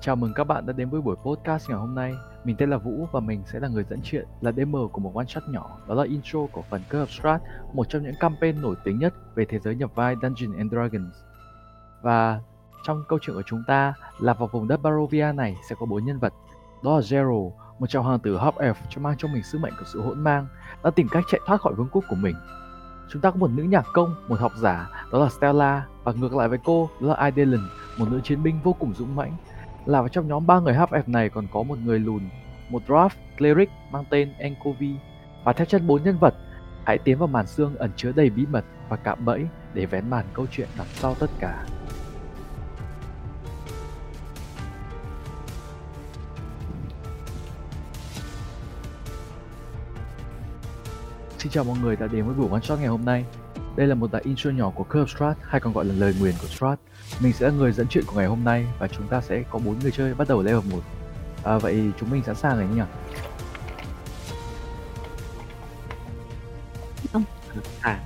Chào mừng các bạn đã đến với buổi podcast ngày hôm nay. Mình tên là Vũ và mình sẽ là người dẫn chuyện, là DM của một one shot nhỏ. Đó là intro của phần Curve Strat, một trong những campaign nổi tiếng nhất về thế giới nhập vai Dungeons and Dragons. Và trong câu chuyện của chúng ta là vào vùng đất Barovia này sẽ có bốn nhân vật. Đó là Zero, một chàng hoàng tử half elf cho mang trong mình sứ mệnh của sự hỗn mang, đã tìm cách chạy thoát khỏi vương quốc của mình. Chúng ta có một nữ nhạc công, một học giả, đó là Stella, và ngược lại với cô, đó là Idelin, một nữ chiến binh vô cùng dũng mãnh, là vào trong nhóm ba người half elf này còn có một người lùn, một dwarf cleric mang tên Enkovi và theo chân bốn nhân vật, hãy tiến vào màn xương ẩn chứa đầy bí mật và cạm bẫy để vén màn câu chuyện đằng sau tất cả. Xin chào mọi người đã đến với buổi one shot ngày hôm nay. Đây là một đại intro nhỏ của Curve Strat hay còn gọi là lời nguyền của Strat. Mình sẽ là người dẫn chuyện của ngày hôm nay và chúng ta sẽ có bốn người chơi bắt đầu level 1. À, vậy chúng mình sẵn sàng rồi nhỉ? À,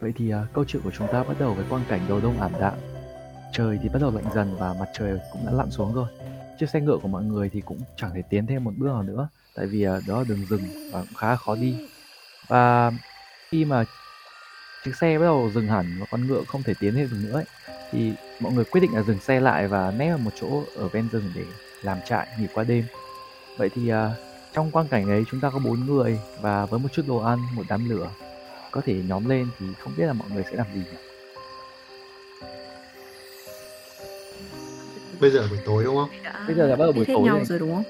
Vậy thì à, câu chuyện của chúng ta bắt đầu với quang cảnh đầu đông ảm đạm. Trời thì bắt đầu lạnh dần và mặt trời cũng đã lặn xuống rồi. Chiếc xe ngựa của mọi người thì cũng chẳng thể tiến thêm một bước nào nữa tại vì à, đó là đường rừng và cũng khá khó đi. Và khi mà chiếc xe bắt đầu dừng hẳn và con ngựa không thể tiến thêm được nữa ấy, thì mọi người quyết định là dừng xe lại và nép vào một chỗ ở ven rừng để làm trại nghỉ qua đêm. Vậy thì à, trong quang cảnh ấy chúng ta có bốn người và với một chút đồ ăn, một đám lửa có thể nhóm lên thì không biết là mọi người sẽ làm gì nhỉ? Bây giờ là buổi tối đúng không? Bây giờ là bắt đầu buổi tối nhau rồi. rồi đúng không?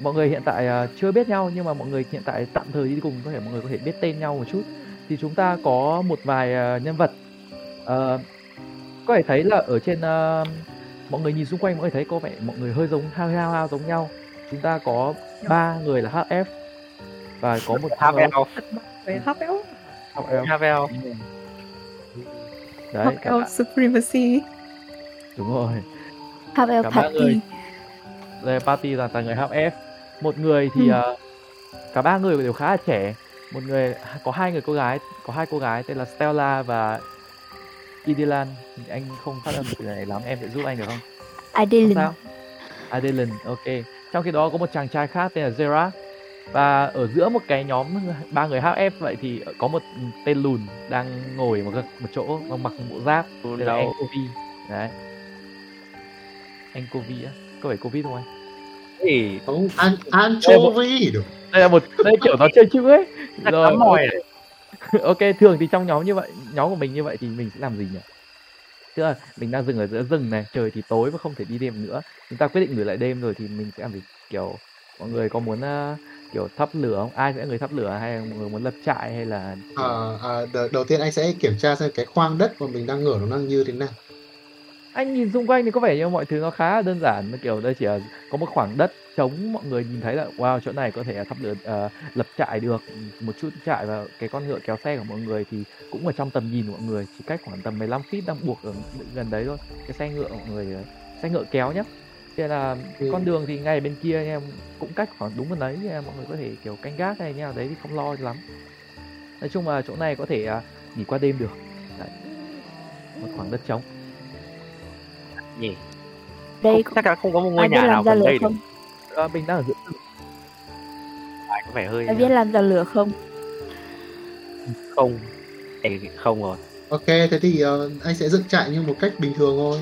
Mọi người hiện tại à, chưa biết nhau nhưng mà mọi người hiện tại tạm thời đi cùng có thể mọi người có thể biết tên nhau một chút. Thì chúng ta có một vài à, nhân vật Ờ, có thể thấy là ở trên à, mọi người nhìn xung quanh mọi người thấy có vẻ mọi người hơi giống hao hao hao giống nhau. Chúng ta có ba người là HF và có một Havel, HF. Havel. Đấy, hấp cả supremacy, đúng rồi. Have El Cả ba Party. người đây party là toàn người HF. Một người thì Ừ. ờ, cả ba người đều khá là trẻ. Một người có hai người cô gái, có hai cô gái tên là Stella và Idilan. Anh không phát âm từ này lắm, em sẽ giúp anh được không? Không Adeline. sao. Adeline, ok. Trong khi đó có một chàng trai khác tên là Zera. Và ở giữa một cái nhóm ba người HF vậy thì có một tên lùn đang ngồi một, cái- một chỗ và mặc một bộ giáp tên là đâu? Enkovi. Đấy. Enkovi á, có phải Covid không anh? Thì Không, an anchovy được. Đây là một đây kiểu nó chơi chữ ấy. Rồi mỏi này. ok thường thì trong nhóm như vậy nhóm của mình như vậy thì mình sẽ làm gì nhỉ? Tức là mình đang dừng ở giữa rừng này trời thì tối và không thể đi đêm nữa. Chúng ta quyết định gửi lại đêm rồi thì mình sẽ làm gì? Kiểu mọi người có muốn ờ, kiểu thắp lửa không? Ai sẽ là người thắp lửa hay là mọi người muốn lập trại hay là À, à, đầu tiên anh sẽ kiểm tra xem cái khoang đất mà mình đang ngửa nó đang như thế nào. Anh nhìn xung quanh thì có vẻ như mọi thứ nó khá là đơn giản nó kiểu đây chỉ là có một khoảng đất trống mọi người nhìn thấy là wow chỗ này có thể thắp lửa ờ, lập trại được một chút trại và cái con ngựa kéo xe của mọi người thì cũng ở trong tầm nhìn của mọi người chỉ cách khoảng tầm 15 feet đang buộc ở gần đấy thôi cái xe ngựa của mọi người ờ, xe ngựa kéo nhá thế là Ừ. con đường thì ngay bên kia anh em cũng cách khoảng đúng gần đấy mọi người có thể kiểu canh gác hay nào đấy thì không lo lắm nói chung là chỗ này có thể à, nghỉ qua đêm được đấy. một khoảng đất trống nhỉ. Đây Không, chắc chắn không có một ngôi ai nhà nào gần đây được. không? Ờ, mình đang ở giữa Phải có vẻ hơi Ai biết làm ra lửa không? không. Ê, không rồi. Ok, thế thì ờ, anh sẽ dựng trại như một cách bình thường thôi.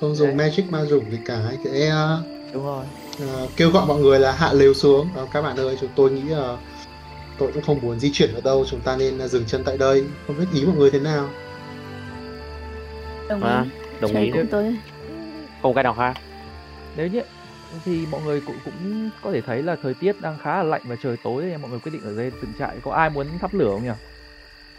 Không dùng Ok. magic ma dùng gì cả. Anh sẽ ờ, đúng rồi ờ, kêu gọi mọi người là hạ lều xuống. Ờ, các bạn ơi, chúng tôi nghĩ là tôi cũng không muốn di chuyển ở đâu. Chúng ta nên ờ, dừng chân tại đây. Không biết ý mọi người thế nào. Đồng À, ý. Đồng Trời ý. cũng tối. Không cái nào khác. nếu như thì mọi người cũng cũng có thể thấy là thời tiết đang khá là lạnh và trời tối nên mọi người quyết định ở đây dựng trại có ai muốn thắp lửa không nhỉ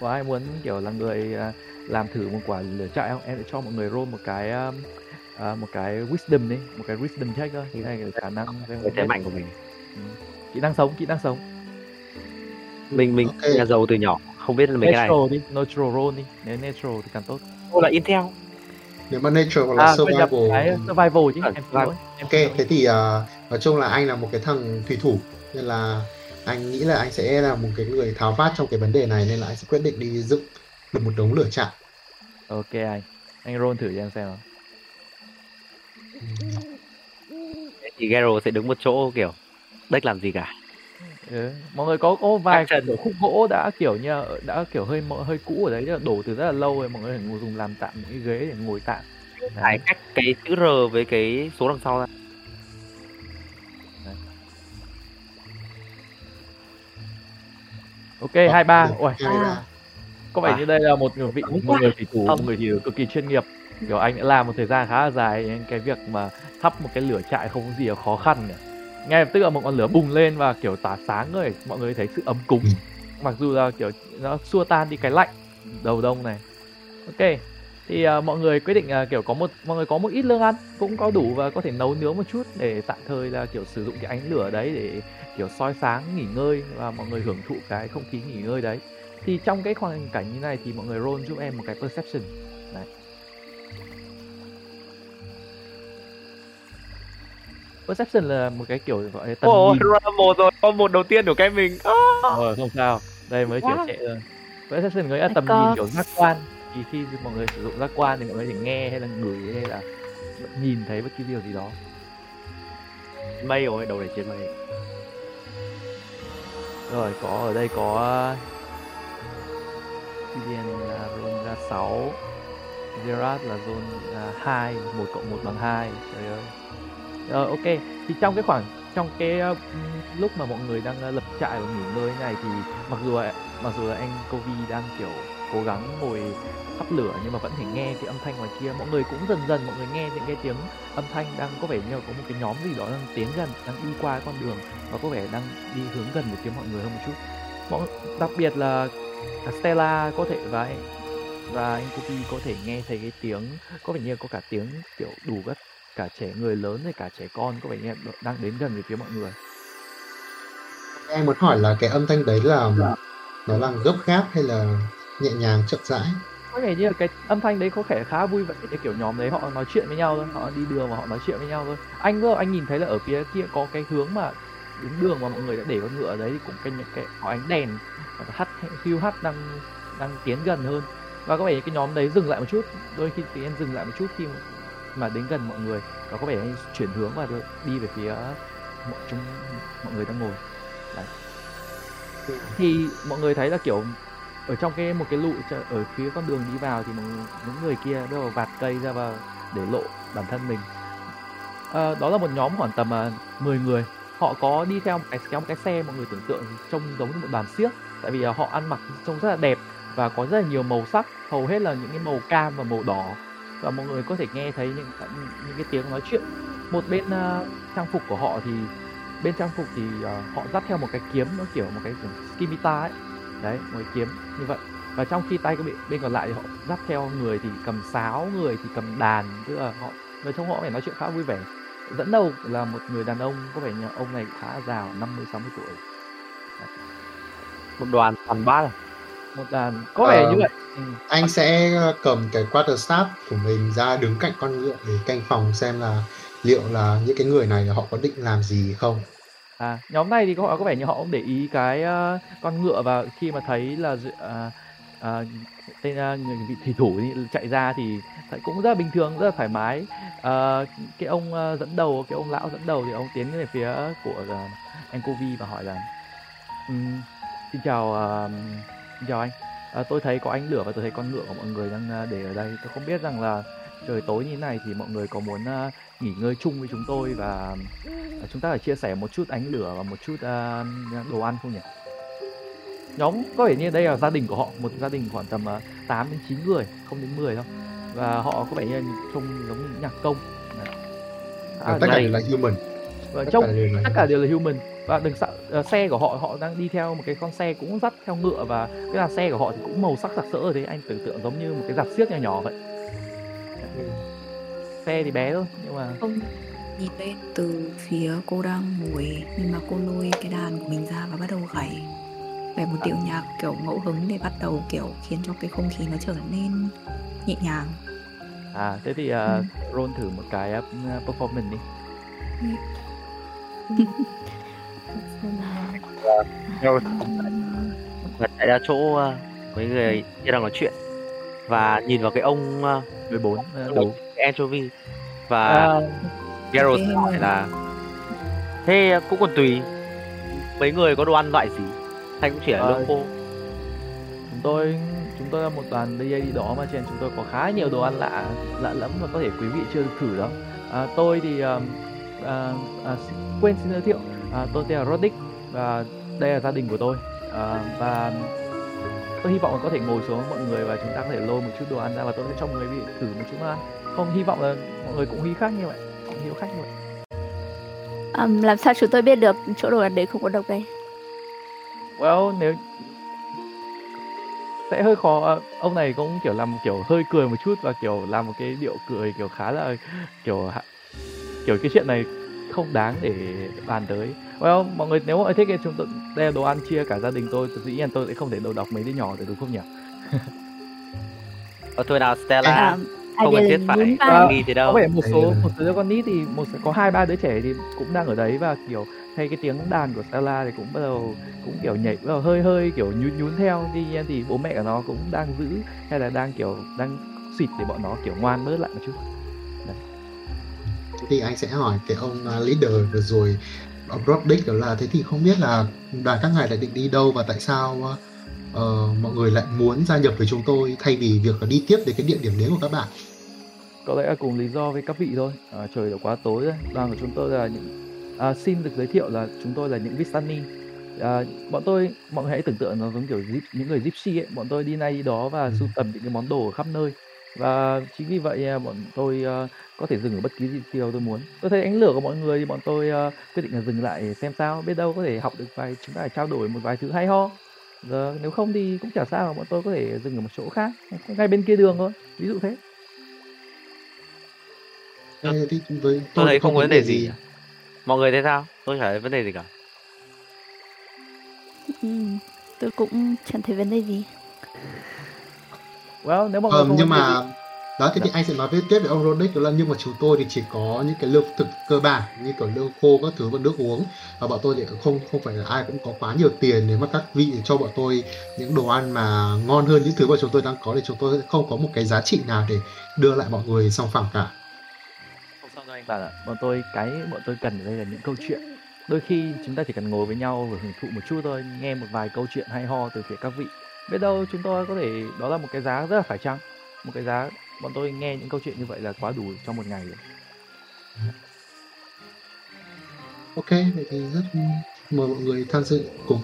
có ai muốn kiểu là người à, làm thử một quả lửa trại không em sẽ cho mọi người roll một cái à, một cái wisdom đi một cái wisdom check thôi cái này là khả năng Cái thế mạnh của mình. kỹ năng sống kỹ năng sống Mình mình Ok. nhà giàu từ nhỏ, không biết mấy cái này. natural đi natural roll đi nếu natural thì càng tốt Tôi là Intel nếu mà nature hoặc là à, survival. cái survival chứ em à, em thế thì uh, nói chung là anh là một cái thằng thủy thủ nên là anh nghĩ là anh sẽ là một cái người tháo vát trong cái vấn đề này nên là anh sẽ quyết định đi dựng được một đống lửa trại. Ok anh anh roll thử cho em xem nào. Ừ. Thì Gero sẽ đứng một chỗ kiểu đếch làm gì cả. Ừ. mọi người có có vài Action. kiểu khúc gỗ đã kiểu như đã kiểu hơi hơi cũ ở đấy là đổ từ rất là lâu rồi mọi người phải ngồi dùng làm tạm những cái ghế để ngồi tạm. Phải cách cái chữ R với cái số đằng sau ra. ok hai ba. Ôi có vẻ À. như đây là một người vị một người thủy thủ một người thủy thủ cực kỳ chuyên nghiệp. Kiểu anh đã làm một thời gian khá là dài nên cái việc mà thắp một cái lửa trại không có gì là khó khăn cả ngay lập tức là một ngọn lửa bùng lên và kiểu tỏa sáng rồi mọi người thấy sự ấm cúng. Ừ. mặc dù là kiểu nó xua tan đi cái lạnh đầu đông này. Ok thì à, mọi người quyết định à, kiểu có một mọi người có một ít lương ăn cũng có đủ và có thể nấu nướng một chút để tạm thời là kiểu sử dụng cái ánh lửa đấy để kiểu soi sáng nghỉ ngơi và mọi người hưởng thụ cái không khí nghỉ ngơi đấy. Thì trong cái hoàn cảnh như này thì mọi người roll giúp em một cái perception perception là một cái kiểu gọi là tầm Ồ, nhìn một rồi, con một đầu tiên của cái mình. À. Ờ không sao. Đây mới kiểu trệ thôi. Perception có nghĩa là tầm nhìn kiểu giác quan. Thì khi mọi người sử dụng giác quan thì mọi người thể nghe hay là ngửi hay là nhìn thấy bất kỳ điều gì đó. Mây rồi, đầu này trên mây. Rồi có ở đây có Vivian là zone ra 6 Gerard là zone là 2 1 cộng 1 bằng 2 Trời ơi rồi ok. Thì trong cái khoảng Trong cái uh, lúc mà mọi người đang uh, lập trại và nghỉ ngơi này Thì mặc dù là, mặc dù là anh Kovi đang kiểu cố gắng ngồi thắp lửa nhưng mà vẫn thể nghe cái âm thanh ngoài kia mọi người cũng dần dần mọi người nghe những cái tiếng âm thanh đang có vẻ như là có một cái nhóm gì đó đang tiến gần đang đi qua con đường và có vẻ đang đi hướng gần về phía mọi người hơn một chút. Mọi đặc biệt là Stella có thể và và anh Kopi có thể nghe thấy cái tiếng có vẻ như có cả tiếng kiểu đủ các cả trẻ người lớn rồi cả trẻ con vẻ như là đang đến gần về phía mọi người. Em muốn hỏi là cái âm thanh đấy là nó là gấp gáp hay là nhẹ nhàng chậm rãi? có vẻ như là cái âm thanh đấy có vẻ khá vui vẻ cái kiểu nhóm đấy họ nói chuyện với nhau thôi họ đi đường và họ nói chuyện với nhau thôi. Anh vừa anh nhìn thấy là ở phía kia có cái hướng mà đứng đường mà mọi người đã để con ngựa ở đấy thì cũng cái những cái có ánh đèn hắt hưu hắt đang đang tiến gần hơn. Và có vẻ cái nhóm đấy dừng lại một chút đôi khi thì em dừng lại một chút khi mà đến gần mọi người. Và có vẻ chuyển hướng và đi về phía mọi chúng mọi người đang ngồi. Đấy. Thì mọi người thấy là kiểu ở trong cái một cái lụ ở phía con đường đi vào thì những người kia bắt đầu vạt cây ra vào để lộ bản thân mình. À, đó là một nhóm khoảng tầm ờ, uh, 10 người. Họ có đi theo một cái theo một cái xe mọi người tưởng tượng trông giống như một đoàn xiếc. Tại vì ờ, họ ăn mặc trông rất là đẹp và có rất là nhiều màu sắc. Hầu hết là những cái màu cam và màu đỏ và mọi người có thể nghe thấy những những cái tiếng nói chuyện. Một bên uh, trang phục của họ thì bên trang phục thì uh, họ dắt theo một cái kiếm nó kiểu một cái kiểu ấy. Đấy một cái kiếm như vậy. Và trong khi tay bên, bên còn lại thì họ dắt theo người thì cầm sáo người thì cầm đàn tức là họ và trong họ phải nói chuyện khá vui vẻ. Dẫn đầu là một người đàn ông có vẻ như ông này khá già 50 60 tuổi. Một đoàn toàn ba rồi một đàn có vẻ Ờ. như vậy ừ. Anh sẽ cầm cái quarterstaff của mình ra đứng cạnh con ngựa để canh phòng xem là liệu là những cái người này họ có định làm gì không. À, nhóm này thì có họ có vẻ như họ cũng để ý cái ờ, con ngựa và khi mà thấy là à, à, tên ờ, người vị thủy thủ chạy ra thì cũng rất là bình thường rất là thoải mái Ờ, cái ông ờ, dẫn đầu cái ông lão dẫn đầu thì ông tiến về phía của uh, anh Kovi và hỏi là "Ừm, xin chào ờ, xin chào anh Ờ, tôi thấy có ánh lửa và tôi thấy con ngựa của mọi người đang ờ, để ở đây tôi không biết rằng là trời tối như thế này thì mọi người có muốn ờ, nghỉ ngơi chung với chúng tôi và Ờ, chúng ta phải chia sẻ một chút ánh lửa và một chút ờ, đồ ăn không nhỉ? Nhóm có vẻ như đây là gia đình của họ, một gia đình khoảng tầm uh, 8 đến 9 người, không đến 10 đâu. Và họ có vẻ như trông giống như nhạc công. À, tất cả đều là human. và là tất cả đều là human và đừng sợ ờ, xe của họ họ đang đi theo một cái con xe cũng dắt theo ngựa và cái là xe của họ thì cũng màu sắc sặc sỡ ở thế anh tưởng tượng giống như một cái dạp xiếc nhỏ nhỏ vậy. Xe thì bé thôi nhưng mà Không. Nhìn lên từ phía cô đang ngồi nhưng mà cô lôi cái đàn của mình ra và bắt đầu gảy. Gảy một điệu nhạc kiểu ngẫu hứng để bắt đầu kiểu khiến cho cái không khí nó trở nên nhẹ nhàng. À thế thì uh, Ừ. roll thử một cái uh, performance đi Và chạy ra chỗ ờ, mấy người kia đang nói chuyện và nhìn vào cái ông uh, 14 uh, đủ anchovy và à, Geralt hỏi là Thế cũng còn tùy. Mấy người có đồ ăn loại gì? Hay cũng chỉ là Ờ, lương khô? chúng tôi chúng tôi là một đoàn đi đây đi đó mà nên chúng tôi có khá nhiều đồ ăn lạ lạ lẫm mà có thể quý vị chưa được thử đó à, tôi thì um, à, à, quên xin giới thiệu à, tôi tên là Rodic và đây là gia đình của tôi. À, và tôi hy vọng là có thể ngồi xuống mọi người và chúng ta có thể lôi một chút đồ ăn ra và tôi sẽ cho mọi người vị thử một chút ăn không hy vọng là mọi người cũng hiếu khách như vậy cũng hiếu khách như vậy. Ừm, làm sao chúng tôi biết được chỗ đồ ăn đấy không có độc đây? Well, nếu sẽ hơi khó. À, ông này cũng kiểu làm kiểu hơi cười một chút và kiểu làm một cái điệu cười kiểu khá là kiểu kiểu cái chuyện này không đáng để bàn tới. Well, mọi người nếu mọi người thích thì chúng tôi đây là đồ ăn chia cả gia đình tôi, thì dĩ nhiên tôi sẽ không thể đầu độc mấy đứa nhỏ được đúng không nhỉ? Ờ, thôi nào Stella, À, không cần thiết phải À, nghi Có đâu. vẻ một số là- một số đứa con nít thì một có hai ba đứa trẻ thì cũng đang ở đấy và kiểu hay cái tiếng đàn của Stella thì cũng bắt đầu cũng kiểu nhảy bắt đầu hơi hơi kiểu nhún nhún theo tuy nhiên thì bố mẹ của nó cũng đang giữ hay là đang kiểu đang xịt để bọn nó kiểu ngoan bớt lại một chút thì anh sẽ hỏi cái ông à, leader vừa rồi ông Roddick đó là thế thì không biết là đoàn các ngài lại định đi đâu và tại sao uh, mọi người lại muốn gia nhập với chúng tôi thay vì việc là đi tiếp đến cái địa điểm đến của các bạn? Có lẽ là cùng lý do với các vị thôi. À, trời đã quá tối rồi. Đoàn của chúng tôi là những à, xin được giới thiệu là chúng tôi là những Vistani. À, bọn tôi mọi người hãy tưởng tượng nó giống kiểu những người gypsy ấy. Bọn tôi đi nay đi đó và sưu tầm những cái món đồ ở khắp nơi và chính vì vậy à, bọn tôi à, có thể dừng ở bất kỳ gì điều tôi muốn tôi thấy ánh lửa của mọi người thì bọn tôi à, quyết định là dừng lại xem sao biết đâu có thể học được vài chúng ta trao đổi một vài thứ hay ho giờ nếu không thì cũng chả sao bọn tôi có thể dừng ở một chỗ khác ngay bên kia đường thôi ví dụ thế Thế thì với Tôi thấy không có vấn đề gì. Mọi người thấy sao? Tôi chả thấy vấn đề gì cả. Ừm, tôi cũng chẳng thấy vấn đề gì. Well, nếu Ờ, không nhưng mà gì- đó thế thì Dạ. anh sẽ nói với tiếp với ông Roddick đó là nhưng mà chúng tôi thì chỉ có những cái lương thực cơ bản như kiểu lương khô các thứ và nước uống và bọn tôi thì không không phải là ai cũng có quá nhiều tiền nếu mà các vị cho bọn tôi những đồ ăn mà ngon hơn những thứ mà chúng tôi đang có thì chúng tôi sẽ không có một cái giá trị nào để đưa lại mọi người song phẳng cả không sao đâu anh bạn ạ. Bọn tôi cái bọn tôi cần ở đây là những câu chuyện. Đôi khi chúng ta chỉ cần ngồi với nhau và hưởng thụ một chút thôi, nghe một vài câu chuyện hay ho từ phía các vị. Biết đâu chúng tôi có thể đó là một cái giá rất là phải chăng. Một cái giá bọn tôi nghe những câu chuyện như vậy là quá đủ trong một ngày rồi. ok vậy thì rất mời mọi người tham dự cùng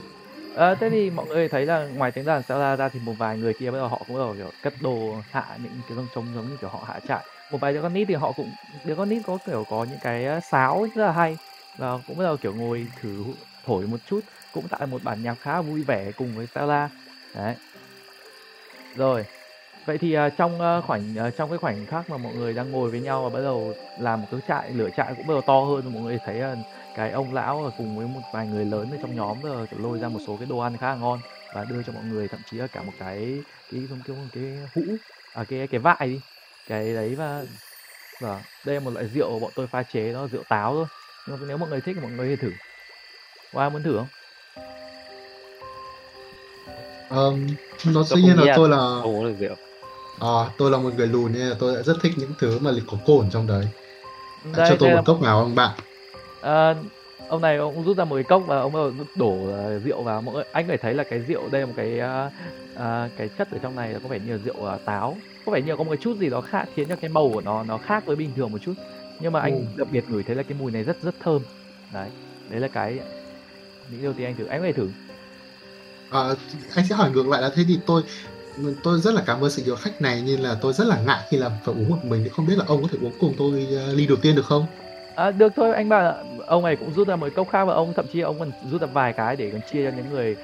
À, thế thì mọi người thấy là ngoài tiếng đàn Stella ra thì một vài người kia bắt đầu họ cũng bắt đầu kiểu cất đồ hạ những cái giống trống giống như kiểu họ hạ trại. Một vài đứa con nít thì họ cũng đứa con nít có kiểu có những cái ờ, sáo rất là hay và cũng bắt đầu kiểu ngồi thử thổi một chút cũng tạo một bản nhạc khá vui vẻ cùng với Stella. Đấy. Rồi. Vậy thì uh, trong uh, khoảnh uh, trong cái khoảnh khắc mà mọi người đang ngồi với nhau và bắt đầu làm một cái trại lửa trại cũng bắt đầu to hơn mọi người thấy uh, cái ông lão ở cùng với một vài người lớn ở trong nhóm rồi lôi ra một số cái đồ ăn khá là ngon và đưa cho mọi người thậm chí là cả một cái cái giống kiểu một cái hũ à cái cái vại đi cái đấy và và đây là một loại rượu bọn tôi pha chế nó rượu táo thôi nhưng mà nếu mọi người thích thì mọi người thử có ai muốn thử không um, nó Tôi dĩ nhiên là tôi là à, tôi là một người lùn nên là tôi đã rất thích những thứ mà có cồn trong đấy. Đây, cho tôi một cốc nào ông bạn. À, ông này ông rút ra một cái cốc và ông đổ ờ, rượu vào. Mọi người anh phải thấy là cái rượu đây là một cái ờ, ờ, cái chất ở trong này là có vẻ như là rượu ờ, táo. Có vẻ như là có một cái chút gì đó khác khiến cho cái màu của nó nó khác với bình thường một chút. Nhưng mà anh Ừ. đặc biệt ngửi thấy là cái mùi này rất rất thơm. Đấy đấy là cái những điều tiên anh thử. Anh có thể thử À, anh sẽ hỏi ngược lại là thế thì tôi tôi rất là cảm ơn sự hiếu khách này nhưng là tôi rất là ngại khi là phải uống một mình thì không biết là ông có thể uống cùng tôi uh, ly đầu tiên được không? À, được thôi anh bảo là ông này cũng rút ra một cốc khác và ông thậm chí ông còn rút ra vài cái để còn chia cho những người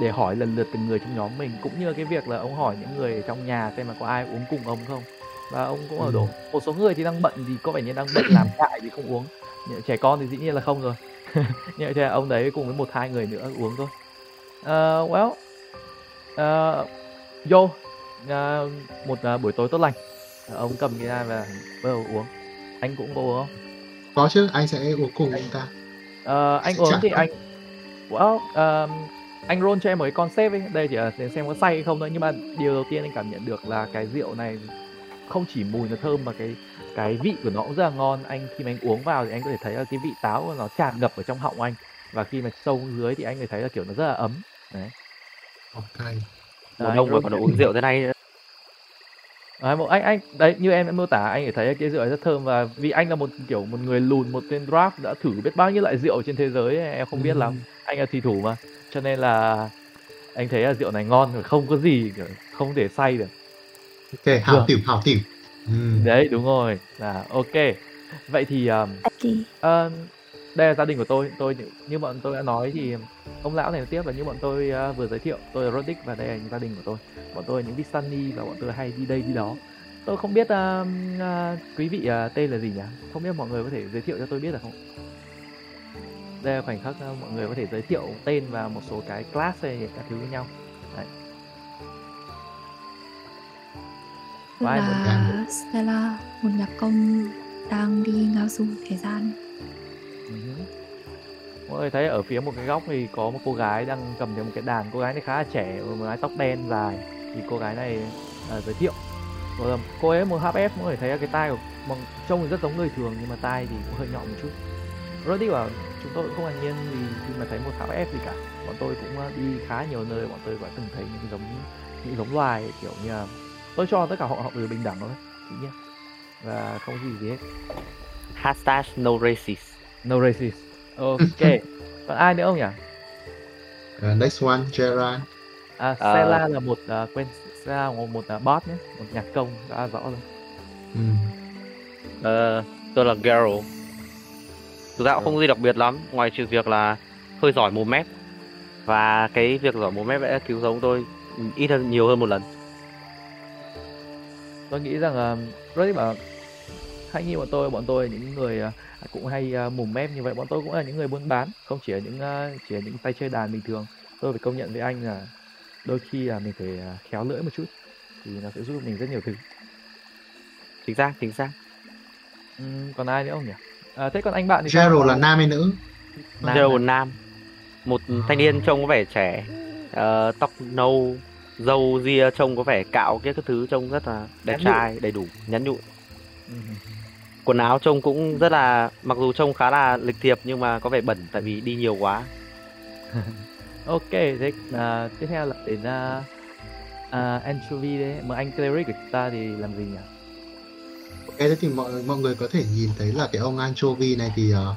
để hỏi lần lượt từng người trong nhóm mình cũng như cái việc là ông hỏi những người trong nhà xem là có ai uống cùng ông không và ông cũng ở Ừ. đổ một số người thì đang bận thì có vẻ như đang bận làm trại thì không uống trẻ con thì dĩ nhiên là không rồi nhưng mà ông đấy cùng với một hai người nữa uống thôi Ờ, well uh, yo uh, một uh, buổi tối tốt lành. Ờ, ông cầm cái ra và bắt đầu uống. Anh cũng có uống không? Có chứ, anh sẽ uống cùng ông ta. Ờ, anh uống thì không? anh well, um, anh roll cho em một cái concept ấy. Đây chỉ là để xem có say hay không thôi nhưng mà điều đầu tiên anh cảm nhận được là cái rượu này không chỉ mùi nó thơm mà cái cái vị của nó cũng rất là ngon. Anh khi mà anh uống vào thì anh có thể thấy là cái vị táo của nó tràn ngập ở trong họng anh. Và khi mà sâu xuống dưới thì anh có thể thấy là kiểu nó rất là ấm đấy. Ok. Mùa Đấy, đông rồi- còn uống rượu thế này Đấy, một anh anh đấy như em đã mô tả anh có thấy cái rượu này rất thơm và vì anh là một kiểu một người lùn một tên draft đã thử biết bao nhiêu loại rượu trên thế giới em không biết lắm. Anh là thủy thủ mà cho nên là anh thấy là rượu này ngon và không có gì kiểu không thể say được. Ok hảo Được. tiểu hảo tiểu Ừm. đấy đúng rồi. Là ok. Vậy thì um, Đi. Ờ, đây là gia đình của tôi. Tôi như, bọn tôi đã nói thì ông lão này tiếp là như bọn tôi ờ, vừa giới thiệu. Tôi là Rodic và đây là những gia đình của tôi. Bọn tôi là những Vistani và bọn tôi hay đi đây đi đó. Tôi không biết ờ, ờ, quý vị ờ, tên là gì nhỉ? Không biết mọi người có thể giới thiệu cho tôi biết được không? Đây là khoảnh khắc ờ, mọi người có thể giới thiệu tên và một số cái class hay các thứ với nhau. Đấy. Ai muốn là Stella, một nhạc công đang đi ngao du thời gian. Mọi người thấy ở phía một cái góc thì có một cô gái đang cầm theo một cái đàn cô gái này khá là trẻ một mái tóc đen dài. Thì cô gái này à, giới thiệu. Là cô ấy một half F mọi người thấy là cái tai của bằng trông thì rất giống người thường nhưng mà tai thì cũng hơi nhọn một chút. Roddy bảo chúng tôi cũng không ngạc nhiên vì khi mà thấy một half F gì cả. Bọn tôi cũng à, đi khá nhiều nơi bọn tôi đã từng thấy những giống những giống loài kiểu như là tôi cho tất cả họ họ đều bình đẳng thôi tự nhiên. Và không gì gì hết. Hashtag no racist. No racist. Ok. Còn ai nữa không nhỉ? Uh, next one Gerard À, Ờ. Stella là một à, quên Stella là một, một à, bot nhé, một nhạc công đã rõ rồi. Ừm. Ờ, tôi là Garo thực ra cũng không gì đặc biệt lắm ngoài trừ việc là hơi giỏi mồm mép và cái việc giỏi mồm mép đã cứu sống tôi ít hơn nhiều hơn một lần Tôi nghĩ rằng là rất bảo hay như bọn tôi, bọn tôi những người à, cũng hay à, mồm mép như vậy, bọn tôi cũng là những người buôn bán, không chỉ là những à, chỉ là những tay chơi đàn bình thường. Tôi phải công nhận với anh là đôi khi là mình phải à, khéo lưỡi một chút thì nó sẽ giúp mình rất nhiều thứ. chính xác chính xác Ừm, còn ai nữa không nhỉ? À, thế còn anh bạn thì? Gerald là nam hay nữ Nam Gerald à? Nam một thanh niên trông có vẻ trẻ ờ, tóc nâu dâu ria trông có vẻ cạo cái các thứ trông rất là đẹp Nhắn trai đầy đủ nhắn nhụi Ừm. Quần áo trông cũng rất là mặc dù trông khá là lịch thiệp nhưng mà có vẻ bẩn tại vì đi nhiều quá. Ok, thế à, tiếp theo là đến à, à, Anchovy đấy, mà anh cleric của chúng ta thì làm gì nhỉ? Ok, thế thì mọi mọi người có thể nhìn thấy là cái ông anchovy này thì ờ,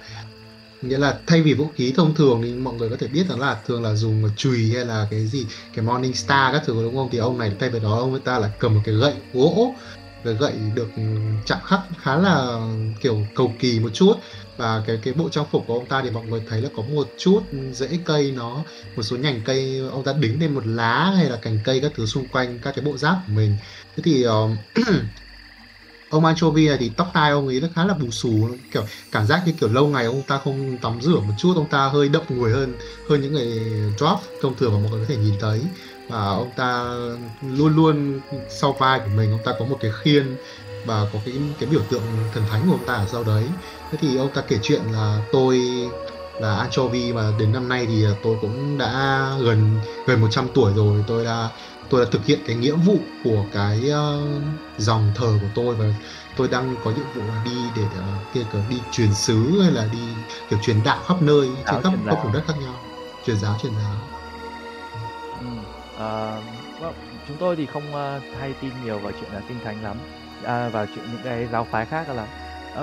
nghĩa là thay vì vũ khí thông thường thì mọi người có thể biết rằng là thường là dùng chùy hay là cái gì cái morning star các thứ đúng không? Thì ông này thay vào đó ông ta là cầm một cái gậy gỗ và gậy được chạm khắc khá là kiểu cầu kỳ một chút. Và cái cái bộ trang phục của ông ta thì mọi người thấy là có một chút rễ cây nó một số nhành cây ông ta đính lên một lá hay là cành cây các thứ xung quanh các cái bộ giáp của mình. Thế thì uh, ông anchovy này thì tóc tai ông ấy nó khá là bù xù kiểu cảm giác như kiểu lâu ngày ông ta không tắm rửa một chút ông ta hơi đậm người hơn hơn những người drop thông thường mà mọi người có thể nhìn thấy và ông ta luôn luôn sau vai của mình ông ta có một cái khiên và có cái cái biểu tượng thần thánh của ông ta ở sau đấy. Thế thì ông ta kể chuyện là tôi là anchovy mà đến năm nay thì tôi cũng đã gần gần 100 tuổi rồi. Tôi đã tôi đã thực hiện cái nghĩa vụ của cái ờ, dòng thờ của tôi và tôi đang có nhiệm vụ là đi để uh, kia cờ đi truyền xứ hay là đi kiểu truyền đạo khắp nơi trên khắp các vùng đất khác nhau. Truyền giáo truyền giáo. À, vâng, chúng tôi thì không à, hay tin nhiều vào chuyện là kinh thánh lắm, à, vào chuyện những cái giáo phái khác lắm.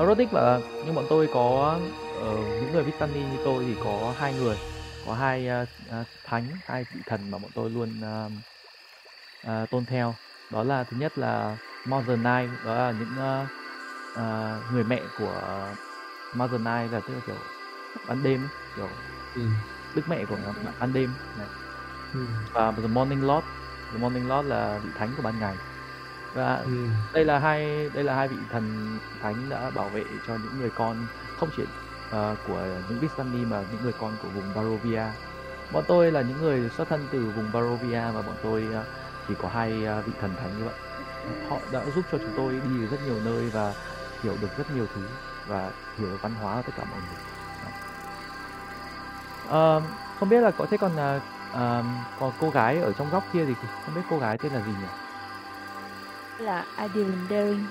Rodic bảo là nhưng bọn tôi có ờ, những người Vistani như tôi thì có hai người, có hai à, thánh, hai vị thần mà bọn tôi luôn à, à, tôn theo. Đó là thứ nhất là Mother Night, đó là những à, à, người mẹ của Mother Night là tức là kiểu ban đêm ấy, kiểu ừ. đức mẹ của ban đêm này Ừ. và The Morning Lord The Morning Lord là vị thánh của ban ngày và Ừ. đây là hai đây là hai vị thần thánh đã bảo vệ cho những người con không chỉ ờ, của những Vistani mà những người con của vùng Barovia bọn tôi là những người xuất thân từ vùng Barovia và bọn tôi ờ, chỉ có hai ờ, vị thần thánh như vậy họ đã giúp cho chúng tôi đi được rất nhiều nơi và hiểu được rất nhiều thứ và hiểu được văn hóa của tất cả mọi người Đó. Ờ, không biết là có thế còn ờ, ờ, còn cô gái ở trong góc kia thì không biết cô gái tên là gì nhỉ? Là Ideal Daring.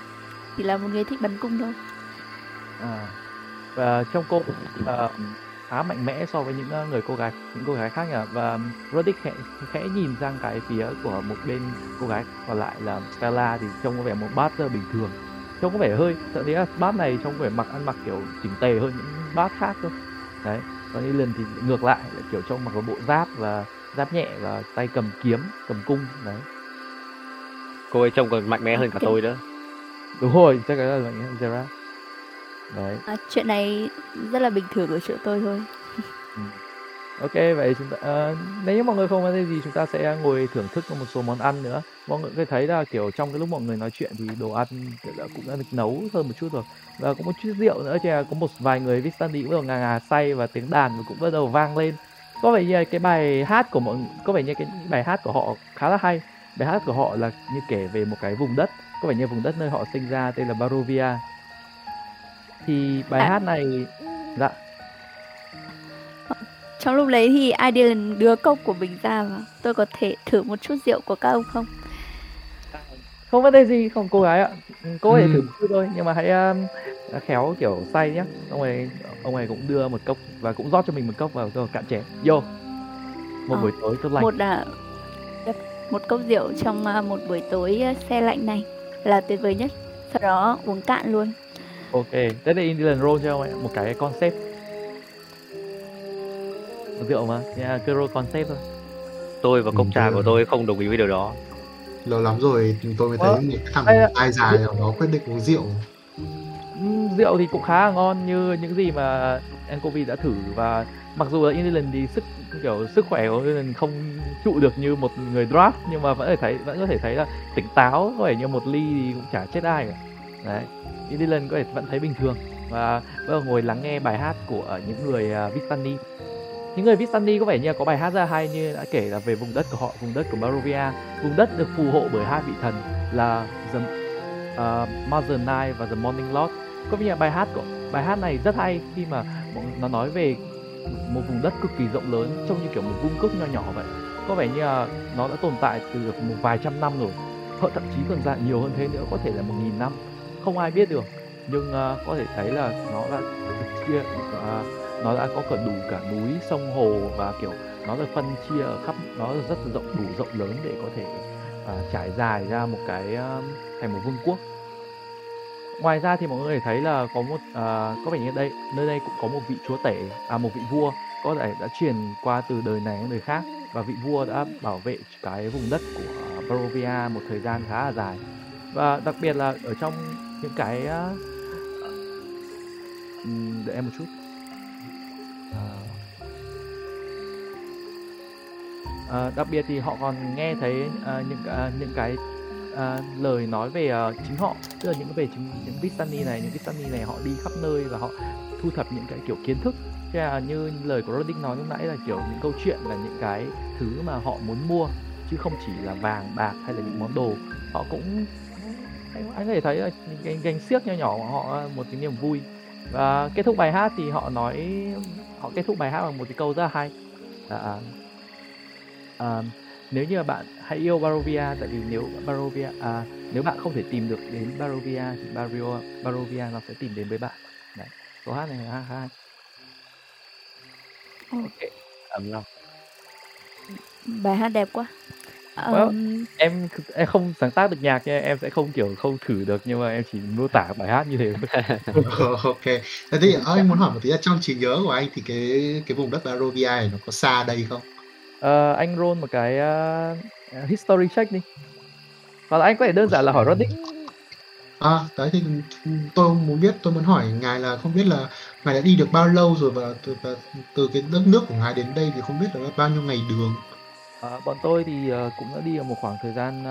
Chỉ là một người thích bắn cung thôi. À, và trông cô ờ, khá mạnh mẽ so với những ờ, người cô gái những cô gái khác nhỉ? Và Roddick khẽ, khẽ nhìn sang cái phía của một bên cô gái còn lại là Stella thì trông có vẻ một bát là bình thường. Trông có vẻ hơi thậm chí là bát này trông có vẻ mặc ăn mặc kiểu chỉnh tề hơn những bát khác thôi đấy còn Ellen thì ngược lại lại kiểu trông mặc một bộ giáp và giáp nhẹ và tay cầm kiếm cầm cung đấy. Cô ấy trông còn mạnh mẽ hơn cả tôi nữa. Đúng rồi chắc là vậy Zara đấy. À, chuyện này rất là bình thường ở chỗ tôi thôi Ok vậy chúng ta ờ, nếu như mọi người không có gì chúng ta sẽ ngồi thưởng thức một số món ăn nữa. Mọi người có thấy là kiểu trong cái lúc mọi người nói chuyện thì đồ ăn đã cũng đã được nấu hơn một chút rồi. Và có một chút rượu nữa là có một vài người Vistani cũng bắt đầu ngà ngà say và tiếng đàn cũng bắt đầu vang lên. Có vẻ như cái bài hát của mọi có vẻ như cái bài hát của họ khá là hay. Bài hát của họ là như kể về một cái vùng đất, có vẻ như vùng đất nơi họ sinh ra tên là Barovia. Thì bài À. hát này dạ trong lúc đấy thì Ideal đưa cốc của mình ra và tôi có thể thử một chút rượu của các ông không? Không vấn đề gì không cô gái ạ. Cô có thể thử Ừ. một chút thôi nhưng mà hãy um, khéo kiểu say nhé ông ấy ông ấy cũng đưa một cốc và cũng rót cho mình một cốc vào rồi cạn chén vô. Một Ờ, buổi tối tốt lành. Một là một cốc rượu trong à, một buổi tối à, xe lạnh này là tuyệt vời nhất. Sau đó uống cạn luôn. Ok. Thế thì Indian roll cho ông ấy một cái concept rượu mà. Yeah, cái roll concept thôi. Tôi và cốc Ừ, trà của tôi không đồng ý với điều đó. Lâu lắm rồi tôi mới Ờ, thấy những thằng là- ai dài nào đó quyết định uống rượu. Ừm, rượu thì cũng khá là ngon như những gì mà Anchovy đã thử và mặc dù là Indian thì sức kiểu sức khỏe của Indian không trụ được như một người draft nhưng mà vẫn có thể thấy vẫn có thể thấy là tỉnh táo có vẻ như một ly thì cũng chả chết ai cả. Đấy Indian có thể vẫn thấy bình thường. Và bây giờ ngồi lắng nghe bài hát của những người uh, Vistani những người Vistani có vẻ như có bài hát rất hay như đã kể là về vùng đất của họ vùng đất của Barovia vùng đất được phù hộ bởi hai vị thần là the uh, Mother Night và The Morning Lord. Có vẻ như bài hát của bài hát này rất hay khi mà nó nói về một vùng đất cực kỳ rộng lớn trông như kiểu một vương quốc nho nhỏ vậy. Có vẻ như là nó đã tồn tại từ được một vài trăm năm rồi. Họ thậm chí còn dài nhiều hơn thế nữa có thể là một nghìn năm. Không ai biết được nhưng uh, có thể thấy là nó đã được chia uh, nó đã có cả đủ cả núi sông hồ và kiểu nó được phân chia ở khắp nó rất là rộng đủ rộng lớn để có thể ờ, trải dài ra một cái ờ, thành một vương quốc. Ngoài ra thì mọi người thấy là có một à, có vẻ như đây nơi đây cũng có một vị chúa tể à một vị vua có thể đã truyền qua từ đời này đến đời khác và vị vua đã bảo vệ cái vùng đất của Barovia một thời gian khá là dài. Và đặc biệt là ở trong những cái uh, để em một chút. À, đặc biệt thì họ còn nghe thấy à, những à, những cái à, lời nói về uh, chính họ tức là những về chính những Vistani này những Vistani này họ đi khắp nơi và họ thu thập những cái kiểu kiến thức. Thế là như lời của Rodin nói lúc nãy là kiểu những câu chuyện là những cái thứ mà họ muốn mua chứ không chỉ là vàng bạc hay là những món đồ. Họ cũng anh, anh có thể thấy là những cái gánh xiếc nho nhỏ của họ một cái niềm vui. Và kết thúc bài hát thì họ nói họ kết thúc bài hát bằng một cái câu rất là hay. Là à, nếu như mà bạn hãy yêu Barovia tại vì nếu Barovia à, nếu bạn không thể tìm được đến Barovia thì Bario, Barovia nó sẽ tìm đến với bạn. Đấy câu hát này là hay. Ok ấm lòng. Bài hát đẹp quá. Well, em em không sáng tác được nhạc nha em sẽ không kiểu không thử được nhưng mà em chỉ mô tả bài hát như thế ok. Thế thì anh muốn hỏi một tí là trong trí nhớ của anh thì cái cái vùng đất Barovia này nó có xa đây không Ờ, anh roll một cái uh, history check đi hoặc là anh có thể đơn giản là hỏi Roddick À, đấy thì tôi muốn biết, tôi muốn hỏi ngài là không biết là ngài đã đi được bao lâu rồi và từ, và từ cái đất nước của ngài đến đây thì không biết là bao nhiêu ngày đường. Ờ, bọn tôi thì ờ, cũng đã đi một khoảng thời gian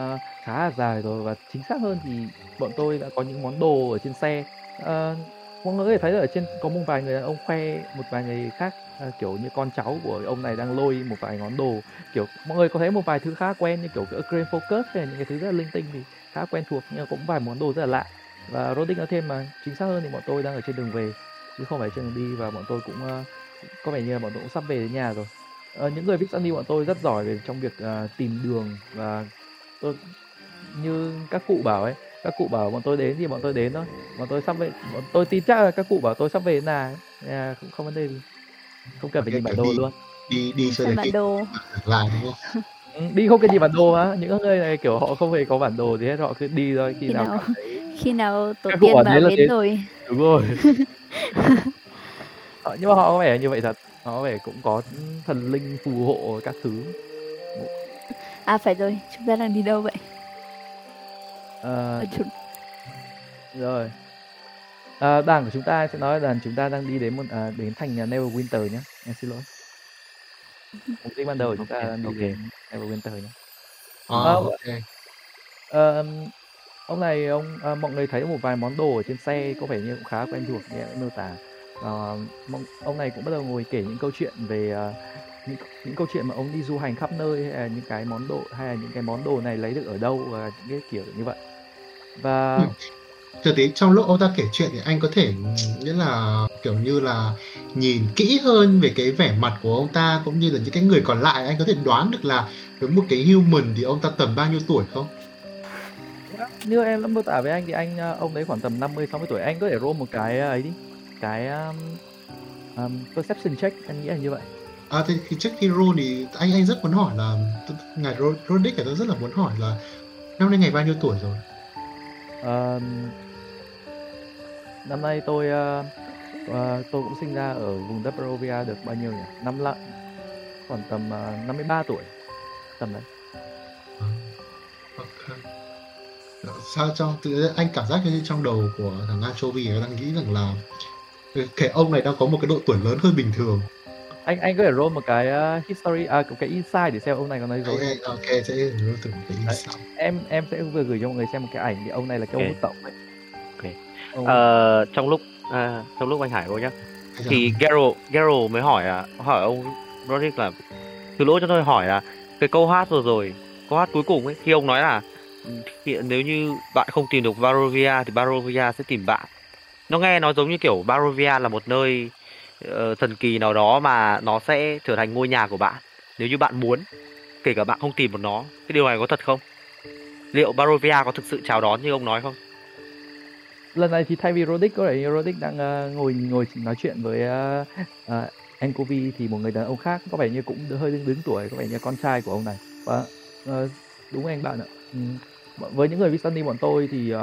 khá là dài rồi và chính xác hơn thì bọn tôi đã có những món đồ ở trên xe. Ờ, mọi người có thể thấy là ở trên có một vài người đàn ông khoe một vài người khác Ờ, kiểu như con cháu của ông này đang lôi một vài ngón đồ kiểu mọi người có thấy một vài thứ khá quen như kiểu cái Crane Focus hay là những cái thứ rất là linh tinh thì khá quen thuộc nhưng cũng vài món đồ rất là lạ. Và Roddick nói thêm mà chính xác hơn thì bọn tôi đang ở trên đường về chứ không phải trên đường đi và bọn tôi cũng uh, có vẻ như là bọn tôi cũng sắp về đến nhà rồi. Ờ, những người Vixani bọn tôi rất giỏi về trong việc uh, tìm đường và tôi như các cụ bảo ấy các cụ bảo bọn tôi đến thì bọn tôi đến thôi. Bọn tôi sắp về bọn tôi tin chắc là các cụ bảo tôi sắp về đến à, cũng không vấn đề gì không cần phải nhìn bản đồ đi- luôn. đi đi xem bản đồ. lại đúng không? Ừ, đi không cần nhìn bản đồ á. Những người này kiểu họ không hề có bản đồ gì hết họ cứ đi thôi. Khi, Khi nào khi nào tổ tiên là đến đến. rồi. Đúng rồi. Họ- nhưng mà họ có vẻ như vậy thật. Họ có vẻ cũng có thần linh phù hộ các thứ. À phải rồi. Chúng ta đang đi đâu vậy? Ờ, Ở chúng rồi à, đàn của chúng ta sẽ nói là chúng ta đang đi đến một à, đến thành à, Neverwinter nhé em xin lỗi. Mục đích ban đầu của chúng ta Ok, đang đi ok. đến Neverwinter nhé à, Ờ, ok. Ờ, ông này ông à, mọi người thấy một vài món đồ ở trên xe có vẻ như cũng khá quen thuộc như em miêu tả. Ờ, mong- ông này cũng bắt đầu ngồi kể những câu chuyện về à, những những câu chuyện mà ông đi du hành khắp nơi hay là những cái món đồ hay là những cái món đồ này lấy được ở đâu và những cái kiểu như vậy. Và Ừ. thực tế trong lúc ông ta kể chuyện thì anh có thể ừm, nghĩa là kiểu như là nhìn kỹ hơn về cái vẻ mặt của ông ta cũng như là những cái người còn lại anh có thể đoán được là với một cái human thì ông ta tầm bao nhiêu tuổi không? Như em đã mô tả với anh thì anh ờ, ông đấy khoảng tầm 50 60 tuổi. Anh có thể roll một cái ờ, ấy đi cái um, um, perception check anh nghĩ là như vậy. À thì, thì trước khi roll thì anh anh rất muốn hỏi là ngài Ro- Rodick thì tôi rất là muốn hỏi là năm nay ngày bao nhiêu tuổi rồi? Ờm, năm nay tôi ờ, ờ, tôi cũng sinh ra ở vùng đất Barovia được bao nhiêu nhỉ năm lận khoảng tầm uh, 53 tuổi tầm đấy À, ok sao trong tự anh cảm giác như trong đầu của thằng Anchovy đang nghĩ rằng là cái- cái ông này đang có một cái độ tuổi lớn hơn bình thường anh anh có thể roll một cái ờ, history à một cái insight để xem ông này có nói dối anh- ok sẽ nhớ thử cái Đấy. insight. em em sẽ vừa gửi cho mọi người xem một cái ảnh thì ông này là cái ông Ok. hút tổng ấy Ờ, trong lúc à, trong lúc anh Hải vô nhá. Anh thì. Gero Gero mới hỏi à, hỏi ông Roderick là từ lỗi cho tôi hỏi là cái câu hát vừa rồi câu hát cuối cùng ấy khi ông nói là khi, nếu như bạn không tìm được Barovia thì Barovia sẽ tìm bạn. Nó nghe nó giống như kiểu Barovia là một nơi ờ, thần kỳ nào đó mà nó sẽ trở thành ngôi nhà của bạn nếu như bạn muốn kể cả bạn không tìm được nó. Cái điều này có thật không? Liệu Barovia có thực sự chào đón như ông nói không lần này thì thay vì Rodic có vẻ như đang uh, ngồi ngồi nói chuyện với ờ, ờ, uh, uh, Enkovi thì một người đàn ông khác có vẻ như cũng hơi đứng đứng tuổi có vẻ như con trai của ông này. Và uh, đúng anh bạn ạ. Ừm, với những người Vistani bọn tôi thì uh,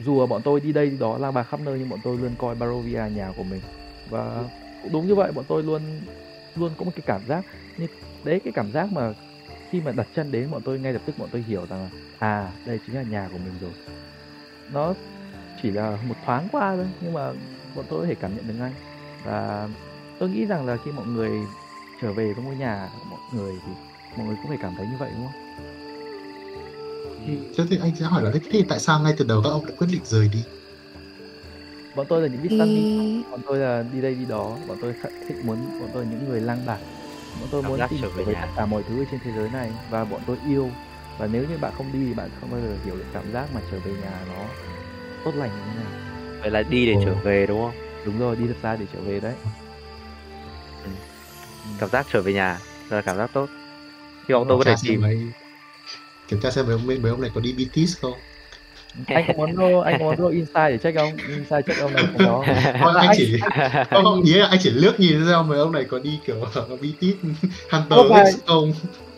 dù bọn tôi đi đây đi đó lang bạc khắp nơi nhưng bọn tôi luôn coi Barovia nhà của mình. Và cũng đúng như vậy bọn tôi luôn luôn có một cái cảm giác như đấy cái cảm giác mà khi mà đặt chân đến bọn tôi ngay lập tức bọn tôi hiểu rằng là à đây chính là nhà của mình rồi. Nó chỉ là một thoáng qua thôi nhưng mà bọn tôi có thể cảm nhận được ngay. Và tôi nghĩ rằng là khi mọi người trở về với ngôi nhà của mọi người thì mọi người cũng phải cảm thấy như vậy đúng không? Thế thì anh sẽ hỏi là thế thì tại sao ngay từ đầu các ông lại quyết định rời đi? Bọn tôi là những Vistani Thì bọn tôi là đi đây đi đó. Bọn tôi thích muốn bọn tôi là những người lang bạc. Bọn tôi Cảm muốn tìm trở hiểu về tất cả mọi thứ trên thế giới này. Và bọn tôi yêu. Và nếu như bạn không đi thì bạn không bao giờ hiểu được cảm giác mà trở về nhà nó tốt lành như thế nào? Vậy là đi để Ồ. trở về đúng không? Đúng rồi đi thật xa để trở về đấy. Cảm giác trở về nhà là cảm giác tốt. Hy vọng tôi có Kiểm thể tra xem tìm mấy kiểm tra xem mấy ông mấy ông này có đi BTS không? Anh có muốn roll anh có muốn roll insight để check không insight check ông này không? Có là anh anh- chỉ không, không, ý là anh chỉ lướt nhìn xem mấy ông này có đi kiểu BTS Hunter Không phải. X không?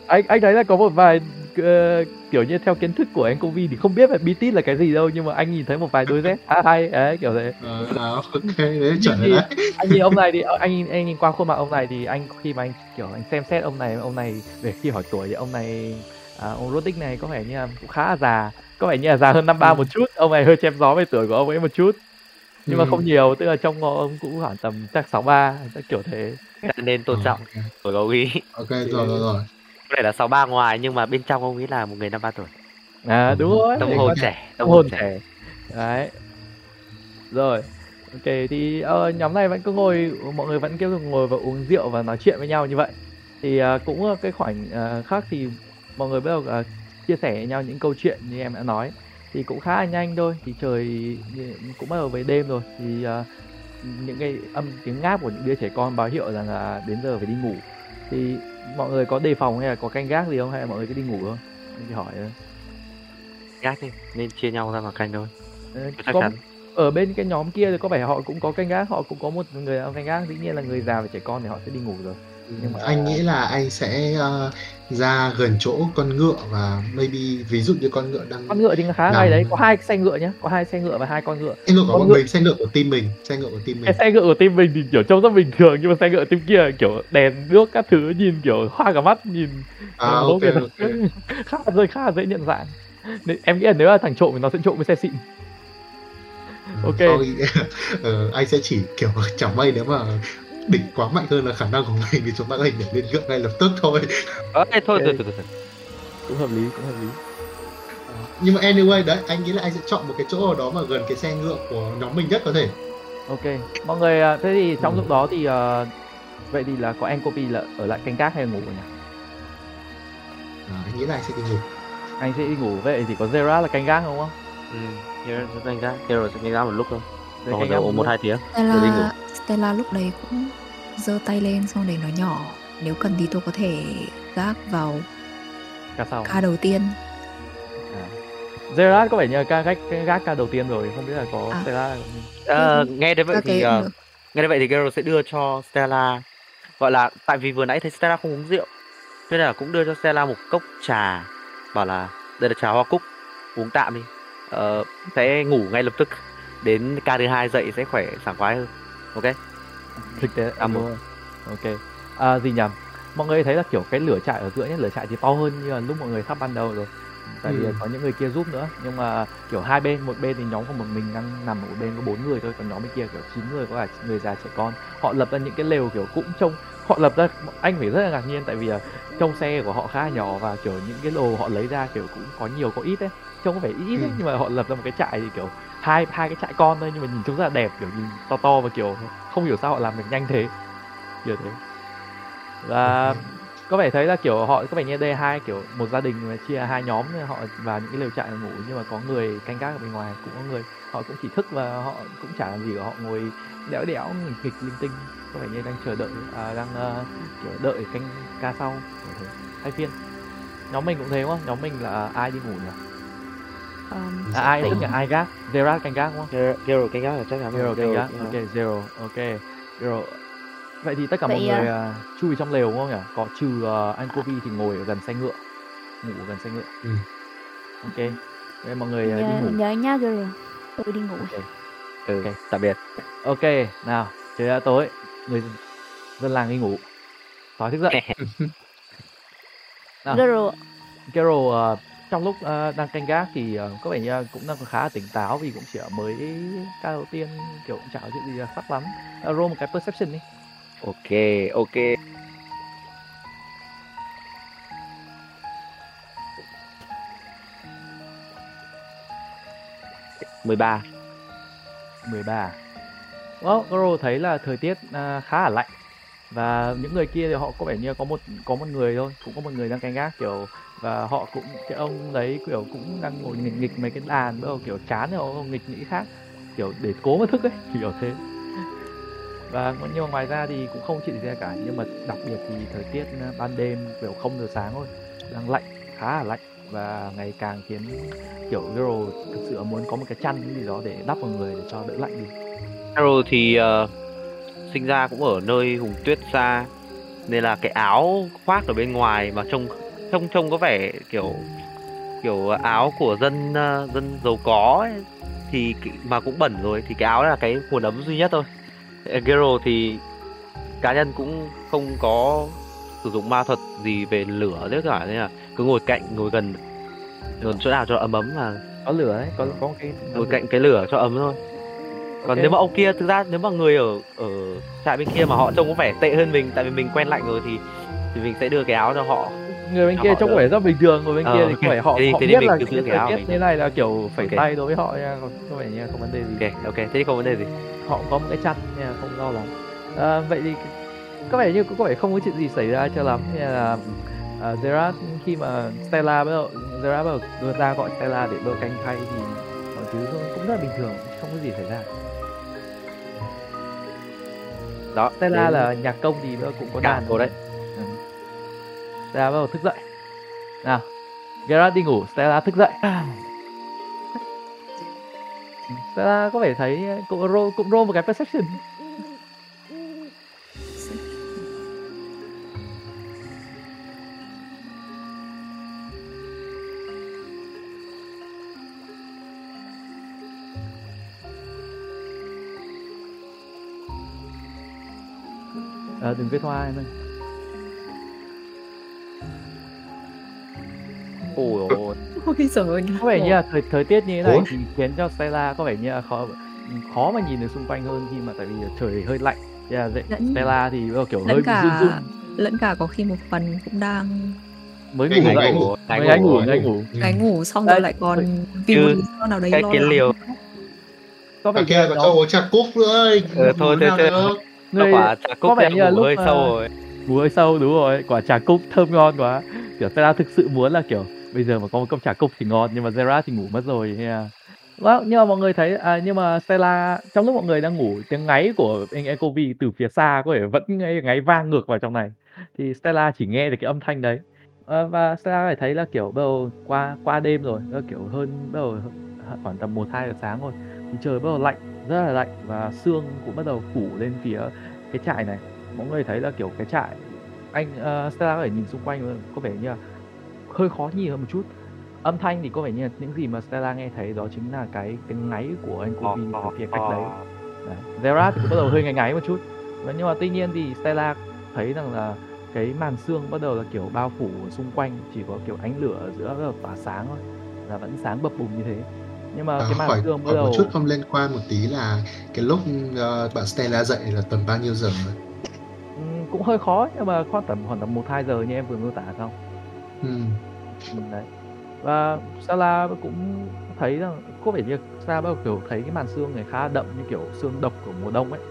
Anh anh thấy là có một vài ờ, kiểu như theo kiến thức của anh Kovi thì không biết là BTS là cái gì đâu nhưng mà anh nhìn thấy một vài đôi dép khá hay đấy kiểu thế. Ờ, ok đấy chuẩn đấy. anh nhìn ông này thì anh nhìn anh nhìn qua khuôn mặt ông này thì anh khi mà anh kiểu anh xem xét ông này ông này về khi hỏi tuổi thì ông này à, ông Rodick này có vẻ như là cũng khá là già có vẻ như là già hơn năm ba Ừ. một chút ông này hơi chém gió về tuổi của ông ấy một chút. Nhưng mà Ừ. không nhiều tức là trong ngõ ông cũng khoảng tầm chắc sáu ba chắc kiểu thế. Nên tôn Ờ, trọng của ý ok rồi rồi rồi có thể là sáu ba ngoài nhưng mà bên trong ông ấy là một người năm ba tuổi. À đúng rồi. Tâm hồn trẻ tâm hồn trẻ. đấy. Rồi. Ok thì ờ, nhóm này vẫn cứ ngồi mọi người vẫn cứ ngồi và uống rượu và nói chuyện với nhau như vậy. Thì ờ, cũng ờ, cái khoảnh ờ, khắc thì mọi người bắt đầu ờ, chia sẻ với nhau những câu chuyện như em đã nói. Thì cũng khá là nhanh thôi thì trời cũng bắt đầu về đêm rồi. Thì ờ, những cái âm tiếng ngáp của những đứa trẻ con báo hiệu rằng là đến giờ phải đi ngủ. Thì mọi người có đề phòng hay là có canh gác gì không? Hay là mọi người cứ đi ngủ thôi? Anh chỉ hỏi thôi. Gác đi nên chia nhau ra mà canh thôi. Ờ, chắc có chắn. ở bên cái nhóm kia thì có vẻ họ cũng có canh gác họ cũng có một người làm canh gác. Dĩ nhiên là người già và trẻ con thì họ sẽ đi ngủ rồi. Nhưng mà- anh nghĩ là anh sẽ ờ, ra gần chỗ con ngựa và maybe ví dụ như con ngựa đang con ngựa thì khá Làm- hay đấy có hai xe ngựa nhá có hai xe ngựa và hai con ngựa. Xe ngựa của con bọn ngựa- mình xe ngựa của team mình xe ngựa của team mình. Xe ngựa của team mình thì kiểu trông rất bình thường nhưng mà xe ngựa team kia kiểu đèn nước các thứ nhìn kiểu hoa cả mắt nhìn à ok bố ok. Khá là rơi khá là dễ nhận dạng. Nên em nghĩ là nếu là thằng trộm thì nó sẽ trộm với xe xịn. Ok. Thôi, ờ, anh sẽ chỉ kiểu chẳng may nếu mà địch quá mạnh hơn là khả năng của mình thì chúng ta có thể nhảy lên ngựa ngay lập tức thôi. Ê, thôi Ok. từ từ từ từ cũng hợp lý cũng hợp lý. Nhưng mà anyway đấy anh nghĩ là anh sẽ chọn một cái chỗ nào đó mà gần cái xe ngựa của nhóm mình nhất có thể. Ok. Mọi người à, thế thì trong Ừ. lúc đó thì ờ, vậy thì là có anh copy là ở lại canh gác hay ngủ nhỉ à, anh nghĩ là anh sẽ đi ngủ. Anh sẽ đi ngủ vậy thì có Zera là canh gác đúng không? Ừ Hero sẽ canh gác Hero sẽ canh gác một lúc thôi Để còn độ một hai tiếng Rồi đi ngủ. Stella Stella lúc đấy cũng giơ tay lên xong để nói nhỏ. Nếu cần thì tôi có thể gác vào ca sau. ca đầu tiên. Zera có vẻ như là ca gác gác ca đầu tiên rồi? Không biết là có À. Stella Ờ, nghe đến vậy các thì cái ờ, nghe đến vậy thì Gero sẽ đưa cho Stella gọi là tại vì vừa nãy thấy Stella không uống rượu nên là cũng đưa cho Stella một cốc trà bảo là đây là trà hoa cúc uống tạm đi. Ờ, sẽ ngủ ngay lập tức đến ca thứ hai dậy sẽ khỏe sảng khoái hơn. Ok? Thực tế À, một. ok. À, gì nhầm mọi người thấy là kiểu cái lửa trại ở giữa nhé lửa trại thì to hơn như là lúc mọi người thắp ban đầu rồi. Tại vì Ừ. có những người kia giúp nữa nhưng mà kiểu hai bên một bên thì nhóm của một mình đang nằm ở một bên có bốn người thôi còn nhóm bên kia kiểu chín người có cả người già trẻ con. Họ lập ra những cái lều kiểu cũng trông họ lập ra anh phải rất là ngạc nhiên tại vì trong xe của họ khá nhỏ và kiểu những cái đồ họ lấy ra kiểu cũng có nhiều có ít đấy. Trông có vẻ ít ít đấy Ừ. nhưng mà họ lập ra một cái trại thì kiểu hai hai cái trại con thôi nhưng mà nhìn chúng rất là đẹp kiểu nhìn to to và kiểu không hiểu sao họ làm được nhanh thế. Kiểu thế. Và có vẻ thấy là kiểu họ có vẻ như đây hai kiểu một gia đình mà chia hai nhóm họ và những cái lều trại ngủ nhưng mà có người canh gác ở bên ngoài cũng có người họ cũng chỉ thức và họ cũng chả làm gì cả họ ngồi đẽo đẽo nghịch nghịch linh tinh. Có vẻ như đang chờ đợi à, đang uh, kiểu đợi canh ca sau. Hay thay phiên. Nhóm mình cũng thế đúng không? Nhóm mình là ai đi ngủ nhỉ? Um, à, ai tức là ai gác? Gerard canh gác đúng không? Gero canh gác là chắc chắn Zero rồi. canh gác ok zero ok zero. Vậy thì tất cả mọi Vậy, người à, chui trong lều đúng không nhỉ? Có trừ ờ, anh Kobe thì ngồi ở gần xe ngựa ngủ ở gần xe ngựa. Ừ. ok vậy mọi người à, đi ngủ. nhớ nhá Gero tôi đi ngủ. Ok. Ừ, Ok. tạm biệt. Ok nào trời đã tối người dân làng đi ngủ. Tối thức dậy. Nào. Gero Carol ờ, trong lúc ờ, đang canh gác thì ờ, có vẻ như là cũng đang khá là tỉnh táo vì cũng chỉ ở mới ca đầu tiên kiểu cũng chả có chuyện gì là sắc lắm. Uh, roll một cái perception đi. Ok ok. Mười ba. 13 Well, Goro thấy là thời tiết à, khá là lạnh. Và những người kia thì họ có vẻ như có một có một người thôi cũng có một người đang canh gác kiểu và họ cũng cái ông đấy kiểu cũng đang ngồi nghịch nghịch mấy cái đàn bắt đầu kiểu chán rồi ông nghịch nghĩ khác. Kiểu để cố mà thức ấy kiểu thế. Và nhưng mà ngoài ra thì cũng không chuyện gì ra cả nhưng mà đặc biệt thì thời tiết ờ, ban đêm kiểu không giờ sáng thôi đang lạnh khá là lạnh. Và ngày càng khiến kiểu Zero thực sự muốn có một cái chăn gì đó để đắp vào người để cho đỡ lạnh đi. Gero thì uh, sinh ra cũng ở nơi hùng tuyết xa nên là cái áo khoác ở bên ngoài mà trông trông trông có vẻ kiểu kiểu áo của dân ờ, dân giàu có ấy, thì mà cũng bẩn rồi thì cái áo là cái nguồn ấm duy nhất thôi. Gero thì cá nhân cũng không có sử dụng ma thuật gì về lửa nữa cả nên là cứ ngồi cạnh ngồi gần gần chỗ nào cho ấm ấm mà có lửa đấy có có cái ngồi cạnh cái lửa cho ấm thôi. Còn Ok. nếu mà ông kia thực ra nếu mà người ở ở trại bên kia mà họ trông có vẻ tệ hơn mình tại vì mình quen lạnh rồi thì thì mình sẽ đưa cái áo cho họ người bên kia trông vẻ rất bình thường người bên Ờ, kia thì vẻ họ thì- họ thế biết là cái thời tiết thế này là kiểu Ok. tay đối với họ nha còn có vẻ như không vấn đề gì. Ok ok. Thế thì không vấn đề gì. Họ có một cái chăn là không lo lắm. À, vậy thì có vẻ như cũng có vẻ không có chuyện gì xảy ra cho lắm nên là uh, Gerard khi mà Stella bắt đầu Gerard bắt đầu đưa ra gọi Stella để bơ canh thay thì mọi thứ cũng rất là bình thường không có gì xảy ra. Đó Stella là nhạc công thì cũng có đàn cô đấy. Stella bắt đầu thức dậy nào Gerard đi ngủ Stella thức dậy Stella có vẻ thấy cũng roll cũng roll một cái perception. à, đừng viết hoa em ơi. Ôi ôi Ôi giời ơi, Có vẻ như là thời thời tiết như thế này thì khiến cho Stella có vẻ như là khó khó mà nhìn được xung quanh hơn khi mà tại vì trời hơi lạnh. Thế là dậy Lẫn- Stella thì kiểu hơi lẫn bị run run cả lẫn cả có khi một phần cũng đang mới ngủ ngủ, dậy. ngày ngủ. Mới ngáy ngủ, ngáy ngủ. ngáy ngủ xong Đấy, rồi lại còn vì một lý do nào đấy cái lo kiến liều Có vẻ kia là còn cho uống trà cúc nữa ấy. Ờ, thôi, Ngủ nào thế- thế- được. nó người quả trà có cúc vẻ đã như là ngủ lúc hơi mà- sâu rồi ngủ hơi sâu đúng rồi, quả trà cúc thơm ngon quá. Kiểu Stella thực sự muốn là kiểu bây giờ mà có một cốc trà cốc thì ngon nhưng mà Gerard thì ngủ mất rồi à? nên vâng, Wow, nhưng mà mọi người thấy à, nhưng mà Stella trong lúc mọi người đang ngủ tiếng ngáy của anh Ecovi từ phía xa có vẻ vẫn ngáy, ngáy vang ngược vào trong này. Thì Stella chỉ nghe được cái âm thanh đấy. À, và Stella phải thấy là kiểu bắt đầu qua qua đêm rồi kiểu hơn bắt đầu khoảng tầm một hai giờ sáng rồi. Thì trời bắt đầu lạnh rất là lạnh và sương cũng bắt đầu phủ lên phía cái trại này. Mọi người thấy là kiểu cái trại anh uh, Stella có thể nhìn xung quanh có vẻ như là hơi khó nhìn hơn một chút âm thanh thì có vẻ như là những gì mà Stella nghe thấy đó chính là cái tiếng ngáy của anh Kobe ở phía cách đấy Đấy. Gerard thì cũng bắt đầu hơi ngáy ngáy một chút Và nhưng mà tuy nhiên thì Stella thấy rằng là cái màn sương bắt đầu là kiểu bao phủ xung quanh chỉ có kiểu ánh lửa ở giữa bắt đầu tỏa sáng thôi là vẫn sáng bập bùng như thế nhưng mà À, cái màn hỏi, sương bắt đầu một chút không liên quan một tí là cái lúc ờ, bạn Stella dậy là tầm bao nhiêu giờ rồi? ừm, cũng hơi khó nhưng mà khoảng tầm khoảng tầm một hai giờ như em vừa miêu tả xong Ừ. Ừ, đấy. Và Sala cũng thấy rằng có vẻ như Sala bắt đầu kiểu thấy cái màn sương này khá đậm như kiểu sương độc của mùa đông ấy.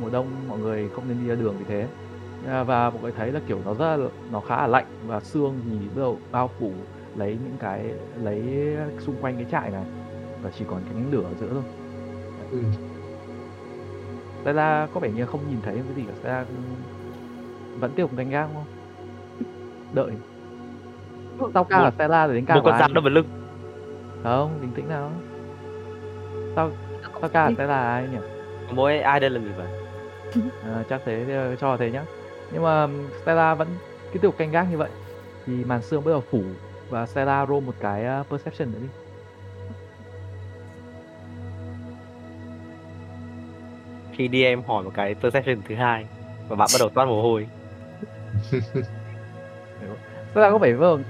Mùa đông mọi người không nên đi ra đường vì thế. À, và mọi người thấy là kiểu nó rất là, nó khá là lạnh và sương thì bắt đầu bao phủ lấy những cái lấy xung quanh cái trại này và chỉ còn cái ánh lửa ở giữa thôi. Ừ. Stella có vẻ như không nhìn thấy cái gì cả. Stella vẫn tiếp tục canh gác không? Đợi sau ca là Stella rồi đến ca một con rắn ở bật lưng. Không bình tĩnh nào. Sau sau ca là Stella ai nhỉ? Mỗi ai đây là người vậy? À, chắc thế cho thế nhá. Nhưng mà Stella vẫn cứ tiếp tục canh gác như vậy. Thì màn sương bắt đầu phủ và Stella roll một cái uh, perception nữa đi. Khi đi em hỏi một cái perception thứ hai và bạn bắt đầu toát mồ hôi Stella có vẻ vâng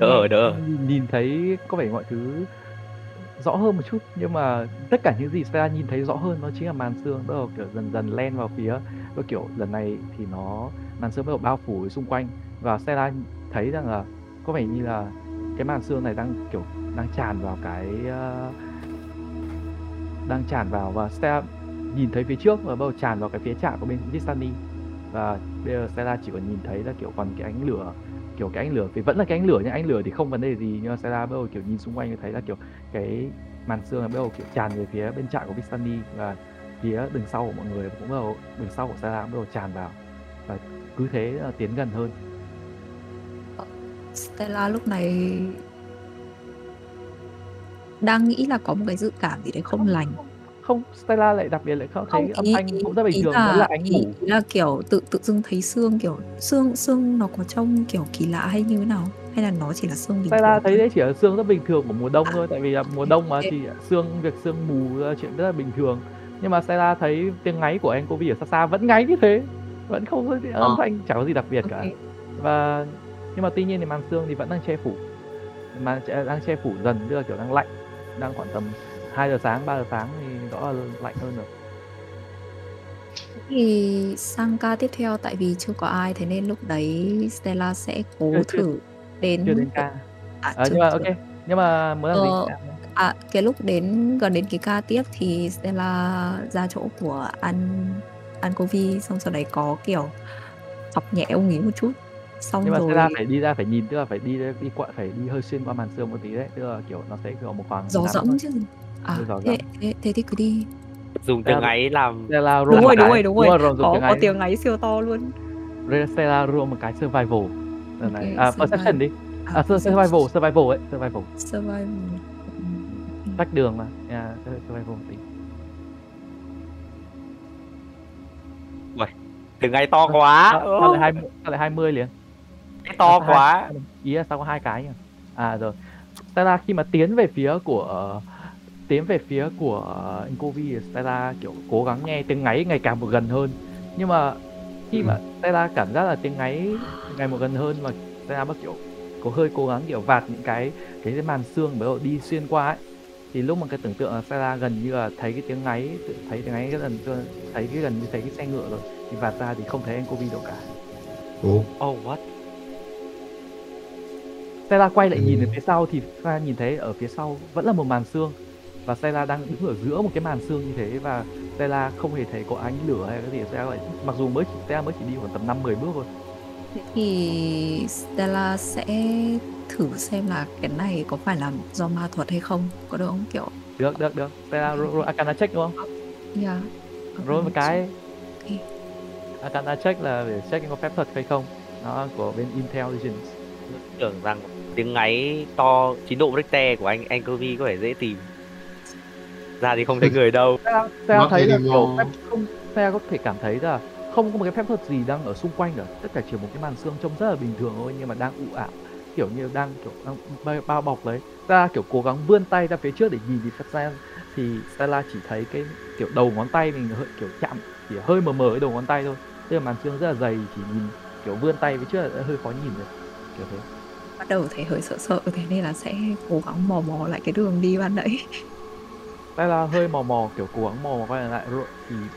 Đỡ, đỡ. nhìn, nhìn thấy có vẻ mọi thứ rõ hơn một chút. Nhưng mà tất cả những gì Stella nhìn thấy rõ hơn nó chính là màn sương bắt đầu kiểu dần dần len vào phía và kiểu lần này thì nó màn sương bắt đầu bao phủ xung quanh. Và Stella thấy rằng là có vẻ như là cái màn sương này đang kiểu đang tràn vào cái ờ, đang tràn vào. Và Stella nhìn thấy phía trước và bắt đầu tràn vào cái phía trạm của bên Vistani. Và bây giờ Stella chỉ còn nhìn thấy là kiểu còn cái ánh lửa kiểu cái ánh lửa thì vẫn là cái ánh lửa nhưng ánh lửa thì không vấn đề gì, nhưng mà Stella bắt đầu kiểu, nhìn xung quanh thì thấy là, kiểu, cái màn sương bắt đầu, kiểu, tràn về phía bên trại của Vistani và phía đường sau của mọi người, cũng bắt đầu, đường sau của Stella bắt đầu tràn vào. Và cứ thế là tiến gần hơn. Ờ, Stella lúc này đang nghĩ là có một cái dự cảm gì đấy không lành không Stella lại đặc biệt lại không thấy âm ý- thanh ý- cũng rất bình thường vẫn là ánh ngủ ý là kiểu tự tự dưng thấy xương kiểu xương xương nó có trông kiểu kỳ lạ hay như thế nào hay là nó chỉ là xương bình Stella thường thấy đấy chỉ là xương rất bình thường của mùa đông À. thôi tại vì là mùa đông mà thì xương việc xương mù là chuyện rất là bình thường nhưng mà Stella thấy tiếng ngáy của anh Kobe ở xa xa vẫn ngáy như thế vẫn không có gì- âm Ờ. thanh chẳng có gì đặc biệt cả Ok. và nhưng mà tuy nhiên thì màn sương thì vẫn đang che phủ mà đang che phủ dần tức là kiểu đang lạnh đang khoảng tầm 2 giờ sáng 3 giờ sáng thì rõ là lạnh hơn rồi. Thì sang ca tiếp theo tại vì chưa có ai thế nên lúc đấy Stella sẽ cố Chưa- thử đến chưa đến ca. À, Ờ, chưa- nhưng mà chưa. ok nhưng mà muốn làm gì? Ờ, À, cái lúc đến gần đến cái ca tiếp thì Stella ra chỗ của An Ancovi xong sau đấy có kiểu học nhẹ ông ấy một chút. Xong nhưng mà rồi Stella phải đi ra phải nhìn tức là phải đi đi qua phải đi hơi xuyên qua màn sương một tí đấy tức là kiểu nó sẽ kiểu một khoảng gió thôi. chứ à thế, thế, thế thì cứ đi. Dùng tiếng ấy làm Stella roll đúng một rồi đúng cái- rồi đúng rồi. Rồi, dùng có tiếng có Anh. tiếng ngáy siêu to luôn. Stella roll một cái survival. Lần này. Ok, à survival. perception đi. À, sur- survival survival ấy survival. Survival. Tách đường mà. Yeah, survival một tí. Tiếng ngay to quá. sao, sao lại hai sao lại 20 liền? Cái to À, quá. hai- ý là sao có hai cái nhỉ? À rồi. Stella khi mà tiến về phía của tiến về phía của Incovi Stella kiểu cố gắng nghe tiếng ngáy ngày càng một gần hơn. Nhưng mà khi mà Stella cảm giác là tiếng ngáy ngày một gần hơn mà Stella bắt kiểu có hơi cố gắng kiểu vạt những cái cái màn xương đầu đi xuyên qua ấy thì lúc mà cái tưởng tượng là Stella gần như là thấy cái tiếng ngáy thấy tiếng ngáy cái lần thấy cái gần như thấy cái xe ngựa rồi thì vạt ra thì không thấy Incovi đâu cả. Ồ, Oh what? Stella quay lại nhìn Ừ. ở phía sau thì Stella nhìn thấy ở phía sau vẫn là một màn xương và Stella đang đứng ở giữa một cái màn xương như thế và Stella không hề thấy có ánh lửa hay cái gì Stella lại mặc dù mới chỉ, Stella mới chỉ đi khoảng tầm 5 10 bước thôi. Thế thì Stella sẽ thử xem là cái này có phải là do ma thuật hay không có được không kiểu Được được được. Stella roll, Arcana check đúng không? yeah. Roll một cái Ok. Arcana check là để check có phép thuật hay không. Nó của bên Intelligence. Tưởng rằng tiếng ngáy to 9 độ Richter của anh anh Kirby có vẻ dễ tìm. Ra thì không thấy người đâu. Stella Not thấy là kiểu không Stella có thể cảm thấy là không có một cái phép thuật gì đang ở xung quanh cả. Tất cả chỉ một cái màn xương trông rất là bình thường thôi nhưng mà đang ụ ảo kiểu như đang kiểu đang bao, bọc lấy Stella kiểu cố gắng vươn tay ra phía trước để nhìn thì thật ra thì Stella chỉ thấy cái kiểu đầu ngón tay mình hơi kiểu chạm chỉ hơi mờ mờ cái đầu ngón tay thôi. Tức là màn xương rất là dày chỉ nhìn kiểu vươn tay phía trước là hơi khó nhìn rồi kiểu thế. Bắt đầu thấy hơi sợ sợ thế nên là sẽ cố gắng mò mò lại cái đường đi ban nãy Stella hơi mò mò kiểu cố gắng mò mò quay lại rồi thì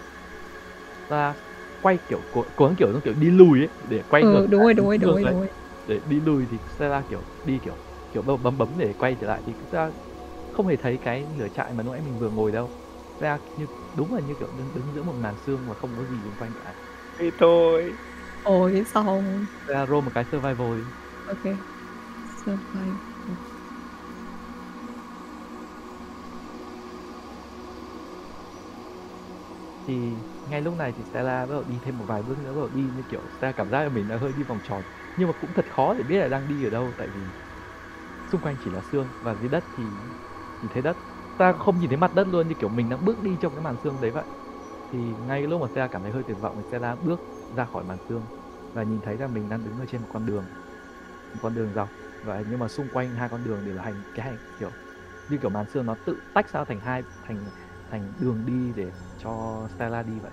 ta quay kiểu cố, cố gắng kiểu giống kiểu đi lùi ấy để quay ngược ừ, đúng rồi đúng rồi ngược đúng rồi đúng rồi. Để đi lùi thì Stella kiểu đi kiểu kiểu bấm bấm bấm để quay trở lại thì Stella không hề thấy cái lửa trại mà lúc nãy mình vừa ngồi đâu. Stella như đúng là như kiểu đứng, đứng giữa một màn xương mà không có gì xung quanh cả. Thì thôi. ôi xong Stella roll một cái survival đi. ok. Survive thì ngay lúc này thì Stella bắt đầu đi thêm một vài bước nữa, bắt đầu đi như kiểu Stella cảm giác là mình đã hơi đi vòng tròn. Nhưng mà cũng thật khó để biết là đang đi ở đâu, tại vì xung quanh chỉ là xương và dưới đất thì nhìn thấy đất. Ta không nhìn thấy mặt đất luôn, như kiểu mình đang bước đi trong cái màn xương đấy vậy. Thì ngay cái lúc mà Stella cảm thấy hơi tuyệt vọng thì Stella bước ra khỏi màn xương và nhìn thấy là mình đang đứng ở trên một con đường, một con đường dọc. Và nhưng mà xung quanh hai con đường đều là hành, cái hành kiểu như kiểu màn xương nó tự tách ra thành hai, thành thành đường đi để cho Stella đi vậy.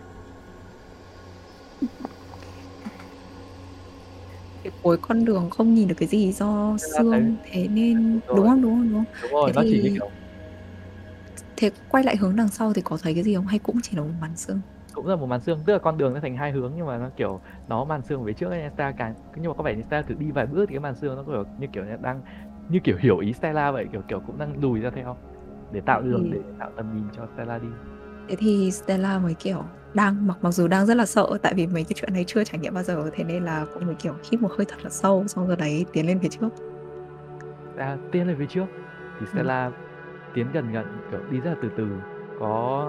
Cái cuối con đường không nhìn được cái gì do Stella thấy- xương thế nên Đúng đúng không? Đúng không? Đúng không? Đúng rồi Thế nó chỉ thì- kiểu thế quay lại hướng đằng sau thì có thấy cái gì không? Hay cũng chỉ là một màn xương? Cũng là một màn xương tức là con đường nó thành hai hướng nhưng mà nó kiểu nó màn xương phía trước ấy, Stella càng nhưng mà có vẻ như Stella thử đi vài bước thì cái màn xương nó kiểu như kiểu đang như kiểu hiểu ý Stella vậy kiểu kiểu cũng đang lùi ra theo để tạo đường Ừ. để tạo tầm nhìn cho Stella đi thế thì Stella mới kiểu đang mặc mặc dù đang rất là sợ tại vì mấy cái chuyện này chưa trải nghiệm bao giờ thế nên là cũng mới kiểu hít một hơi thật là sâu xong rồi đấy tiến lên phía trước. Stella tiến lên phía trước. Thì Stella tiến gần gần kiểu đi rất là từ từ. Có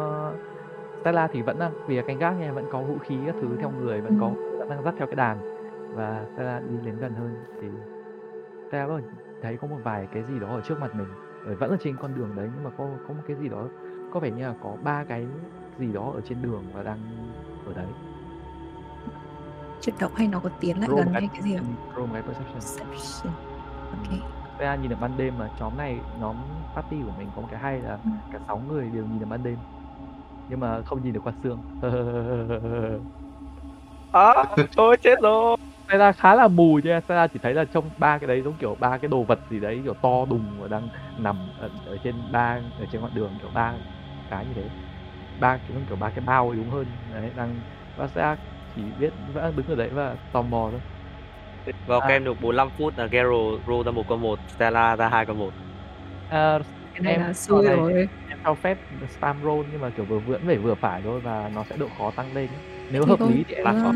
Stella thì vẫn đang vì canh gác nha vẫn có vũ khí các thứ theo người vẫn có vẫn đang dắt theo cái đàn. Và Stella đi đến gần hơn. Thì Stella thấy có một vài cái gì đó ở trước mặt mình. Vẫn là trên con đường đấy nhưng mà có có một cái gì đó có vẻ như là có ba cái gì đó ở trên đường và đang ở đấy. Chuyển động hay nó có tiến lại Roll gần hay cái gì không roll một cái perception. Perception. ok. Stella nhìn được ban đêm mà nhóm này nhóm party của mình có một cái hay là Ừ. cả sáu người đều nhìn được ban đêm. Nhưng mà không nhìn được qua xương. À, thôi chết rồi. Stella khá là mù nha. Stella chỉ thấy là trong ba cái đấy giống kiểu ba cái đồ vật gì đấy kiểu to đùng và đang nằm ở, ở trên ba ở trên ngọn đường kiểu ba cái như thế. Ba kiểu kiểu ba cái bao đúng hơn. Đấy đang và Stella chỉ biết vẫn đang đứng ở đấy và tò mò thôi. Vào À. kem được 45 phút là Gero roll ra một con một, Stella ra hai con một. à, cái này Em là xui này- rồi. em cho phép spam roll nhưng mà kiểu vừa vẫn phải vừa phải thôi và nó sẽ độ khó tăng lên nếu Thì hợp thôi, lý thì em là cứ, khó.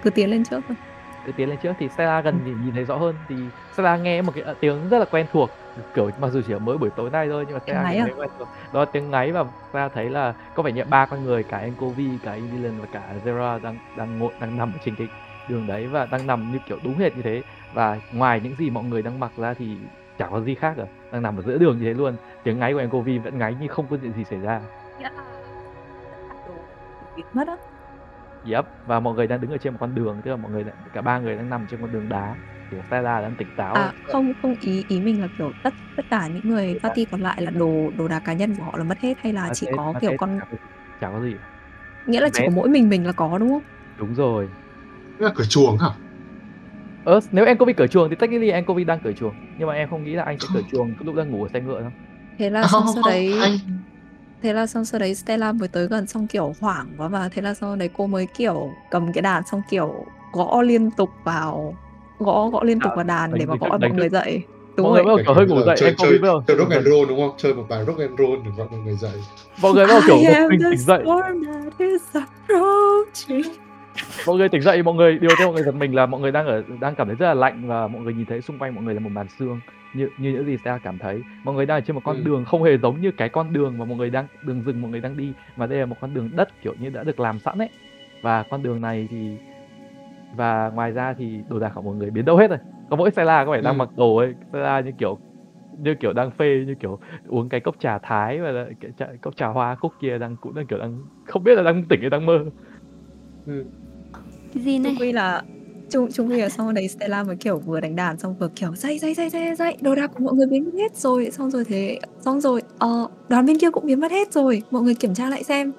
cứ tiến lên trước thôi. Cứ tiến lên trước thì Stella gần thì nhìn thấy rõ hơn. Thì Stella nghe một cái ờ, tiếng rất là quen thuộc kiểu mặc dù chỉ ở mới buổi tối nay thôi nhưng mà Stella ngáy à? đó tiếng ngáy và Stella thấy là có vẻ như ba con người cả Enkovi cả Evelyn và cả Zera đang đang ngồi đang nằm ở trên cái đường đấy và đang nằm như kiểu đúng hệt như thế và ngoài những gì mọi người đang mặc ra thì chả có gì khác cả đang nằm ở giữa đường như thế luôn tiếng ngáy của Ncov vẫn ngáy như không có chuyện gì xảy ra mất á Yep, và mọi người đang đứng ở trên một con đường, tức là mọi người cả ba người đang nằm trên con đường đá. Kiểu Stella đang tỉnh táo. à không không ý ý mình là kiểu tất tất cả những người party còn lại là đồ đồ đạc cá nhân của họ là mất hết hay là Mà chỉ thế- có kiểu thế con chả có gì- có nghĩa là chỉ Bé- có mỗi mình mình là có đúng không? Đúng rồi. Là cửa chuồng hả? Ơ, nếu Ncov cởi chuồng thì technically Ncov đang cởi chuồng, nhưng mà em không nghĩ là anh sẽ cởi chuồng lúc đang ngủ ở xe ngựa đâu. thế là À, xong không, sau không, đấy anh- thế là xong sau đấy Stella mới tới gần xong kiểu hoảng quá và thế là sau đấy cô mới kiểu cầm cái đàn xong kiểu gõ liên tục vào gõ gõ liên tục À, vào đàn để mà đánh mọi người dậy đúng Mọi người rồi bắt đầu kiểu hơi ngủ dậy, chơi Ncov chơi bắt đầu chơi rock and roll đúng không chơi một bài rock and roll để gọi mọi người dậy mọi người bắt đầu kiểu the tỉnh dậy. Mọi người tỉnh dậy, mọi người điều theo mọi người giật mình là mọi người đang ở đang cảm thấy rất là lạnh và mọi người nhìn thấy xung quanh mọi người là một màn sương như như những gì Stella cảm thấy. Mọi người đang ở trên một con Ừ. đường không hề giống như cái con đường mà mọi người đang đường rừng mọi người đang đi mà đây là một con đường đất kiểu như đã được làm sẵn ấy. Và con đường này thì và ngoài ra thì đồ đạc của mọi người biến đâu hết rồi. Có mỗi Stella có vẻ đang Ừ. mặc đồ ấy, Stella như kiểu như kiểu đang phê như kiểu uống cái cốc trà thái và lại cái trà, cốc trà hoa khúc kia đang cũng đang kiểu đang không biết là đang tỉnh hay đang mơ. ừ. Cái gì này? Quy là Trung Trung quy là xong đấy Stella mới kiểu vừa đánh đàn xong vừa kiểu dậy dậy dậy dậy dậy đồ đạc của mọi người biến mất hết rồi xong rồi thế xong rồi ờ, đoàn bên kia cũng biến mất hết rồi mọi người kiểm tra lại xem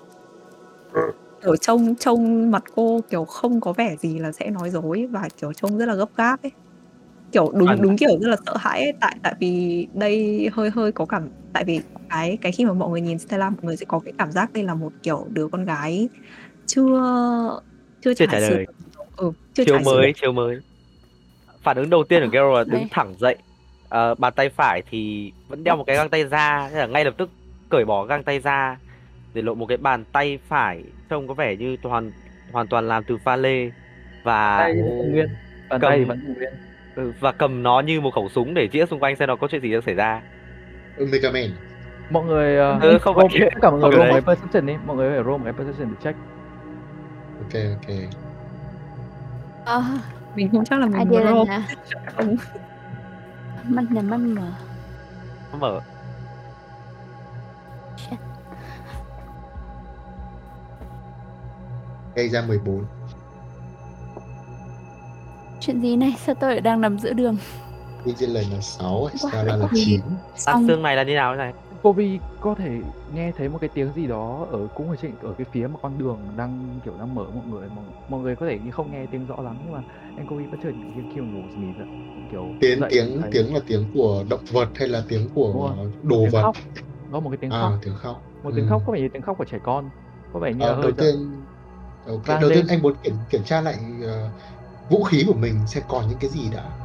kiểu trông trông mặt cô kiểu không có vẻ gì là sẽ nói dối và kiểu trông rất là gấp gáp ấy. Kiểu đúng đúng kiểu rất là sợ hãi ấy. Tại tại vì đây hơi hơi có cảm tại vì cái cái khi mà mọi người nhìn Stella mọi người sẽ có cái cảm giác đây là một kiểu đứa con gái chưa chưa Chưa trải đời. ừ, chưa chiều mới chiều mới. Phản ứng đầu tiên của Garo là đứng Đấy. thẳng dậy. Ờ, bàn tay phải thì vẫn đeo một cái găng tay da thế là ngay lập tức cởi bỏ găng tay da để lộ một cái bàn tay phải trông có vẻ như hoàn hoàn toàn làm từ pha lê và tay nguyên bàn cầm- tay vẫn nguyên. Ừ, và cầm nó như một khẩu súng để chĩa xung quanh xem nó có chuyện gì đang xảy ra. Man. Mọi người uh, Ừ, không phải- tất cả mọi người roll phải một cái perception đi. Mọi người phải roll một cái perception để check. Ok ok. Ờ, mình không chắc là mình muốn roll à? Mắt nhắm mắt mở. mở gây ra 14 Chuyện gì này? Sao tôi lại đang nằm giữa đường? Vigilant là 6 Wow, Stella là ui. 9 Tát xong xương này là như nào thế này? Kovi có thể nghe thấy một cái tiếng gì đó ở cũng ở trên ở cái phía một con đường đang kiểu đang mở mọi người mọi, mọi người có thể như không nghe tiếng rõ lắm nhưng mà anh Kovi bất chợt khi mà ngủ dậy kiểu tiếng dậy tiếng thấy tiếng là tiếng của động vật hay là tiếng của đồ tiếng vật? khóc. Đó một cái tiếng à khóc. tiếng khóc. Một tiếng Ừ. khóc có vẻ như tiếng khóc của trẻ con. Có vẻ như là hơi đầu giận. tiên ok đầu tiên anh muốn kiểm kiểm tra lại ờ, vũ khí của mình xem còn những cái gì đã.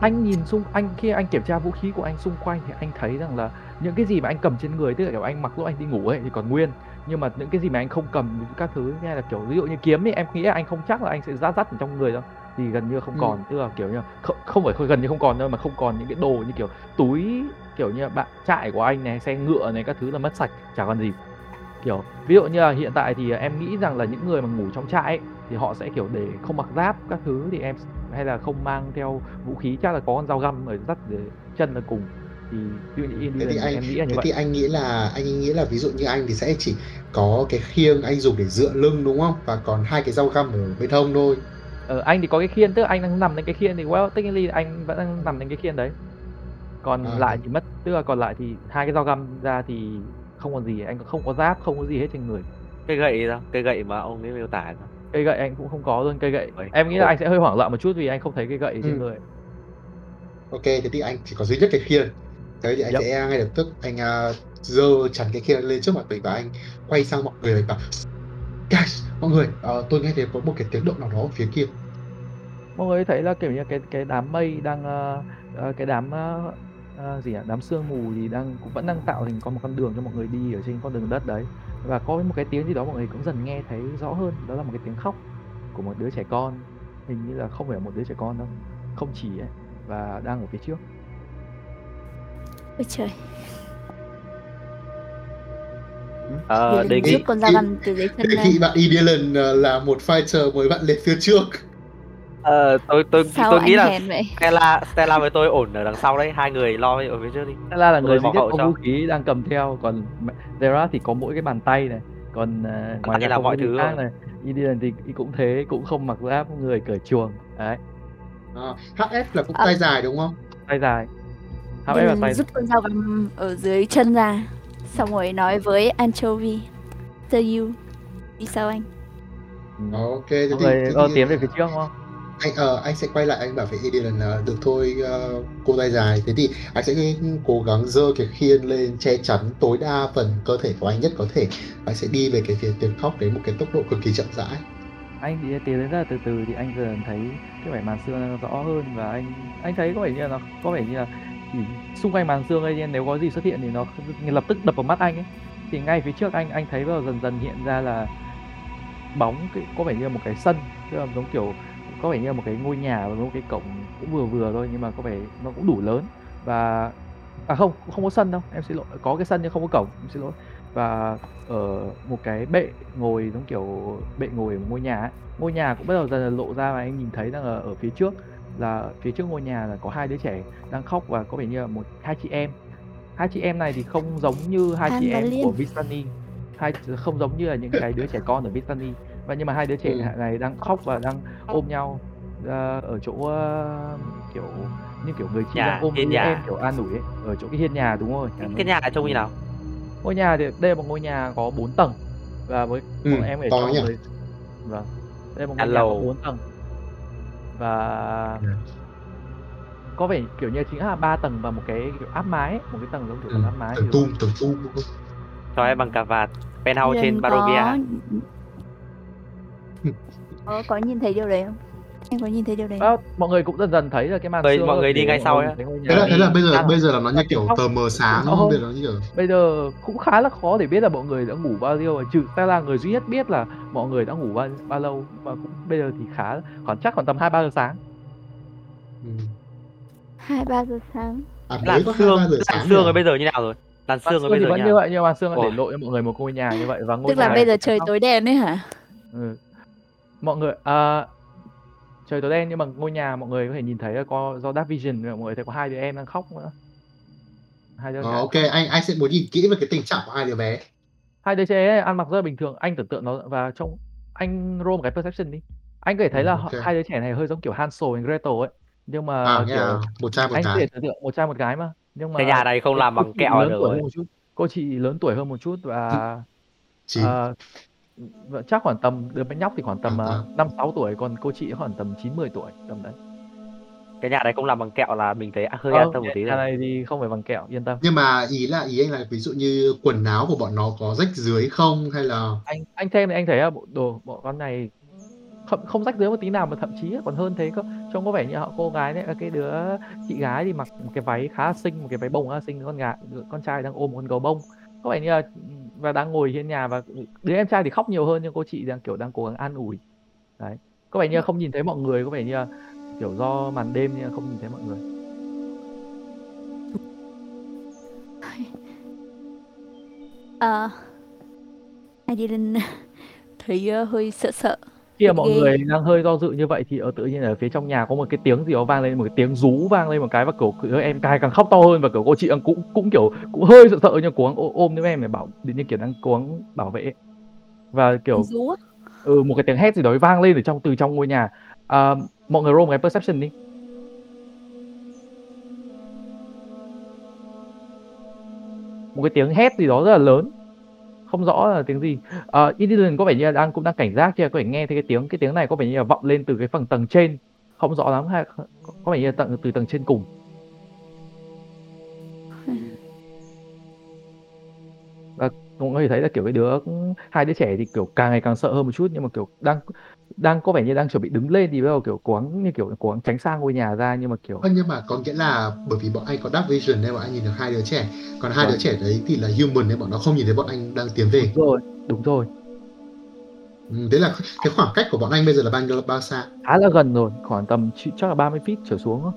Anh nhìn xung anh khi anh kiểm tra vũ khí của anh xung quanh thì anh thấy rằng là những cái gì mà anh cầm trên người tức là kiểu anh mặc lúc anh đi ngủ ấy thì còn nguyên. Nhưng mà những cái gì mà anh không cầm các thứ như là kiểu ví dụ như kiếm thì em nghĩ anh không chắc là anh sẽ dắt dắt ở trong người đâu. Thì gần như không Ừ. còn tức là kiểu như không, không phải gần như không còn đâu mà không còn những cái đồ như kiểu túi kiểu như bạn trại của anh này xe ngựa này các thứ là mất sạch chả còn gì kiểu ví dụ như là hiện tại thì em nghĩ rằng là những người mà ngủ trong trại ấy, thì họ sẽ kiểu để không mặc giáp các thứ thì em hay là không mang theo vũ khí chắc là có con dao găm ở dắt để chân là cùng. Thì ví dụ như thế thì anh em nghĩ là như thế vậy. thì anh nghĩ là anh nghĩ là ví dụ như anh thì sẽ chỉ có cái khiêng anh dùng để dựa lưng đúng không? Và còn hai cái dao găm ở bên hông thôi. Ờ, anh thì có cái khiên tức là anh đang nằm lên cái khiên thì well technically anh vẫn đang nằm lên cái khiên đấy. Còn À. lại thì mất tức là còn lại thì hai cái dao găm ra thì không còn gì anh không có giáp không có gì hết trên người. Cây gậy sao? Cây gậy mà ông ấy miêu tả sao? cây gậy anh cũng không có luôn cây gậy. Ôi, em nghĩ là anh sẽ hơi hoảng loạn một chút vì anh không thấy cây gậy trên Ừ. người. Ok thế thì anh chỉ có duy nhất cái khiên. Thế thì anh Yep. sẽ ngay lập tức anh uh, dơ chắn cái khiên lên trước mặt mình và anh quay sang mọi người và guys mọi người ờ, tôi nghe thấy có một cái tiếng động nào đó ở phía kia. Mọi người thấy là kiểu như cái cái đám mây đang ờ, ờ, cái đám ờ, ờ, gì ạ đám sương mù thì đang cũng vẫn đang tạo thành con một con đường cho mọi người đi ở trên con đường đất đấy. Và có một cái tiếng gì đó mọi người cũng dần nghe thấy rõ hơn. Đó là một cái tiếng khóc của một đứa trẻ con. Hình như là không phải là một đứa trẻ con đâu không chỉ ấy và đang ở phía trước. Ôi trời. Đi đề nghị trước con dao găm từ dưới chân nghị bạn Idealan uh, là một fighter mới bạn lên phía trước Ờ, tôi tôi Sao tôi nghĩ là vậy? Stella Stella với tôi ổn ở đằng sau đấy, hai người lo ở phía trước đi. Stella là người duy bảo nhất hậu có cho. vũ khí đang cầm theo còn Zera thì có mỗi cái bàn tay này còn ờ, ngoài ra là mọi thứ khác rồi. này Eden thì cũng thế cũng không mặc giáp người cởi chuồng đấy À, HF là cũng À. tay dài đúng không? tay dài HF Nên là tay rút con dao găm ở dưới chân ra xong rồi nói với anchovy to you đi sau anh Ừ. Ờ, ok thế thì, thế ờ, thì tiến về phía trước không anh ờ, anh sẽ quay lại anh bảo với Eden là ờ, được thôi uh, cô tay dài. Thế thì anh sẽ cố gắng dơ cái khiên lên che chắn tối đa phần cơ thể của anh nhất có thể. Anh sẽ đi về cái phía tiếng khóc đến một cái tốc độ cực kỳ chậm rãi. Anh thì tiến đến rất là từ từ thì anh dần thấy cái vẻ màn xương rõ hơn và anh anh thấy có vẻ như là nó có vẻ như là chỉ xung quanh màn xương ấy nên nếu có gì xuất hiện thì nó lập tức đập vào mắt anh ấy. Thì ngay phía trước anh anh thấy vào dần dần hiện ra là bóng cái, có vẻ như là một cái sân tức là giống kiểu có vẻ như là một cái ngôi nhà và một cái cổng cũng vừa vừa thôi nhưng mà có vẻ nó cũng đủ lớn. Và à không không có sân đâu em xin lỗi. Có cái sân nhưng không có cổng em xin lỗi. Và ở một cái bệ ngồi giống kiểu bệ ngồi ở một ngôi nhà ấy. ngôi nhà cũng bắt đầu dần dần lộ ra và anh nhìn thấy rằng là ở phía trước là phía trước ngôi nhà là có hai đứa trẻ đang khóc và có vẻ như là một hai chị em. Hai chị em này thì không giống như hai An chị em Liên. của Vistani hai không giống như là những cái đứa trẻ con ở Vistani và nhưng mà hai đứa trẻ Ừ. này đang khóc và đang ôm nhau ờ, ở chỗ ờ, kiểu như kiểu người chị Nhà, đang ôm hiên nhà. em kiểu an ủi ấy ở chỗ cái hiên nhà đúng rồi Cái nhà trông như nào? ngôi nhà thì đây là một ngôi nhà có 4 tầng và với Ừ, em cho nhỉ? người vâng đây là một Nhà ngôi nhà có lầu. 4 tầng và Ừ. có vẻ kiểu như chính là ba tầng và một cái kiểu áp mái ấy, một cái tầng giống kiểu ừ. tầng áp mái tầng tum tầng không? Cho em bằng cà vạt. Penthouse trên Barovia. có có có nhìn thấy điều đấy không em có nhìn thấy điều đấy Đó, mọi người cũng dần dần thấy là cái màn Mọi- xương mọi người đi ngay sau ấy. thế là thế là bây giờ bây giờ là nó như kiểu tờ mờ sáng Rõ đúng không? bây giờ nó như kiểu bây giờ cũng khá là khó để biết là mọi người đã ngủ bao nhiêu rồi trừ ta là người duy nhất biết là mọi người đã ngủ bao, bao lâu và cũng bây giờ thì khá khoảng chắc khoảng tầm hai ba giờ sáng hai ba giờ sáng à Làn xương, làn xương rồi bây giờ như nào rồi? Làn xương rồi bây giờ vẫn như vậy nhưng mà xương là để lộ cho mọi người một ngôi nhà như vậy và ngôi tức là bây giờ trời tối đen đấy hả ừ. Mọi người à, trời tối đen nhưng mà ngôi nhà mọi người có thể nhìn thấy là có do dark vision mọi người thấy có hai đứa em đang khóc nữa. Hai đứa Ờ, trẻ. ok anh anh sẽ muốn nhìn kỹ về cái tình trạng của hai đứa bé. Hai đứa trẻ ấy ăn mặc rất là bình thường. Anh tưởng tượng nó và trong anh roll một cái perception đi. Anh có thể thấy Ừ, là ok. họ- hai đứa trẻ này hơi giống kiểu Hansel and Gretel ấy nhưng mà à kiểu là một trai một anh có gái. thể tưởng tượng một trai một gái mà nhưng mà Cái nhà này không làm bằng kẹo lớn được tuổi rồi. hơn một chút cô chị lớn tuổi hơn một chút và ờ, và chắc khoảng tầm đứa bé nhóc thì khoảng tầm À, à. năm sáu tuổi còn cô chị khoảng tầm chín mười tuổi tầm đấy. Cái nhà này không làm bằng kẹo là mình thấy hơi an tâm một tí nhà rồi. này thì không phải bằng kẹo yên tâm. Nhưng mà ý là ý anh là ví dụ như quần áo của bọn nó có rách dưới không hay là? Anh anh xem thì anh thấy là bộ đồ bọn con này không không rách dưới một tí nào mà thậm chí còn hơn thế cơ. Trông có vẻ như họ cô gái đấy cái đứa chị gái thì mặc một cái váy khá là xinh một cái váy bông khá là xinh con gái con trai đang ôm một con gấu bông. Có vẻ như là và đang ngồi trên nhà và đứa em trai thì khóc nhiều hơn nhưng cô chị đang kiểu đang cố gắng an ủi. Đấy. Có vẻ như không nhìn thấy mọi người có vẻ như kiểu do màn đêm nhưng không nhìn thấy mọi người. Ờ, I didn't thấy hơi sợ sợ khi mà Ghê. mọi người đang hơi do dự như vậy thì ở tự nhiên ở phía trong nhà có một cái tiếng gì đó vang lên một cái tiếng rú vang lên một cái và kiểu em cai càng khóc to hơn và kiểu cô chị đang cũng cũng kiểu cũng hơi sợ sợ nhưng cố gắng ôm- đứa em để bảo đến như kiểu đang cố gắng bảo vệ. Và kiểu rú ừ, một cái tiếng hét gì đó vang lên từ trong từ trong ngôi nhà. À, mọi người roll một cái perception đi. Một cái tiếng hét gì đó rất là lớn không rõ là tiếng gì. Uh, Indian có vẻ như là đang cũng đang cảnh giác chưa có thể nghe thấy cái tiếng cái tiếng này có vẻ như là vọng lên từ cái phần tầng trên. Không rõ lắm hay có vẻ như là tận từ tầng trên cùng. Và cũng có thể thấy là kiểu cái đứa hai đứa trẻ thì kiểu càng ngày càng sợ hơn một chút nhưng mà kiểu đang đang có vẻ như đang chuẩn bị đứng lên thì bắt đầu kiểu cố gắng như kiểu cố gắng tránh xa ngôi nhà ra nhưng mà kiểu Vâng, nhưng mà có nghĩa là bởi vì bọn anh có dark vision nên bọn anh nhìn được hai đứa trẻ. Còn hai Vâng. đứa trẻ đấy thì là human nên bọn nó không nhìn thấy bọn anh đang tiến về. Đúng rồi đúng rồi. Ừ, đấy là cái khoảng cách của bọn anh bây giờ là bao nhiêu bao xa? Khá là gần rồi khoảng tầm chắc là 30 feet trở xuống thôi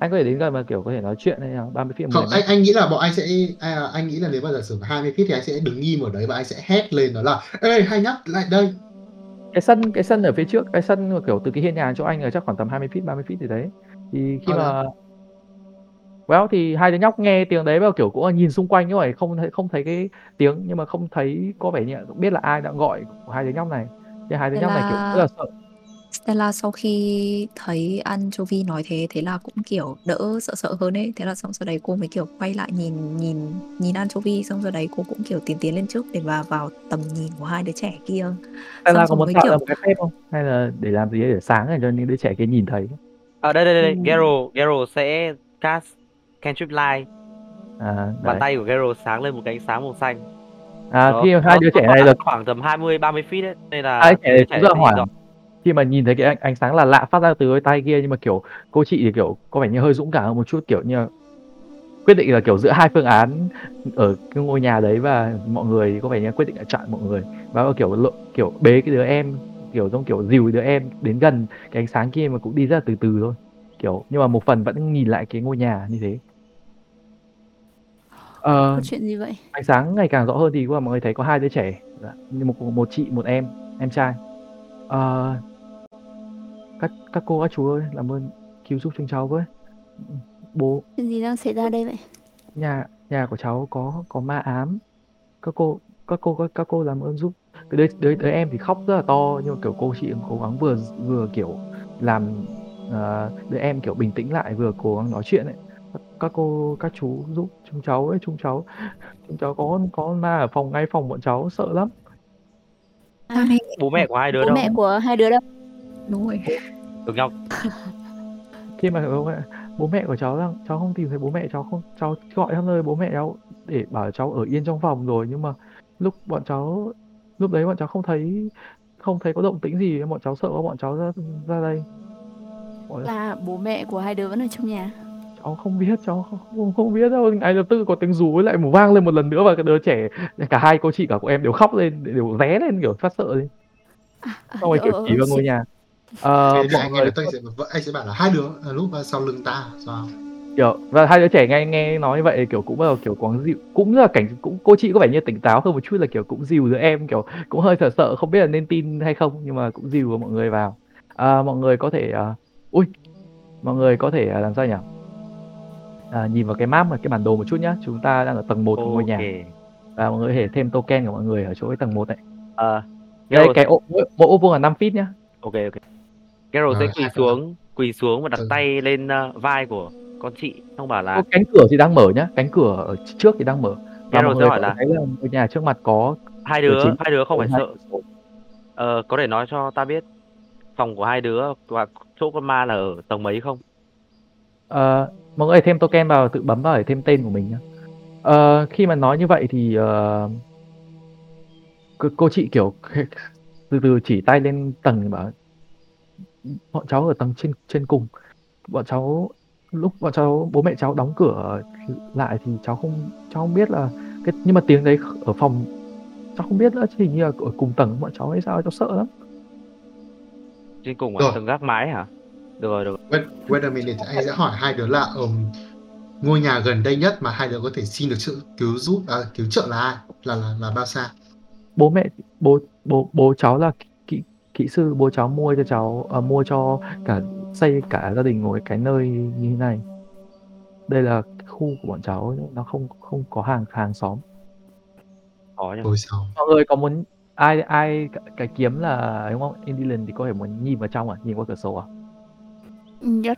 anh có thể đến gần mà kiểu có thể nói chuyện hay là 30 feet không 10 anh anh nghĩ là bọn anh sẽ à, anh nghĩ là nếu mà giả sử 20 feet thì anh sẽ đứng im ở đấy và anh sẽ hét lên đó là ê hai nhóc lại đây cái sân cái sân ở phía trước cái sân mà kiểu từ cái hiên nhà chỗ anh là chắc khoảng tầm 20 feet 30 feet gì đấy. Thì khi Ờ, mà well thì hai đứa nhóc nghe tiếng đấy và kiểu cũng là nhìn xung quanh nhưng mà không thấy không thấy cái tiếng nhưng mà không thấy có vẻ như là biết là ai đã gọi của hai đứa nhóc này. Thì hai đứa Thế nhóc này kiểu là- rất là sợ Stella sau khi thấy anchovy nói thế thế là cũng kiểu đỡ sợ sợ hơn ấy thế là xong sau đấy cô mới kiểu quay lại nhìn nhìn nhìn anchovy xong sau đấy cô cũng kiểu tiến tiến lên trước để vào vào tầm nhìn của hai đứa trẻ kia Stella xong có muốn tạo kiểu ra một cái phép không hay là để làm gì đấy để sáng để cho những đứa trẻ kia nhìn thấy À đây đây đây, đây. Ừ. Gero, Gero sẽ cast cantrip light. à Bàn đấy. tay của Gero sáng lên một cái ánh sáng màu xanh. à Nó- khi hai đứa trẻ này là khoảng tầm 20 30 feet ấy, nên là hai đứa trẻ này cũng rất hoảng. Khi mà nhìn thấy cái ánh, ánh sáng là lạ phát ra từ đôi tay kia nhưng mà kiểu cô chị thì kiểu có vẻ như hơi dũng cảm hơn một chút kiểu như quyết định là kiểu giữa hai phương án ở cái ngôi nhà đấy và mọi người có vẻ như quyết định là chọn mọi người. Và kiểu lộ, kiểu bế cái đứa em kiểu giống kiểu dìu đứa em đến gần cái ánh sáng kia mà cũng đi rất là từ từ thôi kiểu. Nhưng mà một phần vẫn nhìn lại cái ngôi nhà như thế. Ờ, Có chuyện gì vậy? ánh sáng ngày càng rõ hơn thì mọi người thấy có hai đứa trẻ một một chị một em em trai Ờ, các các cô các chú ơi làm ơn cứu giúp chúng cháu với. Bố. Chuyện gì đang xảy ra đây vậy? nhà nhà của cháu có có ma ám. Các cô các cô các, các cô làm ơn giúp. Cái đứa, đứa đứa em thì khóc rất là to nhưng mà kiểu cô chị cố gắng vừa vừa kiểu làm ờ, đứa em kiểu bình tĩnh lại vừa cố gắng nói chuyện ấy. Các, các cô các chú giúp chúng cháu ấy chúng cháu chúng cháu có có ma ở phòng ngay phòng bọn cháu sợ lắm Này? Bố mẹ của hai đứa Bố đâu? mẹ của hai đứa đâu? đúng rồi Được nhau. khi mà bố mẹ, bố mẹ của cháu rằng cháu không tìm thấy bố mẹ cháu không cháu gọi khắp nơi bố mẹ cháu để bảo cháu ở yên trong phòng rồi nhưng mà lúc bọn cháu lúc đấy bọn cháu không thấy không thấy có động tĩnh gì bọn cháu sợ bọn cháu ra ra đây bọn Là bố mẹ của hai đứa vẫn ở trong nhà. Cháu không biết cháu không, không, biết đâu. Ngay lập tức có tiếng rú với lại một vang lên một lần nữa và cái đứa trẻ cả hai cô chị cả cô em đều khóc lên đều ré lên kiểu phát sợ lên À, à, xong rồi kiểu ờ, chỉ vào ngôi nhà. Ờ, thì mọi anh người tôi sẽ anh sẽ bảo là hai đứa ở lúc sau lưng ta sao? Kiểu và hai đứa trẻ nghe nghe nói như vậy kiểu cũng bắt đầu kiểu có dịu cũng là cảnh cũng cô chị có vẻ như tỉnh táo hơn một chút là kiểu cũng dìu đứa em kiểu cũng hơi sợ sợ không biết là nên tin hay không nhưng mà cũng dìu mọi người vào. À, mọi người có thể à, ui mọi người có thể à, làm sao nhỉ à, nhìn vào cái map và cái bản đồ một chút nhá chúng ta đang ở tầng 1 của ngôi nhà. Và mọi người có thể thêm token của mọi người ở chỗ cái tầng 1 này Ờ, đây cái ô, mỗi, mỗi ô vuông là 5 feet nhá. Ok ok. Gero Rồi, sẽ quỳ xuống, quỳ xuống và đặt Ừ. tay lên uh, vai của con chị, xong bảo là Ô, cánh cửa thì đang mở nhá cánh cửa ở trước thì đang mở. Và sẽ người hỏi là thấy là ngôi nhà trước mặt có hai đứa, chính- hai đứa không phải hai sợ. Ờ, có thể nói cho ta biết phòng của hai đứa và chỗ con ma là ở tầng mấy không? Ờ, mọi người thêm token vào tự bấm vào để thêm tên của mình nhá. Ờ, khi mà nói như vậy thì ờ, cô, chị kiểu từ từ chỉ tay lên tầng bảo bọn cháu ở tầng trên trên cùng bọn cháu lúc bọn cháu bố mẹ cháu đóng cửa lại thì cháu không cháu không biết là cái nhưng mà tiếng đấy ở phòng cháu không biết nữa hình như là ở cùng tầng bọn cháu hay sao cháu sợ lắm Trên cùng ở tầng gác mái hả? Được rồi, được rồi. wait, wait a minute anh sẽ hỏi hai đứa là ở ngôi nhà gần đây nhất mà hai đứa có thể xin được sự cứu giúp à, cứu trợ là ai? Là là, là bao xa? Bố mẹ bố bố bố cháu là kỹ kỹ sư bố cháu mua cho cháu à, mua cho cả xây cả gia đình một cái nơi như thế này. Đây là khu của bọn cháu nó không không có hàng hàng xóm. Nhỉ. sao. Mọi người có muốn ai ai cái, cái kiếm là đúng không? Indian thì có thể muốn nhìn vào trong à? Nhìn qua cửa sổ à Yes.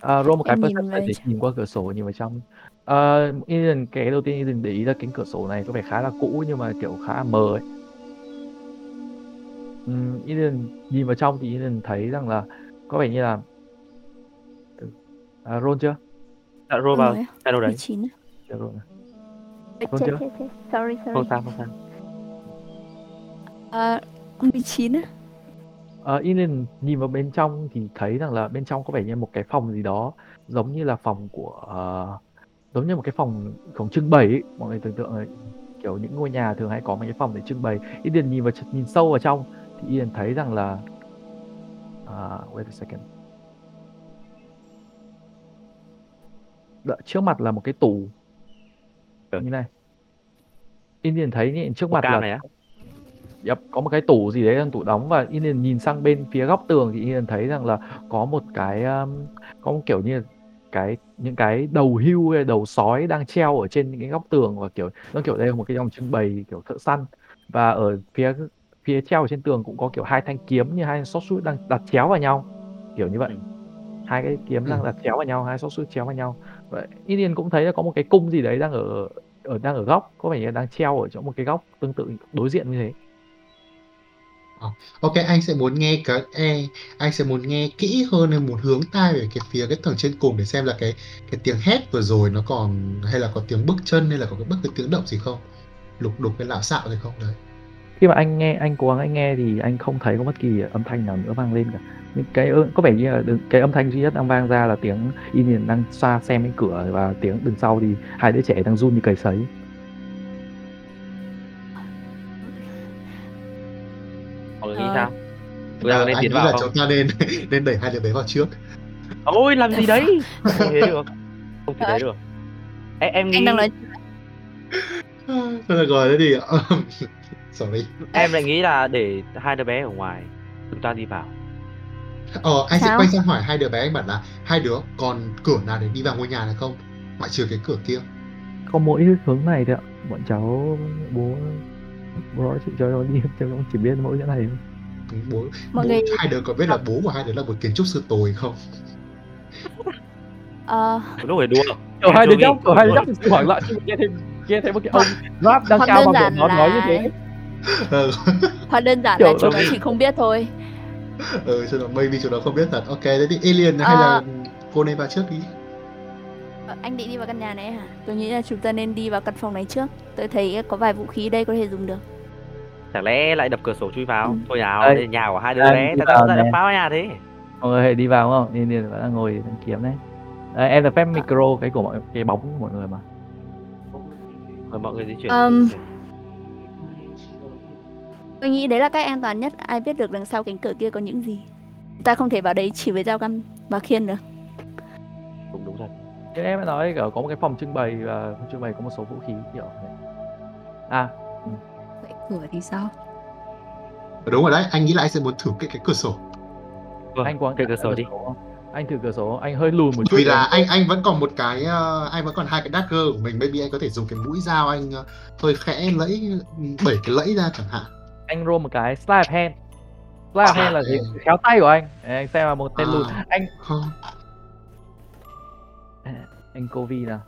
à, roll một cái perception để trong. nhìn qua cửa sổ nhìn vào trong à, Indian cái đầu tiên Indian để ý là cánh cửa sổ này có vẻ khá là cũ nhưng mà kiểu khá là mờ ấy um, Indian nhìn vào trong thì Indian thấy rằng là có vẻ như là à, roll chưa Đã roll vào channel đấy. 19 á. chưa roll Vâng chết, chưa? chết, chết. Sorry, sorry. Không sao, không sao. À, 19 á. Ờ, Indian nhìn vào bên trong thì thấy rằng là bên trong có vẻ như một cái phòng gì đó giống như là phòng của ờ, giống như một cái phòng phòng trưng bày ấy. mọi người tưởng tượng là kiểu những ngôi nhà thường hay có mấy cái phòng để trưng bày Indian nhìn vào nhìn sâu vào trong thì Indian thấy rằng là à, wait a second Đợi, trước mặt là một cái tủ Ừ. như này Indian thấy nhỉ, trước Một mặt là này á. Yep, có một cái tủ gì đấy đang tủ đóng và Ilian nhìn sang bên phía góc tường thì Ilian thấy rằng là có một cái um, có một kiểu như là cái những cái đầu hươu hay đầu sói đang treo ở trên những cái góc tường và kiểu nó kiểu đây là một cái dòng trưng bày kiểu thợ săn. Và ở phía phía treo ở trên tường cũng có kiểu hai thanh kiếm như hai sốt sút đang đặt chéo vào nhau. Kiểu như vậy. Hai cái kiếm đang Ừ. đặt chéo vào nhau hai sốt sút chéo vào nhau. Vậy Ilian cũng thấy là có một cái cung gì đấy đang ở ở đang ở góc. Có vẻ như là đang treo ở chỗ một cái góc tương tự đối diện như thế Ok, anh sẽ muốn nghe cái e, anh sẽ muốn nghe kỹ hơn nên muốn hướng tai về cái phía cái tầng trên cùng để xem là cái cái tiếng hét vừa rồi nó còn hay là có tiếng bước chân hay là có cái bất cứ tiếng động gì không? Lục đục cái lạo xạo gì không đấy. khi mà anh nghe anh cố gắng anh nghe thì anh không thấy có bất kỳ âm thanh nào nữa vang lên cả những cái có vẻ như là cái âm thanh duy nhất đang vang ra là tiếng Indian đang xoa xem cái cửa và tiếng đằng sau thì hai đứa trẻ đang run như cầy sấy chúng ta À, nên tiến vào là không chúng ta nên nên đẩy hai đứa bé vào trước. ôi làm gì đấy không thế được không thể thế được em, em nghĩ Anh đang nói Thôi được rồi, thế thì sorry. em lại nghĩ là để hai đứa bé ở ngoài chúng ta đi vào Ờ, anh sẽ Sao? quay sang hỏi hai đứa bé anh bảo là hai đứa còn cửa nào để đi vào ngôi nhà này không? Ngoại trừ cái cửa kia. có mỗi hướng này thôi ạ bọn cháu bố bố nói chuyện cho nó đi cháu cũng chỉ biết mỗi chỗ này thôi Bố, Mọi bố người- hai đứa có biết là bố của hai đứa là một kiến trúc sư tồi không? ờ, lúc phải đua kiểu hai đứa nhóc kiểu hai đứa nhóc thì hoảng loạn khi nghe thêm nghe thấy một cái ông rap đang cao bằng giản nó nói như là thế Ờ, hoặc đơn giản Kiểu là chúng nó- chỉ không biết thôi ừ, cho nó maybe chúng nó không biết thật. Ok, thế thì Alien hay là Ờ. cô nên vào trước đi. Ờ, anh định đi vào căn nhà này hả tôi nghĩ là chúng ta nên đi vào căn phòng này trước tôi thấy có vài vũ khí đây có thể dùng được chẳng lẽ lại đập cửa sổ chui vào? Ừ. thôi nào Đây. đây nhà của hai đứa bé tại sao lại đập phá vào nhà thế mọi người hãy đi vào đúng không? Inian vẫn đang ngồi đang kiếm đấy. Đấy, em được phép micro cái của mọi cái bóng của mọi người mà. Mời mọi người di chuyển. Ừm. tôi nghĩ đấy là cách an toàn nhất. Ai biết được đằng sau cánh cửa kia có những gì. Ta không thể vào đấy chỉ với dao găm và khiên được. Đúng đúng rồi Thế em nói kiểu có một cái phòng trưng bày và phòng trưng bày có một số vũ khí kiểu thế. À, cửa thì sao Đúng rồi đấy, anh nghĩ là anh sẽ muốn thử cái cái cửa sổ. Vâng, anh có cái cửa sổ đi? Anh thử cửa sổ, anh hơi lùn một chút. Vì là em- anh anh vẫn còn một cái ờ, anh vẫn còn hai cái dagger của mình, maybe anh có thể dùng cái mũi dao anh ờ, hơi khẽ lẫy bẩy cái lẫy ra chẳng hạn. anh roll một cái slide of hand. Slide of À, hand là gì? ừ. Khéo tay của anh. Đấy, anh xem là một tên À. lùn. Anh Không. anh Kovi nào.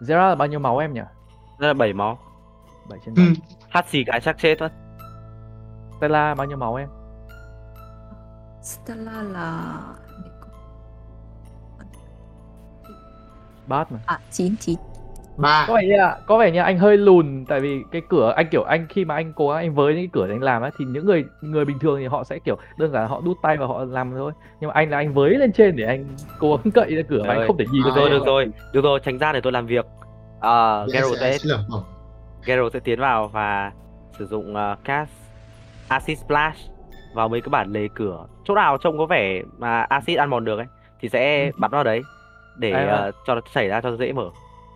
Zera là bao nhiêu máu em nhỉ? đây là bảy máu 7 trên Ừ. 7. hát xì cái chắc chết mất Stella bao nhiêu máu em? Stella là Bát mà. à chín chín Ba. Có vẻ như là có vẻ như anh hơi lùn tại vì cái cửa anh kiểu anh khi mà anh cố gắng anh với những cái cửa anh làm á thì những người người bình thường thì họ sẽ kiểu đơn giản là họ đút tay và họ làm thôi. Nhưng mà anh là anh với lên trên để anh cố gắng cậy ra cửa và Trời anh ơi. không thể nhìn được rồi được rồi được rồi tránh ra để tôi làm việc à, Geralt Geralt sẽ tiến vào và sử dụng uh, cast acid splash vào mấy cái bản lề cửa chỗ nào trông có vẻ mà acid ăn mòn được ấy thì sẽ bắn vào đấy để À, à. ờ, cho nó xảy ra cho nó dễ mở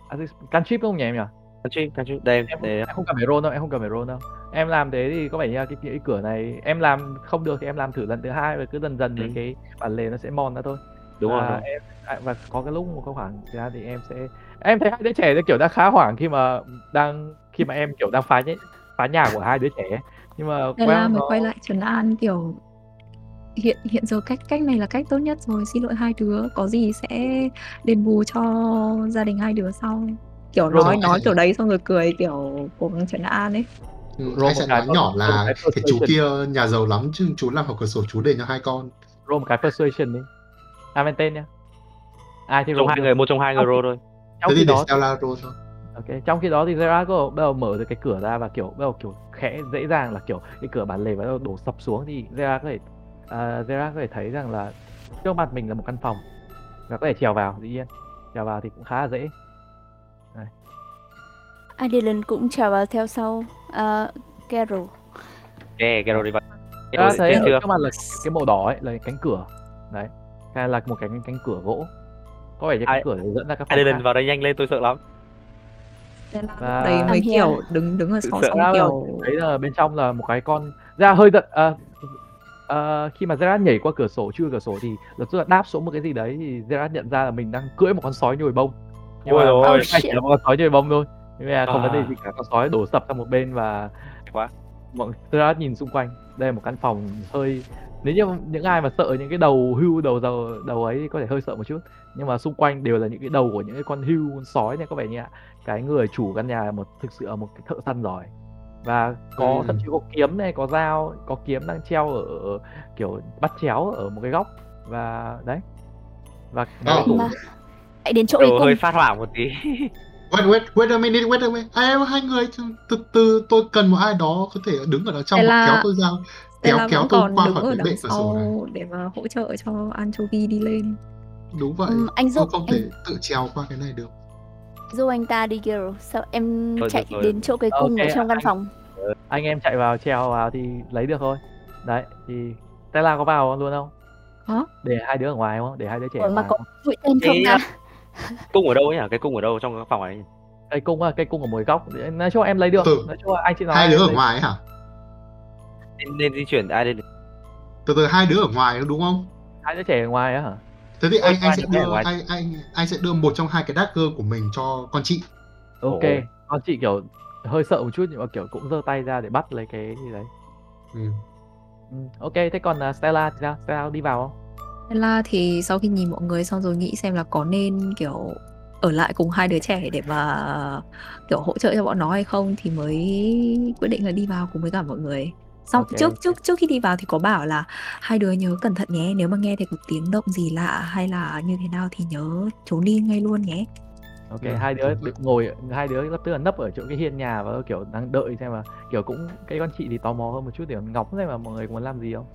À, can chip không nhỉ em nhỉ? Can chip, can chip. đây Em, đây em không cần phải roll đâu, em không cần phải roll đâu. Em làm thế thì có vẻ như cái, cái cửa này em làm không được thì em làm thử lần thứ hai và cứ dần dần thì Ừ. cái bản lề nó sẽ mòn ra thôi. đúng đúng rồi. em à, và có cái lúc một cái khoảng gian thì em sẽ em thấy hai đứa trẻ nó kiểu đang khá hoảng khi mà đang khi mà em kiểu đang phá nhẽ phá nhà của hai đứa trẻ nhưng mà Stella well, mới nó- quay lại trấn an kiểu hiện hiện giờ cách cách này là cách tốt nhất rồi. Xin lỗi hai đứa có gì sẽ đền bù cho gia đình hai đứa sau. Kiểu Rồi, nói rồi. nói kiểu đấy xong rồi cười kiểu gắng trấn an ấy. Một sẽ cái nói nhỏ là cái chú kia nhà giàu lắm chứ chú làm học cửa sổ chú để cho hai con. một cái persuasion đi à bên tên nhá. Ai thì trong hai người một trong hai người roll thôi. trong Thế thì để đó Stella roll thôi. Ok trong khi đó thì Zera có bắt đầu mở được cái cửa ra và kiểu bắt đầu kiểu khẽ dễ dàng là kiểu cái cửa bản lề bắt đầu đổ sập xuống thì Zera có thể uh, Zera có thể thấy rằng là trước mặt mình là một căn phòng. Và có thể trèo vào dĩ nhiên. Trèo vào thì cũng khá là dễ. Adeline cũng trèo vào theo sau. Uh, Carol. Yeah, Geralt đi vào. Ta Geralt thấy trước mặt là cái màu đỏ ấy là cái cánh cửa. Đấy. Hay là một cái cánh cửa gỗ. Có vẻ như cánh cửa để dẫn ra các phòng Adeline vào đây nhanh lên tôi sợ lắm Và- đấy here. kiểu đứng đứng ở sau sợ xong kiểu thấy là bên trong là một cái con ra hơi giận à, à, khi mà Gerard nhảy qua cửa sổ chui cửa sổ thì lập tức là đáp xuống một cái gì đấy thì Gerard nhận ra là mình đang cưỡi một con sói nhồi bông nhưng Ôi mà ôi. chỉ là một con sói nhồi bông thôi nhưng mà không vấn đề À. gì cả con sói đổ sập sang một bên và Quá. mọi Gerard nhìn xung quanh đây là một căn phòng hơi nếu như những ai mà sợ những cái đầu hưu đầu đầu đầu ấy thì có thể hơi sợ một chút nhưng mà xung quanh đều là những cái đầu của những cái con hưu con sói này có vẻ như là cái người chủ căn nhà là một thực sự là một cái thợ săn giỏi và có Ừ. thậm chí có kiếm này có dao có kiếm đang treo ở, ở kiểu bắt chéo ở một cái góc và đấy và Ờ. cái tủ Mà hãy đến chỗ cùng hơi phát hoảng một tí. Wait, wait, wait a minute, wait a minute. À, em hai người từ từ tôi cần một ai đó có thể đứng ở đó trong và kéo tôi ra. kéo kéo tôi qua khỏi cái bệ cửa sổ này. để mà hỗ trợ cho Anchovy đi lên Đúng vậy. Ừm, anh tôi giúp không anh thể tự trèo qua cái này được. Giúp anh ta đi Gero. Sao em Thôi, chạy thôi. đến chỗ cái cung Ok, ở trong căn anh- phòng. anh em chạy vào treo vào thì lấy được thôi đấy thì Stella có vào luôn không Hả? để hai đứa ở ngoài không để hai đứa trẻ Ủa mà có mũi tên không ta? Cung ở đâu ấy nhỉ? Cái cung ở đâu trong cái phòng này? cây cung à cây cung ở một góc nói chung là em lấy được Từ- nói chung là anh chị nói hai đứa ở lấy- ngoài ấy hả? Nên, nên di chuyển ai lên? Từ từ hai đứa ở ngoài đúng không? hai đứa trẻ ở ngoài á hả Thế thì anh anh sẽ đưa anh anh anh sẽ đưa một trong hai cái dagger của mình cho con chị. ok Ồ. con chị kiểu hơi sợ một chút nhưng mà kiểu cũng giơ tay ra để bắt lấy cái gì đấy Ừ. ừ. ok thế còn uh, Stella thì sao Stella đi vào không Stella thì sau khi nhìn mọi người xong rồi nghĩ xem là có nên kiểu ở lại cùng hai đứa trẻ để mà kiểu hỗ trợ cho bọn nó hay không thì mới quyết định là đi vào cùng với cả mọi người. Xong Ok, trước trước trước khi đi vào thì có bảo là hai đứa nhớ cẩn thận nhé, nếu mà nghe thấy một tiếng động gì lạ hay là như thế nào thì nhớ trốn đi ngay luôn nhé. ok Ừ, hai đứa được ngồi hai đứa lập tức là nấp ở chỗ cái hiên nhà và kiểu đang đợi xem mà kiểu cũng cái con chị thì tò mò hơn một chút để ngóng xem mà mọi người muốn làm gì không.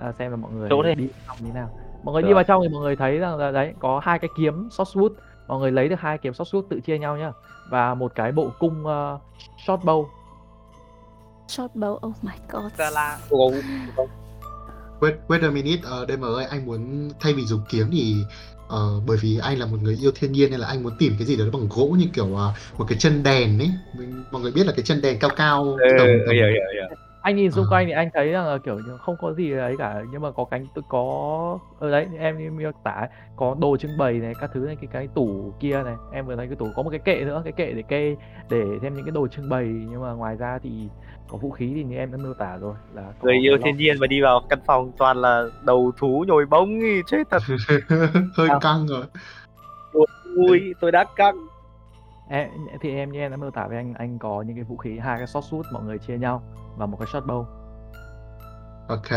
À, xem là mọi người Chỗ đi trong như nào. Mọi người đi Được. vào trong thì mọi người thấy rằng là đấy có hai cái kiếm shortwood mọi người lấy được hai kiếm shortwood tự chia nhau nhá. Và một cái bộ cung uh, short bow Short bow, oh my god. Có Wait, wait a minute, uh, DM ơi, anh muốn thay vì dùng kiếm thì ờ, bởi vì anh là một người yêu thiên nhiên nên là anh muốn tìm cái gì đó bằng gỗ như kiểu ờ, một cái chân đèn ấy. Mình, mọi người biết là cái chân đèn cao cao Ừ, tầm, tầm hiểu hiểu. Anh nhìn xung À. quanh thì anh thấy rằng là kiểu không có gì ấy cả nhưng mà có cánh có ở đấy em miêu tả có đồ trưng bày này các thứ này cái cái tủ kia này em vừa thấy cái tủ có một cái kệ nữa cái kệ để kê để thêm những cái đồ trưng bày nhưng mà ngoài ra thì có vũ khí thì như em đã miêu tả rồi là Người yêu thiên nhiên mà đi vào căn phòng toàn là đầu thú nhồi bông ý, chết thật. hơi căng rồi. Ui, tôi đã căng. Em thì em như em đã miêu tả với anh anh có những cái vũ khí hai cái short shoot mọi người chia nhau và một cái short bow Ok,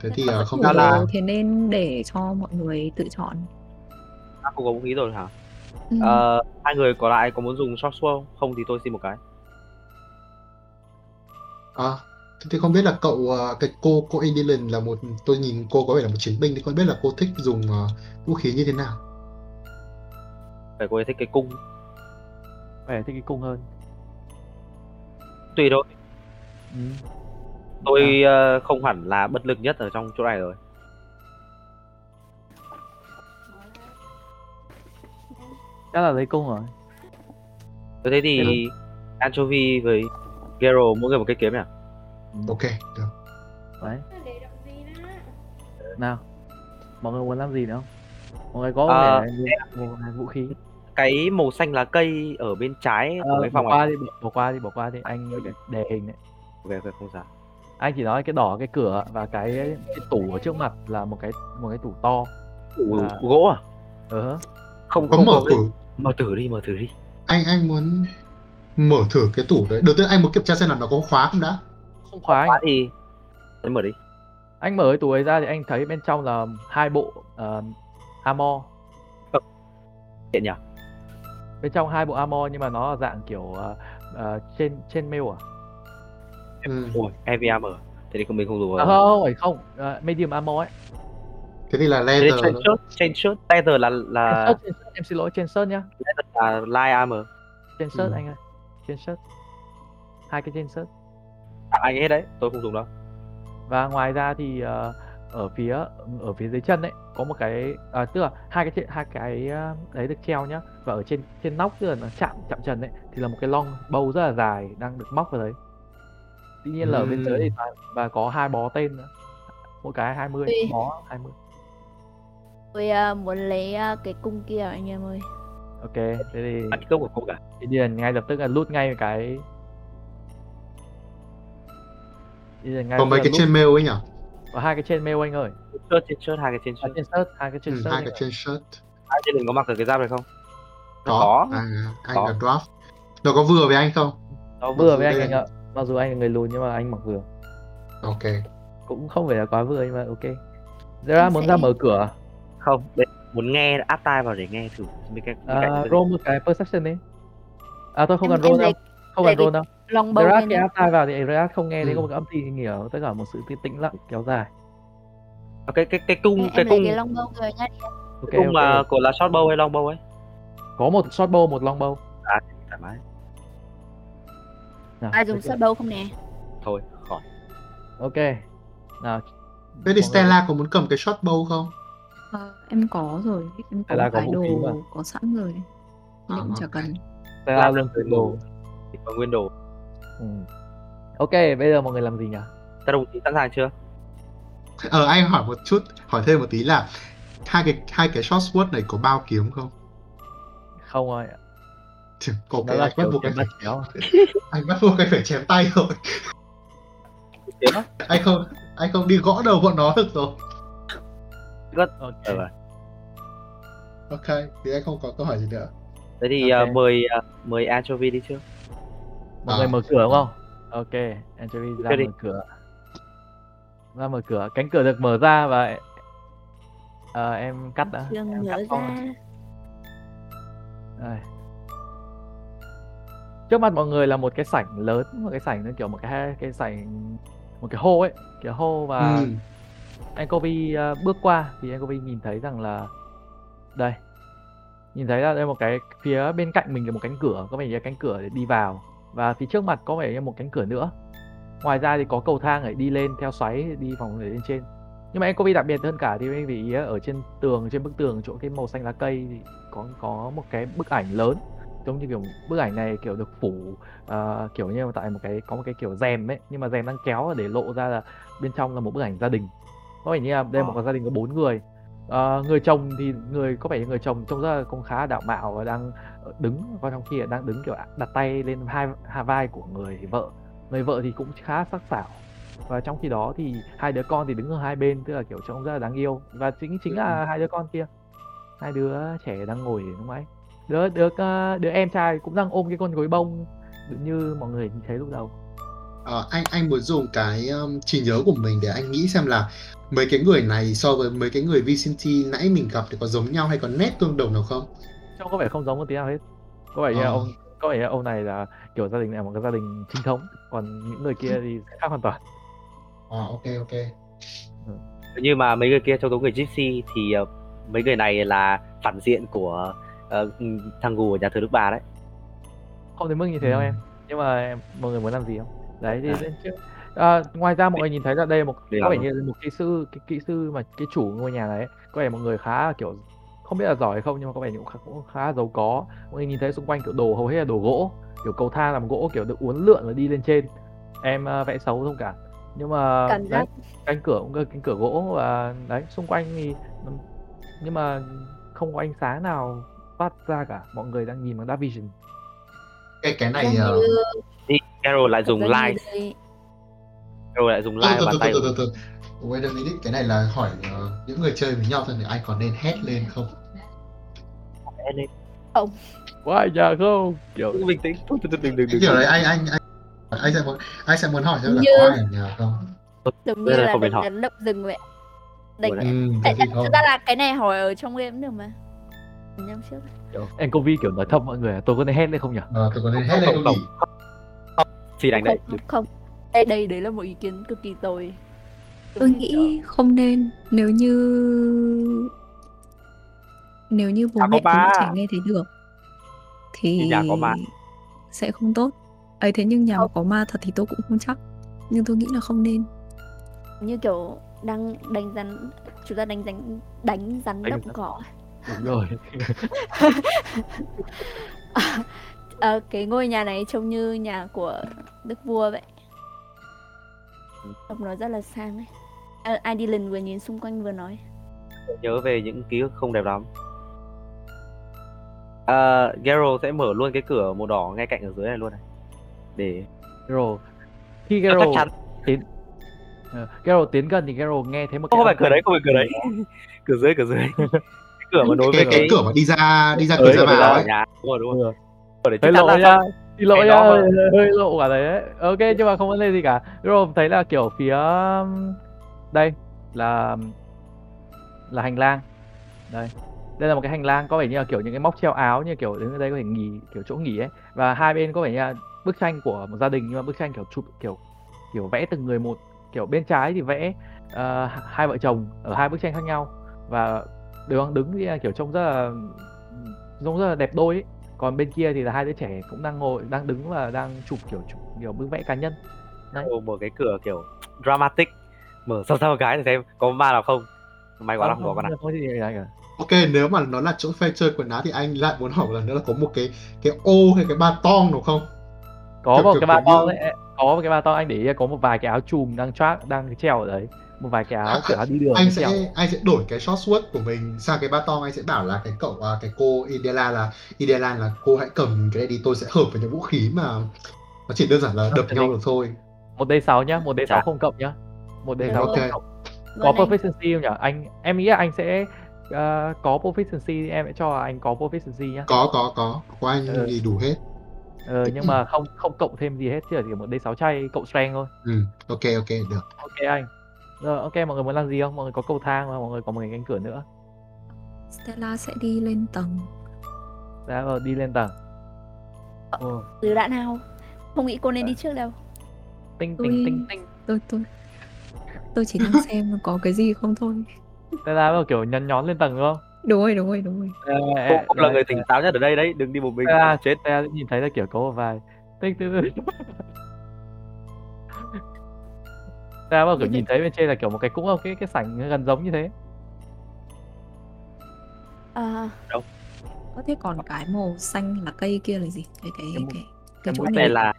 thế thì rất không biết là thế nên để cho mọi người tự chọn. À, không có vũ khí rồi hả? Ừ. Ờ, hai người còn lại có muốn dùng short sword không? Không thì tôi xin một cái. à, thế thì không biết là cậu ờ, cái cô cô Indilin là một tôi nhìn cô có vẻ là một chiến binh thì không biết là cô thích dùng ờ, vũ khí như thế nào. Phải cô ấy thích cái cung. Phải thích cái cung hơn Tùy thôi. ừ. Tôi ờ, không hẳn là bất lực nhất ở trong chỗ này rồi. chắc là lấy cung rồi Tôi thế thì Anchovy với Gero mỗi người một cái kiếm nhỉ? Ok, được. đấy nào mọi người muốn làm gì nữa không mọi người có Ờ, vẻ mua một vũ khí Cái màu xanh lá cây ở bên trái của Ờ, cái bỏ phòng qua này. đi bỏ, bỏ qua đi bỏ qua đi anh đề hình đấy Ok, ok, không sao. anh chỉ nói cái đỏ cái cửa và cái, cái tủ ở trước mặt là một cái một cái tủ to Ủ, À. gỗ à? ờ Không, Có không mở có thử Mở thử đi, mở thử đi. anh anh muốn mở thử cái tủ đấy. Đầu tiên anh muốn kiểm tra xem là nó có khóa không đã. không khóa anh Khóa thì Anh mở đi. anh mở cái tủ ấy ra thì anh thấy bên trong là hai bộ uh, armor Tiện nhỉ? Bên trong hai bộ armor nhưng mà nó là dạng kiểu uh, uh, trên trên mail à Ừ. Ôi, heavy armor. Thế thì không mình không dùng à, không phải không uh, medium armor ấy Thế thì là Thế leather. chain shirt, chain shirt, leather là trên là shirt, trên shirt, em xin lỗi trên shirt nhá leather là light armor. trên shirt Ừ. anh ơi trên shirt hai cái trên shirt Tặng anh hết đấy, tôi không dùng đâu. và ngoài ra thì ờ, ở phía ở phía dưới chân ấy có một cái à, tức là hai cái hai cái à, đấy được treo nhá và ở trên trên nóc tức là nó chạm chạm trần ấy thì là một cái long bow rất là dài đang được móc vào đấy tuy nhiên là ở bên dưới thì và, và có hai bó tên nữa mỗi cái 20 Ui. bó 20 Tôi à, muốn lấy à, cái cung kia anh em ơi. ok thế thì Bắt cốc của cô cả. thì điền ngay lập tức là lút ngay cái lập mấy cái trên mail ấy nhỉ loot. có hai cái trên mail anh ơi. Shirt trên shirt hai cái trên à, shirt. trên shirt hai cái trên ừ, shirt hai cái trên shirt. Hai trên đừng có mặc được cái giáp này không? Có, có. À, anh Có. là draft. Nó có vừa với anh không? Nó vừa với anh anh ạ. Mặc dù anh là người lùn nhưng mà anh mặc vừa. Ok. Cũng không phải là quá vừa nhưng mà ok. Zara Anh muốn sẽ- ra mở cửa Không, đây muốn nghe áp tai vào để nghe thử mấy cái mấy à, roll một cái perception đi. À tôi không Em- cần roll đâu. không cần roll đâu Long lên cái nhá. áp tai vào thì Zara không nghe thấy Ừ. có một cái âm thanh nghĩa tất cả một sự tĩnh lặng kéo dài. À, cái cái cái cung Em, cái em cung cái long bow rồi nhá. cung mà của là short bow hay long bow ấy? Có một short bow một long bow. Thoải mái. Nào, Ai dùng short bow không nè? thôi khỏi. Ok. Nào thế thì Stella có muốn cầm cái short bow không? Ờ, em có rồi. Em có cái vũ đồ mà. có sẵn rồi. À, cũng chả cần. Stella luôn. tự đồ. Có nguyên đồ ừ. ok bây giờ mọi người làm gì nhỉ? Các đồng chí sẵn sàng chưa? Ờ anh hỏi một chút hỏi thêm một tí là hai cái hai cái short sword này có bao kiếm không? Không rồi có nó cái là anh bắt buộc cái anh phải, kéo. anh bắt buộc anh phải chém tay rồi. Anh không anh không đi gõ đầu bọn nó được rồi. Ok. Ờ, rồi. ok thì anh không có câu hỏi gì nữa. Thế thì Ok. à, mời à, mời anchovy đi trước mọi À, người mở cửa đúng không ok anchovy ra mở cửa ra mở cửa cánh cửa được mở ra và ờ, em cắt đã em cắt ra. Đây. Trước mặt mọi người là một cái sảnh lớn, một cái sảnh nó kiểu một cái cái sảnh một cái hô ấy, kiểu hô và ừ. anh Kobe ờ, bước qua thì anh Kobe nhìn thấy rằng là đây. Nhìn thấy là đây một cái phía bên cạnh mình là một cánh cửa, có vẻ như là cánh cửa để đi vào và phía trước mặt có vẻ như một cánh cửa nữa. Ngoài ra thì có cầu thang để đi lên theo xoáy đi vòng để lên trên. Nhưng mà anh Kobe đặc biệt hơn cả thì vì ý ở trên tường trên bức tường chỗ cái màu xanh lá cây thì có có một cái bức ảnh lớn giống như kiểu bức ảnh này kiểu được phủ ờ, kiểu như tại một cái có một cái kiểu rèm ấy nhưng mà rèm đang kéo để lộ ra là bên trong là một bức ảnh gia đình có vẻ như là đây là một Ờ. cái gia đình có bốn người Ờ, người chồng thì người có vẻ người chồng trông rất là cũng khá là đạo mạo và đang đứng còn trong khi là đang đứng kiểu đặt tay lên hai hai vai của người vợ. Người vợ thì cũng khá sắc sảo. Và trong khi đó thì hai đứa con thì đứng ở hai bên tức là kiểu trông rất là đáng yêu. Và chính chính là hai đứa con kia. Hai đứa trẻ đang ngồi đúng không ấy. Đứa đứa ờ, đứa em trai cũng đang ôm cái con gối bông như mọi người nhìn thấy lúc đầu Ờ, anh anh muốn dùng cái um, trí nhớ của mình để anh nghĩ xem là mấy cái người này so với mấy cái người Vicente nãy mình gặp thì có giống nhau hay có nét tương đồng nào không? trông có vẻ không giống một tí nào hết có vẻ như Ờ. ông có vẻ như ông này là kiểu gia đình này là một cái gia đình chính thống còn những người kia thì khác hoàn toàn À, ok ok. như mà mấy người kia trong giống người gypsy thì ờ, mấy người này là phản diện của ờ, thằng gù ở nhà thờ đức bà đấy không đến mức như thế đâu Ừ. em nhưng mà mọi người muốn làm gì không đấy thì À. lên trước à, ngoài ra mọi người nhìn thấy là đây một có vẻ như là một kỹ sư cái kỹ sư mà cái chủ ngôi nhà này ấy, có vẻ một người khá là kiểu không biết là giỏi hay không nhưng mà có vẻ như cũng khá, cũng khá giàu có. Mọi người nhìn thấy xung quanh kiểu đồ hầu hết là đồ gỗ kiểu cầu thang làm gỗ kiểu được uốn lượn và đi lên trên. Em ờ, vẽ xấu thông cảm. Nhưng mà đấy, cánh cửa cũng là cánh cửa gỗ và đấy xung quanh thì nhưng mà không có ánh sáng nào phát ra cả. Mọi người đang nhìn bằng dark vision Cái cái này như uh... thì Carol lại dùng light đây. Carol lại dùng bàn từ tay từ từ từ. Wait a minute, cái này là hỏi ờ, những người chơi với nhau thôi thì anh còn nên hét lên không? lên quá nhà không kiểu bình tĩnh đừng đừng đừng Cái kiểu đấy anh anh anh anh sẽ muốn anh sẽ muốn hỏi xem là Như- có ai ở nhà không? giống như là không đánh biết hỏi. đánh động rừng vậy đánh Ừ, thì thật không. ra là cái này hỏi ở trong game cũng được mà năm trước kiểu Encovi kiểu nói thầm mọi người tôi có nên hét lên không nhỉ Ờ, tôi có nên hét lên không nhỉ? Phi đánh đấy không không. Đây đây đấy là một ý kiến cực kỳ tồi. Tôi nghĩ không nên. Nếu như nếu như bố mẹ của trẻ nghe thấy được thì Thì nhà có ma. sẽ không tốt. Ấy thế nhưng nhà mà có ma thật thì tôi cũng không chắc. Nhưng tôi nghĩ là không nên. Như kiểu đang đánh rắn chúng ta đánh đánh đánh rắn Đánh động rắn. cỏ đúng rồi Ờ, cái ngôi nhà này trông như nhà của đức vua vậy. Trông nó rất là sang ấy. À, ai đi lần vừa nhìn xung quanh vừa nói. Nhớ về những ký ức không đẹp lắm. À, Gero sẽ mở luôn cái cửa màu đỏ ngay cạnh ở dưới này luôn này. Để Gero khi Gero chắc chắn. tiến ờ, Gero tiến gần thì Gero nghe thấy một không cái phải âm cửa đấy không phải cửa đấy. cửa dưới cửa dưới. Cái cửa mà nối cái, với cái cửa mà đi ra đi ra Ừ, cửa ra vào ấy. đúng rồi đúng rồi để hơi chắc chắn lộ là nha lộ cái nha hơi, hơi lộ cả đấy. Ấy. ok nhưng mà không vấn đề gì cả. Gero thấy là kiểu phía um, đây là là hành lang. Đây. Đây là một cái hành lang có vẻ như là kiểu những cái móc treo áo như kiểu đứng ở đây có thể nghỉ kiểu chỗ nghỉ ấy. Và hai bên có vẻ như là bức tranh của một gia đình nhưng mà bức tranh kiểu chụp kiểu kiểu vẽ từng người một. Kiểu bên trái thì vẽ ờ, hai vợ chồng ở hai bức tranh khác nhau. Và đường đứng thì kiểu trông rất là trông rất là đẹp đôi ấy. Còn bên kia thì là hai đứa trẻ cũng đang ngồi đang đứng và đang chụp kiểu chụp kiểu bức vẽ cá nhân. Gero mở cái cửa kiểu dramatic. Mở sâu một cái để xem có ma nào không? May quá là không có con nào. không có gì cả ok nếu mà nó là chỗ phe chơi quần áo thì anh lại muốn hỏi lần nữa là có một cái cái ô hay cái ba tong đúng không? Có Kiểu- một kiểu- cái ba kiểu to như- đấy có một cái ba to anh để ý là có một vài cái áo chùm đang choác đang treo ở đấy một vài cái áo À, kiểu áo đi đường anh sẽ treo anh sẽ đổi cái short sword của mình sang cái ba tong anh sẽ bảo là cái cậu à, cái cô Idela là Idela là cô hãy cầm cái này đi tôi sẽ hợp với những vũ khí mà nó chỉ đơn giản là đập nhau được thôi. Một d 6 nhá một d 6 Dạ. không cộng nhá. Một d Được 6 rồi. không cộng. Vâng có proficiency không nhỉ? Anh em nghĩ là anh sẽ ờ, có proficiency em sẽ cho anh có proficiency nhá. Có có có. Của anh Ừ. thì đủ hết. Ờ, nhưng mà không không cộng thêm gì hết chỉ là chỉ một d 6 chay cộng strength thôi. Ừ ok ok được. Ok anh rồi ok mọi người muốn làm gì không? Mọi người có cầu thang và mọi người có một cái cánh cửa nữa. Stella sẽ đi lên tầng. Đã rồi đi lên tầng. Ồ, từ đã nào? Không nghĩ cô nên đi trước đâu. Tinh Tôi- tinh tinh. tinh tôi tôi tôi chỉ đang xem có cái gì không thôi. Thế là kiểu nhắn nhón lên tầng đúng không? Đúng rồi đúng rồi đúng rồi. Cô, cô là người tỉnh táo nhất ở đây đấy đừng đi một mình. À, chết. Ta nhìn thấy là kiểu có một vài tinh tinh ta bao kiểu nhìn thấy bên trên là kiểu một cái cũng cái cái sảnh gần giống như thế. À, có thế còn cái màu xanh là cây kia là gì? Cái cái Cái cái cái cái chỗ này. là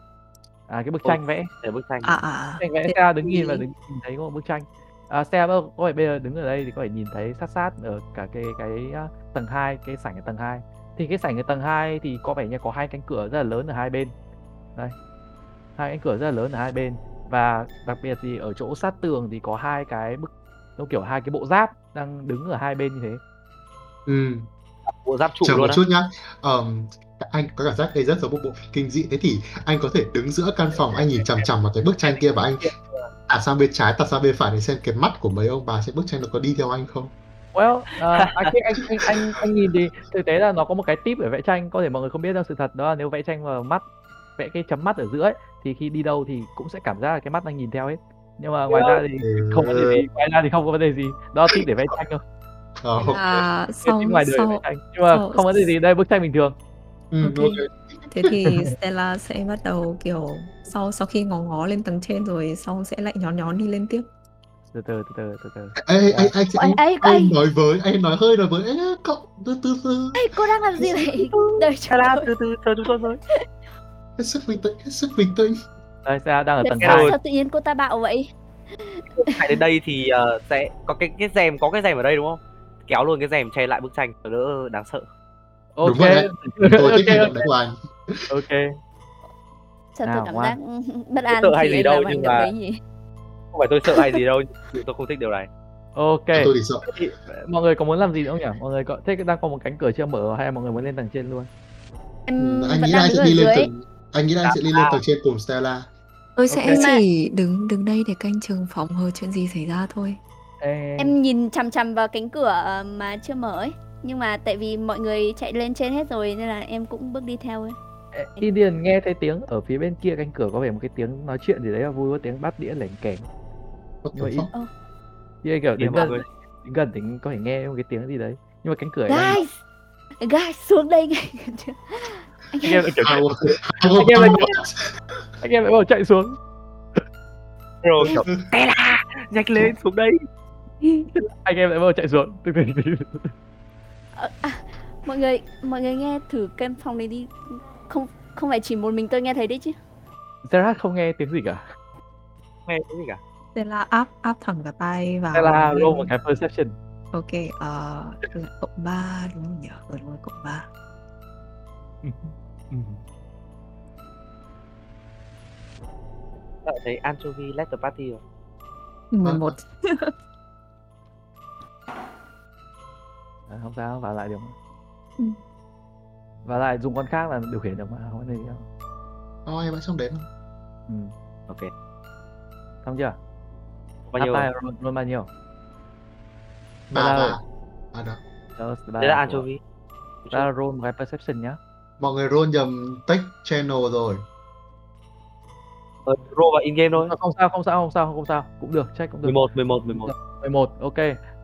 à cái bức Ồ. tranh vẽ. để bức tranh. À à à. tranh vẽ ta đứng nhìn và đứng nhìn thấy có một bức tranh. À, xe có thể bây giờ đứng ở đây thì có thể nhìn thấy sát sát ở cả cái cái à, tầng 2 cái sảnh ở tầng 2 thì cái sảnh ở tầng 2 thì có vẻ như có hai cánh cửa rất là lớn ở hai bên. Đây. Hai cánh cửa rất là lớn ở hai bên và đặc biệt thì ở chỗ sát tường thì có hai cái bức nó kiểu hai cái bộ giáp đang đứng ở hai bên như thế. Ừ. Bộ giáp trụ chờ luôn một á. chút nhá. Ờm, anh có cảm giác đây rất giống một bộ phim kinh dị. Thế thì anh có thể đứng giữa căn phòng anh nhìn chằm chằm vào cái bức tranh kia và anh tạt sang bên trái tạt sang bên phải để xem cái mắt của mấy ông bà trên bức tranh nó có đi theo anh không? Well, à, anh, anh, anh, anh, anh nhìn thì thực tế là nó có một cái tip để vẽ tranh có thể mọi người không biết đâu sự thật đó là nếu vẽ tranh vào mắt vẽ cái chấm mắt ở giữa ấy, thì khi đi đâu thì cũng sẽ cảm giác là cái mắt đang nhìn theo hết. Nhưng mà ngoài ra thì không có vấn đề gì ngoài ra thì không có vấn đề gì. Đó là tip để vẽ tranh thôi. Ờ, ok. là Cái sau ngoài đời vẽ sau tranh. Nhưng mà sau- không có vấn đề gì đây bức tranh bình thường. Ừ, Ok. ok. thế thì Stella sẽ bắt đầu kiểu sau sau khi ngó ngó lên tầng trên rồi xong sẽ lại nhón nhón đi lên tiếp. Từ từ từ từ từ từ. Ê, anh, anh, ấy ấy anh ấy nói với anh nói hơi nói với Ê, cậu từ từ từ. Ấy cô đang làm gì vậy? là tôi từ từ chờ chúng tôi với hết sức bình tĩnh hết sức bình tĩnh. Đây xe đang ở tầng 2 sao tự nhiên cô ta bạo vậy? Hãy đến đây thì ờ, sẽ có cái cái rèm có cái rèm ở đây đúng không? Kéo luôn cái rèm che lại bức tranh cho đỡ đáng sợ. Ok. Đúng rồi tôi thích hành ok động đấy của anh ok. Sao tôi cảm ngoan. giác bất an sợ hay gì đâu, nhưng mà- không phải tôi sợ hay gì đâu tôi không thích điều này. Ok. Tôi thì sợ. Thì, mọi người có muốn làm gì nữa không nhỉ? Mọi người có thế đang có một cánh cửa chưa mở hay mọi người muốn lên tầng trên luôn? Em anh vẫn nghĩ là đang anh đứng sẽ ở đi lên dưới. tầng anh nghĩ là anh sẽ đi lên tầng trên cùng Stella. Tôi sẽ Ok. chỉ đứng đứng đây để canh chừng phòng hờ chuyện gì xảy ra thôi. Em, em nhìn chằm chằm vào cánh cửa ờ, mà chưa mở ấy. Nhưng mà tại vì mọi người chạy lên trên hết rồi nên là em cũng bước đi theo ấy. Indian nghe thấy tiếng ở phía bên kia cánh cửa có vẻ một cái tiếng nói chuyện gì đấy là vui có tiếng bắt đĩa lẻnh kèn Nhưng mà fuck? như kiểu mọi gần đứng gần thì có thể nghe một cái tiếng gì đấy. Nhưng mà cánh cửa đang guys! Guys xuống đây ngay anh em lại kiểu how, Anh em lại anh em lại bảo chạy xuống. Rồi kiểu Stella nhanh lên xuống đây. Anh em lại đầu chạy xuống. Từ từ Ờ, à, mọi người mọi người nghe thử cái phòng này đi. Không không phải chỉ một mình tôi nghe thấy đấy chứ. Gerard không nghe tiếng gì cả. Nghe cái gì cả. Stella áp áp thẳng cả tay vào Thế là roll một cái perception. Ok, ờ là cộng 3 đúng không nhỉ? Ừ, đúng rồi, cộng 3 Ừ. Đợi thấy anchovy let the party rồi 11 À, không sao vào lại được Ừ. và lại dùng con khác là điều khiển được mà không có gì đâu Ồ, em vẫn xong đến ừ. ok xong chưa bao nhiêu rồi? roll, roll bao nhiêu Ba, Ba ba. À đó. Đó, ba là anchovy ta roll một cái perception nhá Mọi người roll nhầm tech channel rồi. ờ, roll vào in game thôi. Không sao không sao không sao không sao. Cũng được check cũng được. 11 11 11 11 ok.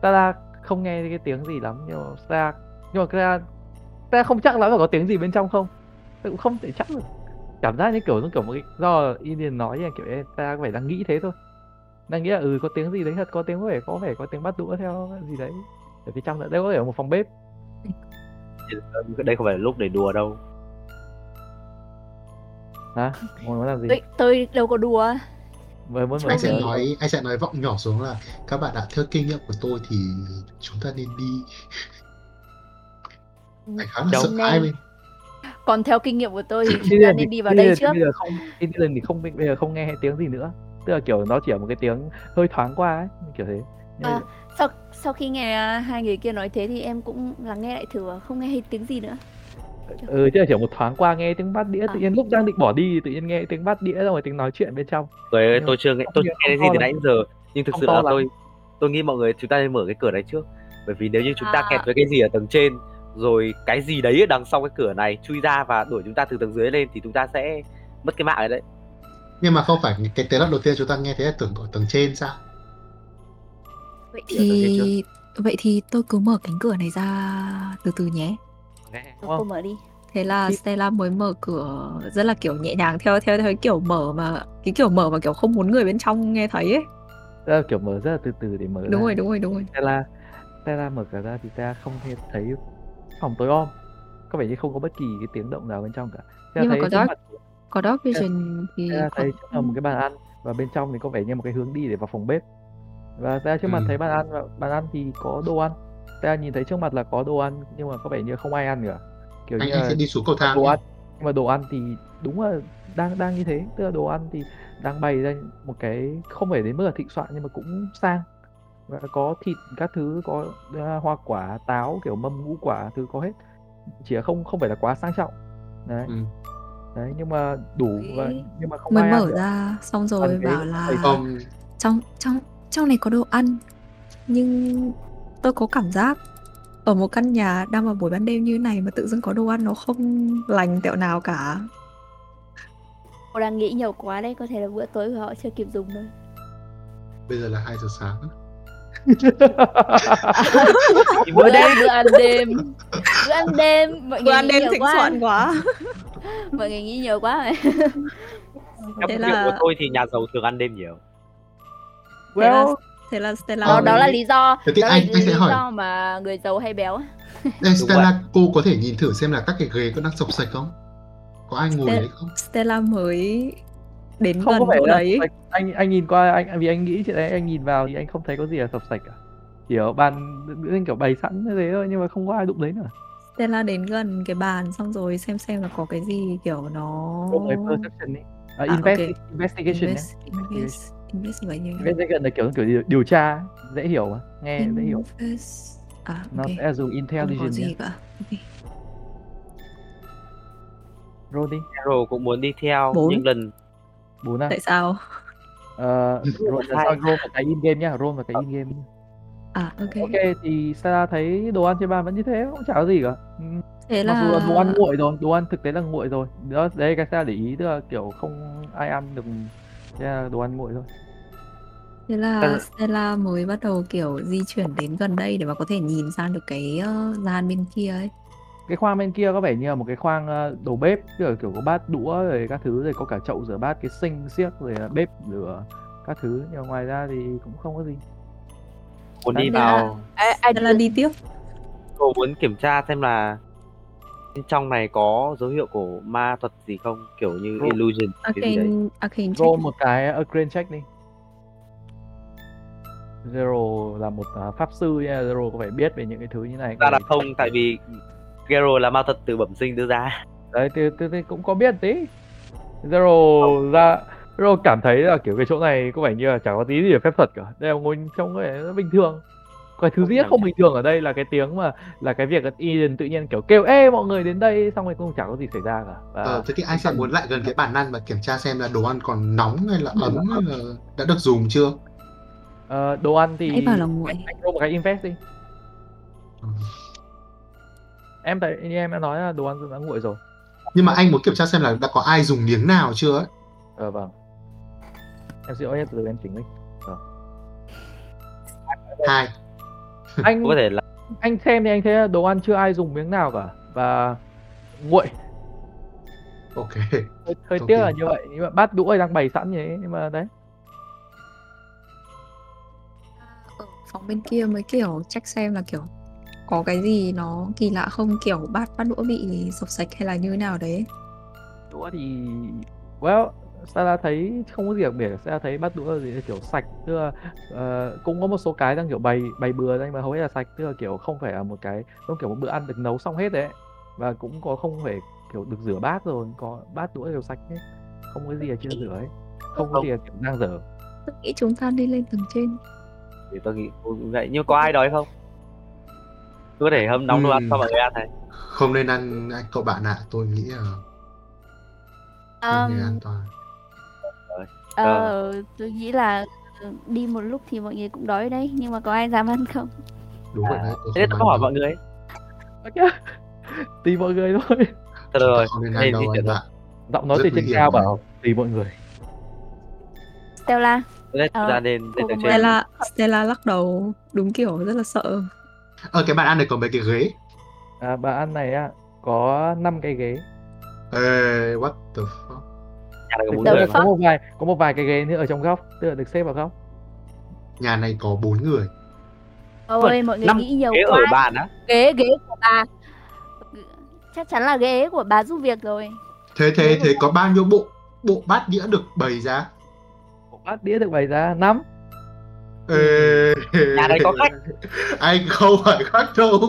Ta là không nghe cái tiếng gì lắm nhưng mà ta nhưng mà ta ta không chắc lắm là có tiếng gì bên trong không? Ta cũng không thể chắc được. Cảm giác như kiểu giống kiểu một cái do Indian nói là kiểu "Ê, ta phải đang nghĩ thế thôi. Đang nghĩ là ừ có tiếng gì đấy thật có tiếng có vẻ có vẻ có tiếng bắt đũa theo gì đấy. Ở phía trong nữa đây có thể là một phòng bếp đây không phải là lúc để đùa đâu. Hả? Muốn muốn làm gì? Tôi, tôi đâu có đùa. Mới muốn Anh sẽ cửa nói anh sẽ nói vọng nhỏ xuống là các bạn ạ, theo kinh nghiệm của tôi thì chúng ta nên đi. Anh khá là Đâu? sợ Nên. bên. còn theo kinh nghiệm của tôi thì chúng ta nên đi vào đây trước. bây giờ không Indian thì không bây giờ không nghe thấy tiếng gì nữa. Tức là kiểu nó chỉ là một cái tiếng hơi thoáng qua ấy kiểu thế. Nhưng À, sau khi nghe à, hai người kia nói thế thì em cũng lắng nghe lại thử không nghe thấy tiếng gì nữa ừ chứ là kiểu một thoáng qua nghe tiếng bát đĩa À. tự nhiên lúc đang định bỏ đi tự nhiên nghe tiếng bát đĩa xong rồi tiếng nói chuyện bên trong Nhưng tôi chưa nghe tôi nghe- chưa nghe thấy gì từ nãy giờ nhưng thực sự là lắm. tôi tôi nghĩ mọi người chúng ta nên mở cái cửa này trước bởi vì nếu như chúng ta À. kẹt với cái gì ở tầng trên rồi cái gì đấy ở đằng sau cái cửa này chui ra và đuổi chúng ta từ tầng dưới lên thì chúng ta sẽ mất cái mạng rồi đấy Nhưng mà không phải cái tiếng đầu tiên chúng ta nghe thấy là tưởng ở tầng trên sao? Vậy Thì vậy thì tôi cứ mở cánh cửa này ra từ từ nhé. Cô không? mở đi. Thế là Stella mới mở cửa rất là kiểu nhẹ nhàng theo theo theo cái kiểu mở mà cái kiểu mở mà kiểu không muốn người bên trong nghe thấy ấy. Là kiểu mở rất là từ từ để mở Đúng ra. rồi, đúng rồi, đúng rồi. Stella Stella mở cửa ra thì ta không thể thấy phòng tối om. Có vẻ như không có bất kỳ cái tiếng động nào bên trong cả. Stella Nhưng mà thấy có dark- mặt Có Dark Vision thì Stella có... thấy trước là một cái bàn ăn và bên trong thì có vẻ như một cái hướng đi để vào phòng bếp và Stella trước mặt Ừ. thấy bàn ăn và bàn ăn thì có đồ ăn. Stella nhìn thấy trước mặt là có đồ ăn nhưng mà có vẻ như không ai ăn cả. Kiểu Anh như anh sẽ đi xuống cầu thang. đồ ăn nhưng mà đồ ăn thì đúng là đang đang như thế. Tức là đồ ăn thì đang bày ra một cái không phải đến mức là thịnh soạn nhưng mà cũng sang. Và có thịt các thứ có à, hoa quả táo kiểu mâm ngũ quả thứ có hết. Chỉ là không không phải là quá sang trọng. Đấy. Ừ. đấy nhưng mà đủ và nhưng mà không mới ai ăn mở ra xong rồi bảo là Không, trong trong trong này có đồ ăn nhưng tôi có cảm giác ở một căn nhà đang vào buổi ban đêm như này mà tự dưng có đồ ăn nó không lành tẹo nào cả. Cô đang nghĩ nhiều quá đấy có thể là bữa tối của họ chưa kịp dùng thôi. Bây giờ là 2 giờ sáng. Bữa bữa đêm. Đêm bữa ăn đêm. Bữa ăn đêm mọi người nghĩ nhiều quá. quá. Mọi người nghĩ nhiều quá rồi. Theo Thế nghiệm của là- tôi thì nhà giàu thường ăn đêm nhiều. là well thế là Stella đó, Ờ, đó là lý do thế thì đó là anh- lý anh sẽ hỏi. do mà người giàu hay béo Đây, Stella, cô có thể nhìn thử xem là các cái ghế có đang sộc sạch không? Có ai ngồi Ste- đấy không? Stella mới đến không gần có chỗ là đấy sạch. anh anh nhìn qua anh vì anh nghĩ chuyện đấy anh nhìn vào thì anh không thấy có gì là sập sạch cả kiểu bàn nên kiểu bày sẵn như thế thôi nhưng mà không có ai đụng đấy nữa Stella đến gần cái bàn xong rồi xem xem là có cái gì kiểu nó Không phải perception đi à, À, invest, ok. investigation nhé invest, invest, invest nhỉ? investigation là kiểu kiểu điều, tra dễ hiểu mà nghe dễ hiểu. Invest à nó sẽ dùng không có intelligence gì cả ok. Roll đi. Carol cũng muốn đi theo Bốn. nhưng lần bốn à? Tại sao? Ờ, Hai. sao roll một cái in game nhá roll một cái in game à ok. Ok thì Sarah thấy đồ ăn trên bàn vẫn như thế không chả có gì cả. Ừ, thế mặc dù là là đồ ăn nguội rồi đồ ăn thực tế là nguội rồi. Đó đấy cái Sarah để ý tức là kiểu không ai ăn được thế là đồ ăn nguội thôi. Thế là Ờ. Stella mới bắt đầu kiểu di chuyển đến gần đây để mà có thể nhìn sang được cái uh, gian bên kia ấy. Cái khoang bên kia có vẻ như là một cái khoang ờ, đầu bếp là kiểu có bát đũa rồi các thứ rồi có cả chậu rửa bát cái sinh xiếc rồi là bếp rửa các thứ. Nhưng mà ngoài ra thì cũng không có gì. Muốn đi vào ai, là đi tiếp. cô muốn kiểm tra xem là bên trong này có dấu hiệu của ma thuật gì không? Kiểu như Cô- illusion cái gì đấy. Arcane Arcane check roll một cái Arcane check đi. Zero là một à, pháp sư nha Zero có phải biết về những cái thứ như này ra là không tại vì Gero là ma thuật từ bẩm sinh đưa ra. Đấy thì, thì, thì cũng có biết tí. Zero ra Zero cảm thấy là kiểu cái chỗ này có vẻ như là chẳng có tí gì về phép thuật cả. Đây là ngôi trông có vẻ nó bình thường cái thứ duy nhất không bình thường ở đây là cái tiếng mà là cái việc Eden tự nhiên kiểu kêu ê mọi người đến đây! Xong rồi cũng chẳng có gì xảy ra cả. Và Ờ, thế thì anh sẽ muốn lại gần cái bàn ăn và kiểm tra xem là đồ ăn còn nóng hay là ấm hay là đã được dùng chưa? Ờ, đồ ăn thì nguội anh roll một cái invest đi. Ừ. em như em đã nói là đồ ăn đã nguội rồi. Nhưng mà anh muốn kiểm tra xem là đã có ai dùng miếng nào chưa ấy? Ờ vâng. Em xin lỗi em từ em chỉnh lên hai anh có thể là anh xem thì anh thấy đồ ăn chưa ai dùng miếng nào cả và nguội. Ok. Hơi, hơi tiếc là như vậy nhưng mà bát đũa đang bày sẵn thế nhưng mà đấy. Ở phòng bên kia mới kiểu check xem là kiểu có cái gì nó kỳ lạ không kiểu bát bát đũa bị sộc sạch hay là như thế nào đấy. Đũa thì well Sarah thấy không có gì đặc biệt Sarah thấy bát đũa gì là kiểu sạch tức là ờ, cũng có một số cái đang kiểu bày bày bừa nhưng mà hầu hết là sạch. Tức là kiểu không phải là một cái không kiểu một bữa ăn được nấu xong hết đấy. Và cũng có không phải kiểu được rửa bát rồi có bát đũa đều sạch hết. Không có gì là chưa rửa ấy. không có gì là kiểu đang dở. Tôi nghĩ chúng ta đi lên tầng trên. Thì tôi nghĩ vậy. Nhưng có ai đói không? Tôi có thể hâm nóng đồ ăn cho mọi người ăn này không nên ăn anh cậu bạn ạ. Tôi nghĩ là không um, an toàn ờ, tôi nghĩ là ừ, đi một lúc thì mọi người cũng đói đấy nhưng mà có ai dám ăn không? Đúng vậy À, đấy tôi thế tôi hỏi mọi người tùy mọi người thôi. Thôi được rồi chuyển rồi. bạn giọng nói từ trên cao bảo tùy mọi người. Stella. Nên Ờ, ta nên Stella Stella lắc đầu đúng kiểu rất là sợ. Ở cái bàn ăn này có mấy cái ghế? À, bà ăn này á có 5 cái ghế. Ê, what the fuck nhà này có bốn người mà. có một vài có một vài cái ghế nữa ở trong góc. Tức là được xếp vào góc. Nhà này có bốn người. Ôi mọi người năm nghĩ nhiều ghế quá. ở bàn á. Ghế ghế của bà. Chắc chắn là ghế của bà giúp việc rồi. Thế thế thế có bao nhiêu bộ bộ bát đĩa được bày ra? Một bát đĩa được bày ra năm. Ê, Nhà này có khách. anh không phải khách đâu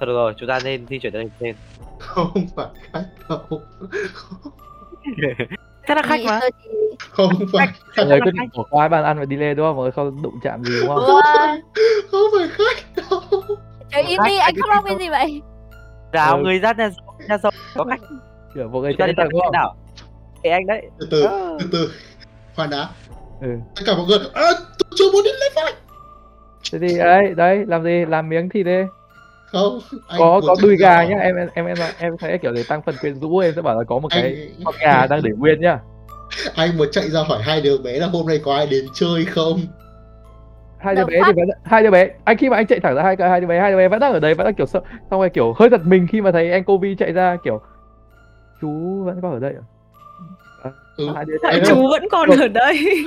thôi được rồi chúng ta nên di chuyển đến trên. Không phải khách đâu. Thế là khách mà. thì không phải khách mọi người quyết định bỏ qua bàn ăn và đi lên đúng không? Mọi người không đụng chạm gì đúng không? Không phải khách đâu. Trời im đi anh không long cái gì vậy? Chào Ừ. người ra nhà giàu nhà giàu có khách. Kiểu mọi người chúng ta chạy đi không? nào Ê anh đấy. Từ từ Ờ. từ từ. Khoan đã. Ừ. tất cả mọi người à, tôi chưa muốn đi lên phải. Thế thì đấy đấy làm gì? Làm miếng thịt đi không anh có có ra gà nhá em em em em em sẽ kiểu để tăng phần quyến rũ em sẽ bảo là có một cái anh con gà đang để nguyên nhá. Anh muốn chạy ra hỏi hai đứa bé là hôm nay có ai đến chơi không? Hai đứa bé thì vẫn hai đứa bé anh khi mà anh chạy thẳng ra hai cái hai đứa bé hai đứa bé vẫn đang ở đấy vẫn đang kiểu sợ xong rồi kiểu hơi giật mình khi mà thấy anh Kobe chạy ra kiểu chú vẫn còn ở đây à? À, ừ. Tại chạy chú vẫn còn ở đây.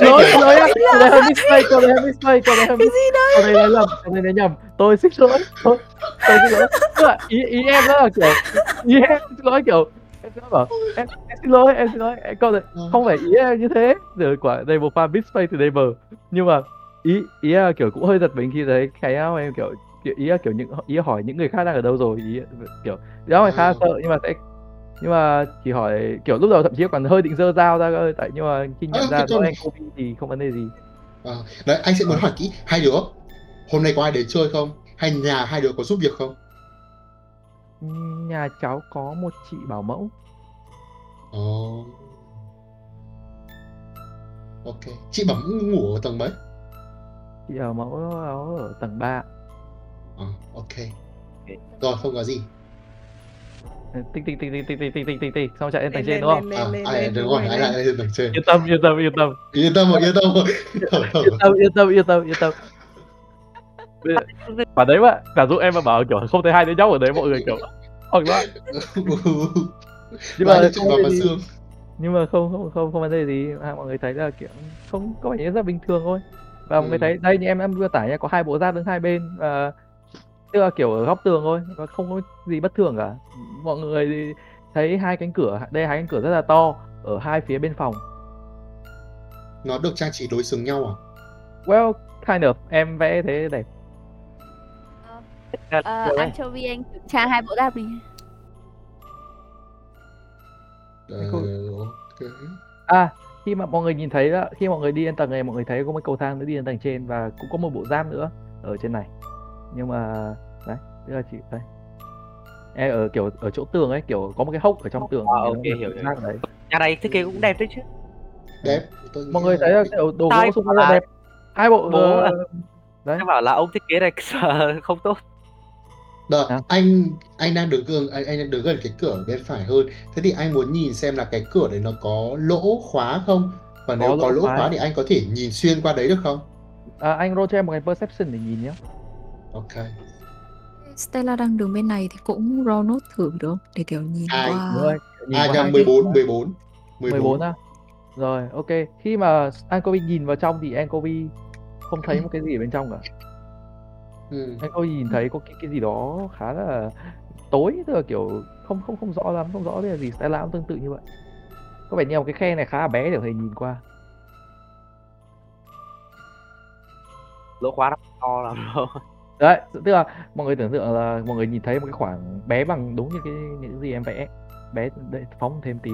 Lỗi lỗi này hơi mistake này hơi mistake cô này hơi mistake cô này nói lầm này nói nhầm. Tôi xin lỗi. Tôi, tôi xin lỗi. Tức là ý ý em đó là kiểu ý em xin lỗi kiểu em lỗi bảo em, em xin lỗi em xin lỗi. Em câu này không phải ý em như thế. Rồi quả đây một pha mistake từ đây bờ nhưng mà ý ý là kiểu cũng hơi giật mình khi thấy cái áo em kiểu kiểu ý là kiểu những ý hỏi những người khác đang ở đâu rồi ý kiểu đó là khá sợ nhưng mà sẽ nhưng mà chỉ hỏi kiểu lúc đầu thậm chí còn hơi định dơ dao ra cơ tại nhưng mà khi nhận Ơ, ra đó anh Kobe thì không vấn đề gì. À, đấy anh sẽ muốn hỏi kỹ hai đứa hôm nay có ai đến chơi không? Hay nhà hai đứa có giúp việc không? Nhà cháu có một chị bảo mẫu. Ồ. ok chị bấm ngủ ở tầng mấy? Chị bảo mẫu ở tầng 3 Ờ, ok. Rồi không có gì tinh tinh tinh tinh tinh tinh tinh tinh tinh tinh xong chạy lên tầng trên đúng không? à, ai đúng rồi ai lại lên. tầng trên. Yên tâm yên tâm yên tâm. Yên tâm rồi yên tâm. Rồi yên tâm yên tâm yên tâm yên tâm. Quả đấy mà cả dụ em mà bảo kiểu không thấy hai đứa nhóc ở đấy mọi người kiểu hoặc là nhưng mà đi chạy vào không mà xương. Nhưng mà không không không không vấn đề gì. À, mọi người thấy là kiểu không có vẻ như rất bình thường thôi. Và mọi người Ừ. thấy đây như em em vừa tải nha có hai bộ giáp đứng hai bên và tức là kiểu ở góc tường thôi và không có gì bất thường cả mọi người thấy hai cánh cửa đây hai cánh cửa rất là to ở hai phía bên phòng Nó được trang trí đối xứng nhau à? well kind of em vẽ thế đẹp Ờ, Rồi đấy. Anchovy anh kiểm tra hai bộ giáp đi. Ờ, Cô- ok. à khi mà mọi người nhìn thấy đó, khi mọi người đi lên tầng này mọi người thấy có một cầu thang nữa đi lên tầng trên và cũng có một bộ giáp nữa ở trên này nhưng mà đấy tức là chỉ đây em ở kiểu ở chỗ tường ấy kiểu có một cái hốc ở trong tường À, ok, là hiểu, hiểu. đấy Nhà này thiết kế cũng đẹp đấy chứ. Đẹp. Tôi mọi người thấy là kiểu đồ gỗ xung quanh là đẹp hai bộ Bố ờ, à. đấy Em bảo là ông thiết kế này không tốt. Đợi, Nào. anh anh đang đứng gần anh, anh đang đứng gần cái cửa bên phải hơn. Thế thì anh muốn nhìn xem là cái cửa đấy nó có lỗ khóa không? Và nếu Có có lỗ lỗ khóa. khóa thì anh có thể nhìn xuyên qua đấy được không? à, anh roll cho em một cái perception để nhìn nhé Ok. Stella đang đứng bên này thì cũng roll nốt thử được không? Để kiểu nhìn Ai? qua. Rồi, nhìn À vào nhầm hai 14 14 14 á rồi ok khi mà Ankovi nhìn vào trong thì Ankovi không thấy một cái gì ở bên trong cả Ừ. Ankovi nhìn thấy có cái, cái gì đó khá là tối tức là kiểu không không không rõ lắm không rõ là gì Stella cũng tương tự như vậy có vẻ như một cái khe này khá là bé để có thể nhìn qua Lỗ khóa nó to lắm đâu. Đấy tức là mọi người tưởng tượng là mọi người nhìn thấy một cái khoảng bé bằng đúng như cái những gì em vẽ bé để phóng thêm tí.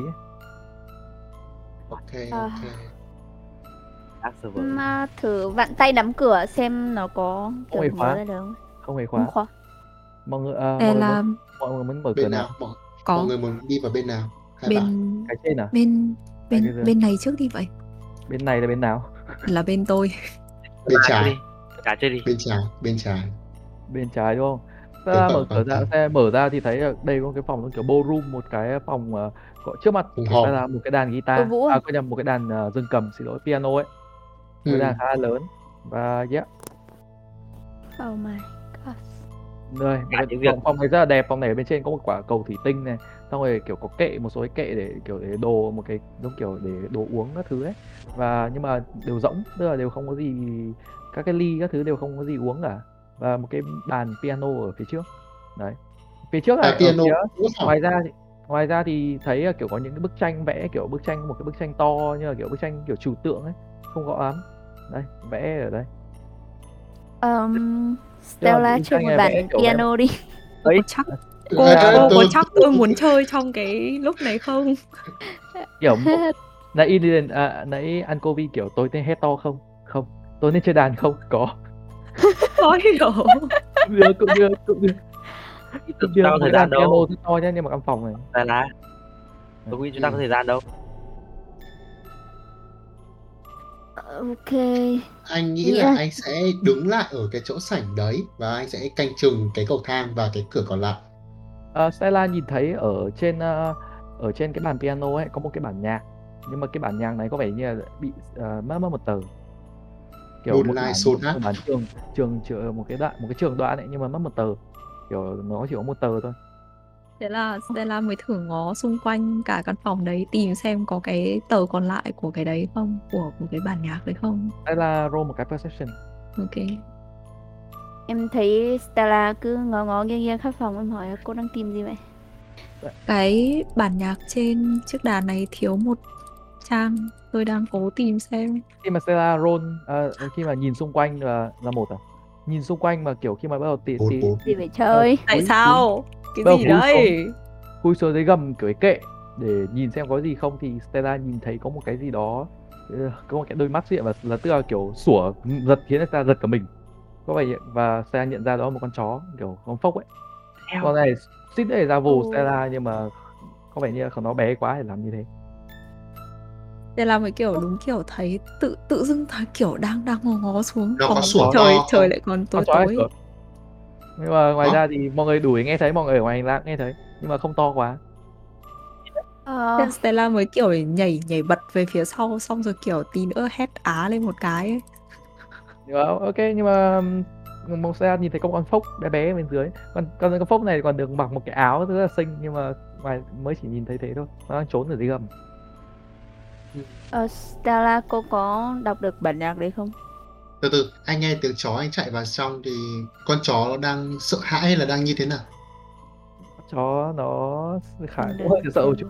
Ok À. ok. Mà thử vặn tay nắm cửa xem nó có kiểu hề mở khóa. ra được không? không hề Không khóa khóa. mọi người à, mọi, người Stella muốn, mọi người muốn mở cửa Bên nào nào? Mọi, có mọi người muốn đi vào bên nào? Hai bạn. bên cái trên à bên bên bên này trước đi vậy. bên này là bên nào Là bên tôi. Bên chơi trái, chơi đi. bên trái, bên trái. bên trái đúng không? Bên ta mở cửa bên ra xe mở ra thì thấy đây có cái phòng nó kiểu ballroom một cái phòng uh, có trước mặt. Ta là một cái đàn Ôi, guitar Vũ à có nhầm một cái đàn uh, dương cầm xin lỗi piano ấy. Một Ừ. cái đàn khá là lớn. Và yeah. Oh my god. rồi Cả cái những việc- phòng, phòng này rất là đẹp. Phòng này ở bên trên có một quả cầu thủy tinh này. Xong rồi kiểu có kệ một số cái kệ để kiểu để đồ một cái giống kiểu để đồ uống các thứ ấy. Và nhưng mà đều rỗng tức là đều không có gì các cái ly các thứ đều không có gì uống cả. Và một cái bàn piano ở phía trước. Đấy. Phía trước là À, piano. phía ngoài ra thì ngoài ra thì thấy là kiểu có những cái bức tranh vẽ kiểu bức tranh một cái bức tranh to như là kiểu bức tranh kiểu trừu tượng ấy. Không rõ lắm. Đây vẽ ở đây. Um, Stella chơi một bản vẽ piano đi. ấy Cô chắc cô, ê, cô, cô tôi- chắc tôi muốn chơi trong cái lúc này không? kiểu nãy Ilian à, nãy Ankovi kiểu tôi nên hét to không tôi nên chơi đàn không có Có hiểu. cũng được cũng được cũng được cũng được thời gian đàn piano đâu. rất to nhá nhưng mà căn phòng này Là là. Tôi nghĩ chúng ta có thời gian đâu. Ok. Anh nghĩ là Yeah. anh sẽ đứng lại ở cái chỗ sảnh đấy và anh sẽ canh chừng cái cầu thang và cái cửa còn lại. Ờ, Stella nhìn thấy ở trên ờ, ở trên cái bàn piano ấy có một cái bản nhạc nhưng mà cái bản nhạc này có vẻ như là bị ờ, mất mất một tờ kiểu một Sonata. một bản trường trường trường một cái đoạn một cái trường đoạn ấy nhưng mà mất một tờ kiểu nó chỉ có một tờ thôi Thế là Stella mới thử ngó xung quanh cả căn phòng đấy tìm xem có cái tờ còn lại của cái đấy không, của một cái bản nhạc đấy không. Stella roll một cái perception Ok. Em thấy Stella cứ ngó ngó nghiêng nghiêng khắp phòng em hỏi là cô đang tìm gì vậy? Cái bản nhạc trên chiếc đàn này thiếu một trang. Tôi đang cố tìm xem. khi mà Stella roll ờ, khi mà nhìn xung quanh là là một à nhìn xung quanh mà kiểu khi mà bắt đầu tỉ bốn. Gì phải chơi? Tại sao? Cái gì đấy? cúi xuống dưới gầm kiểu cái kệ để nhìn xem có gì không thì Stella nhìn thấy có một cái gì đó ờ, có một cái đôi mắt diện và là tức là kiểu sủa giật khiến Stella giật cả mình có vẻ vậy và Stella nhận ra đó là một con chó kiểu con phốc ấy con này xích để ra vù. Stella nhưng mà có vẻ như là nó bé quá để làm như thế Stella mới kiểu đúng kiểu thấy tự tự dưng thấy kiểu đang đang ngó ngó xuống Nó có sủa trời to trời không? lại còn tối tối. nhưng mà ngoài Hả? ra thì mọi người đuổi nghe thấy mọi người ở ngoài hành lang nghe thấy nhưng mà không to quá Ờ, Thế Stella mới kiểu nhảy nhảy bật về phía sau xong rồi kiểu tí nữa hét á lên một cái ấy. nhưng mà, ok nhưng mà một xe nhìn thấy có con phốc bé bé bên dưới con con con phốc này còn được mặc một cái áo rất là xinh nhưng mà ngoài mới chỉ nhìn thấy thế thôi nó đang trốn ở dưới gầm Ờ, Stella cô có đọc được bản nhạc đấy không? từ từ anh nghe tiếng chó anh chạy vào trong thì con chó nó đang sợ hãi hay là đang như thế nào chó nó khả được. sợ chút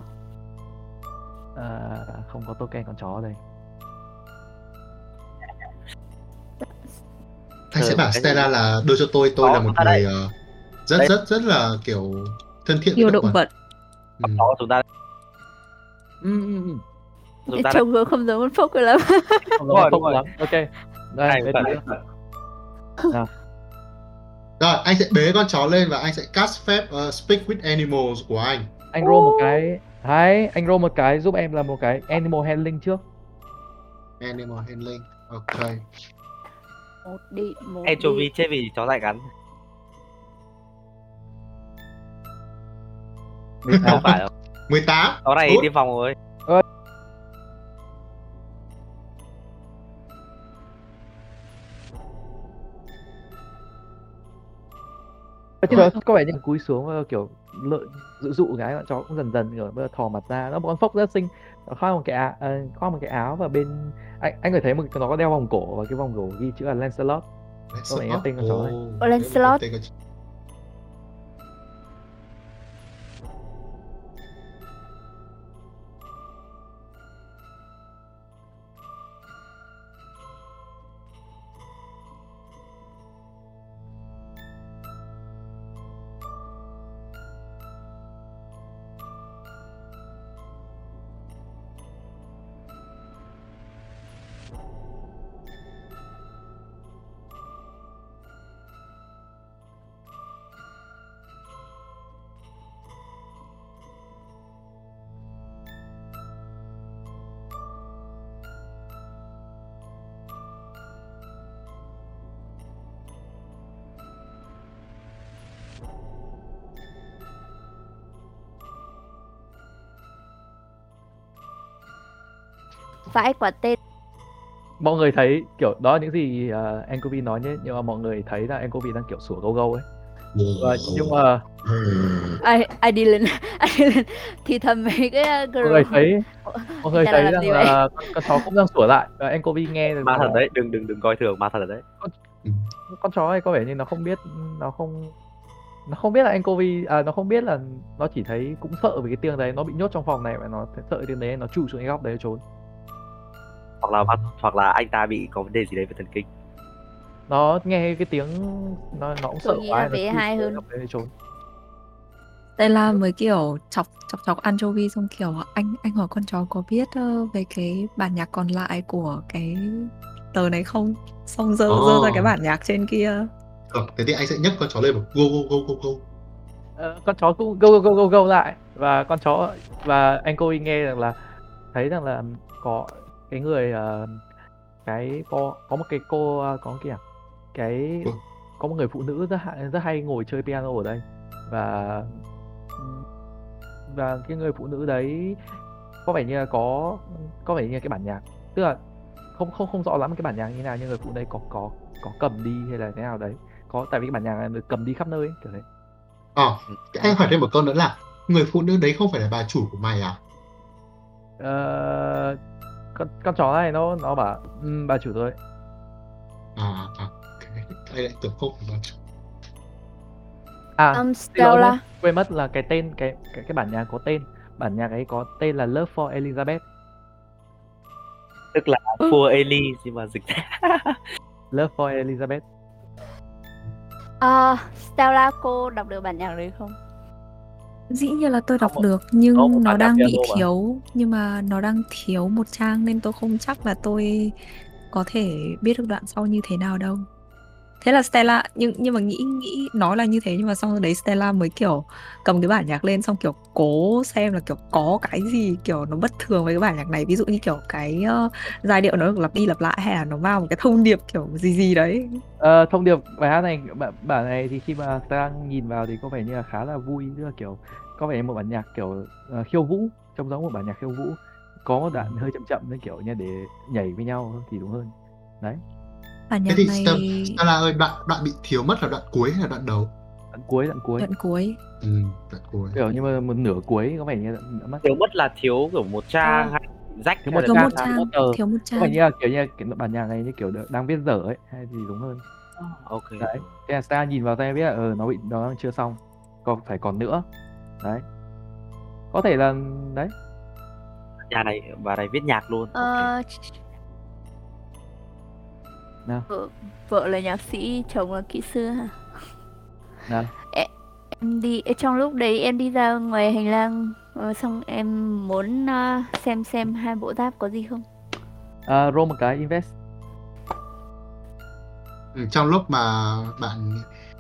à, không có token con chó ở đây anh sẽ Ừ, bảo Stella là đưa cho tôi tôi là một người ờ, rất rất rất là kiểu thân thiện Yêu với động vật. Ừ. đó chúng ta ừ, ừ, ừ. Chúng ta Trông không giống con phúc lắm. không rồi, đúng rồi. lắm. Ok. Đây Này, đây rồi anh sẽ bế con chó lên và anh sẽ cast phép ờ, speak with animals của anh. Anh roll một cái. Đấy anh roll một cái giúp em là một cái animal handling trước. Animal handling. Ok. Một đi, một anchovy đi. chết vì chó dại cắn không phải đâu. 18 chó này Good. tiêm phòng rồi Chứ có vẻ như cúi xuống ờ, kiểu lợi dụ dụ cái bọn chó cũng dần dần kiểu bây giờ thò mặt ra nó một con phốc rất xinh nó khoác một cái áo khoác một cái áo và bên anh anh có thấy một nó có đeo vòng cổ và cái vòng cổ ghi chữ là Lancelot như tên con chó này. Lancelot. Vãi quả tên. mọi người thấy kiểu đó là những gì uh, nói nhé nhưng mà mọi người thấy là Anchovy đang kiểu sủa gâu gâu ấy. Và nhưng mà Ai ai đi lên ai đi lên thì thầm mấy cái uh, mọi người thấy mọi người thấy rằng là con, con chó cũng đang sủa lại và Anchovy nghe được ma thật đấy đừng đừng đừng coi thường ma thật đấy. Con chó này có vẻ như nó không biết nó không nó không biết là Anchovy à nó không biết là nó chỉ thấy cũng sợ về cái tiếng đấy nó bị nhốt trong phòng này và nó sợ cái tiếng đấy nó chui xuống cái góc đấy trốn hoặc là hoặc là anh ta bị có vấn đề gì đấy về thần kinh nó nghe cái tiếng nó nó cũng sợ quá là chui hai hơn. trốn Stella mới kiểu chọc chọc chọc anchovy xong kiểu anh anh hỏi con chó có biết ờ, về cái bản nhạc còn lại của cái tờ này không? Xong dơ dơ ra cái bản nhạc trên kia. Ờ, thế thì anh sẽ nhấc con chó lên một go go go go go Ờ, con chó cũng go go go go go lại và con chó và anh cô nghe rằng là thấy rằng là có cái người ờ, cái có có một cái cô ờ, có kìa cái Ừ. có một người phụ nữ rất hay, rất hay ngồi chơi piano ở đây và và cái người phụ nữ đấy có vẻ như là có có vẻ như là cái bản nhạc tức là không không không rõ lắm cái bản nhạc như nào nhưng người phụ đấy có có có cầm đi hay là thế nào đấy có tại vì cái bản nhạc này được cầm đi khắp nơi ấy, kiểu thế Ờ, thế anh hỏi thêm một câu nữa là người phụ nữ đấy không phải là bà chủ của mày à? Ờ, con con chó này nó nó bảo "Ừm, bà chủ tôi À, à, ok. Anh lại tưởng không bà chủ. à Um, Stella. quên mất là cái tên cái cái cái bản nhạc có tên bản nhạc ấy có tên là Love for Elizabeth tức là Ừ. vua Eli nhưng mà dịch ra Love for Elizabeth À, Stella cô đọc được bản nhạc đấy không? Dĩ nhiên là tôi đọc Không, được nhưng cũng nó đang bị piano mà. thiếu nhưng mà nó đang thiếu một trang nên tôi không chắc là tôi có thể biết được đoạn sau như thế nào đâu. Thế là Stella nhưng nhưng mà nghĩ nghĩ nói là như thế nhưng mà xong rồi đấy Stella mới kiểu cầm cái bản nhạc lên xong kiểu cố xem là kiểu có cái gì kiểu nó bất thường với cái bản nhạc này. Ví dụ như kiểu cái ờ, giai điệu nó được lặp đi lặp lại hay là nó mang một cái thông điệp kiểu gì gì đấy. Ờ, thông điệp bài hát này bản, bản này thì khi mà ta nhìn vào thì có vẻ như là khá là vui tức là kiểu có vẻ một bản nhạc kiểu ờ, khiêu vũ trông giống một bản nhạc khiêu vũ. Có một đoạn hơi chậm chậm nên kiểu như để nhảy với nhau thì đúng hơn. Đấy bản Thế nhạc thì này Stella, Stella ơi, đoạn đoạn bị thiếu mất là đoạn cuối hay là đoạn đầu? đoạn cuối đoạn cuối. Đoạn cuối. Ừ, đoạn cuối. kiểu như mà một nửa cuối có vẻ như đã, đã mất. Thiếu mất là thiếu kiểu một trang Ờ. hay rách Thiếu một là thiếu trang một trang một tờ. thiếu một có phải trang như là kiểu như là kiểu bản nhạc này như kiểu đang viết dở ấy hay gì đúng hơn. Ok. Đấy thế là Star nhìn vào tay biết là ờ nó bị nó chưa xong. Còn phải còn nữa. Đấy. Có thể là đấy. Nhà này bà này viết nhạc luôn. Ờ, Nào. vợ, vợ là nhạc sĩ, chồng là kỹ sư hả? nào Em đi trong lúc đấy em đi ra ngoài hành lang ờ, xong em muốn ờ, xem xem hai bộ giáp có gì không. uh, roll một cái invest Ừ, trong lúc mà bạn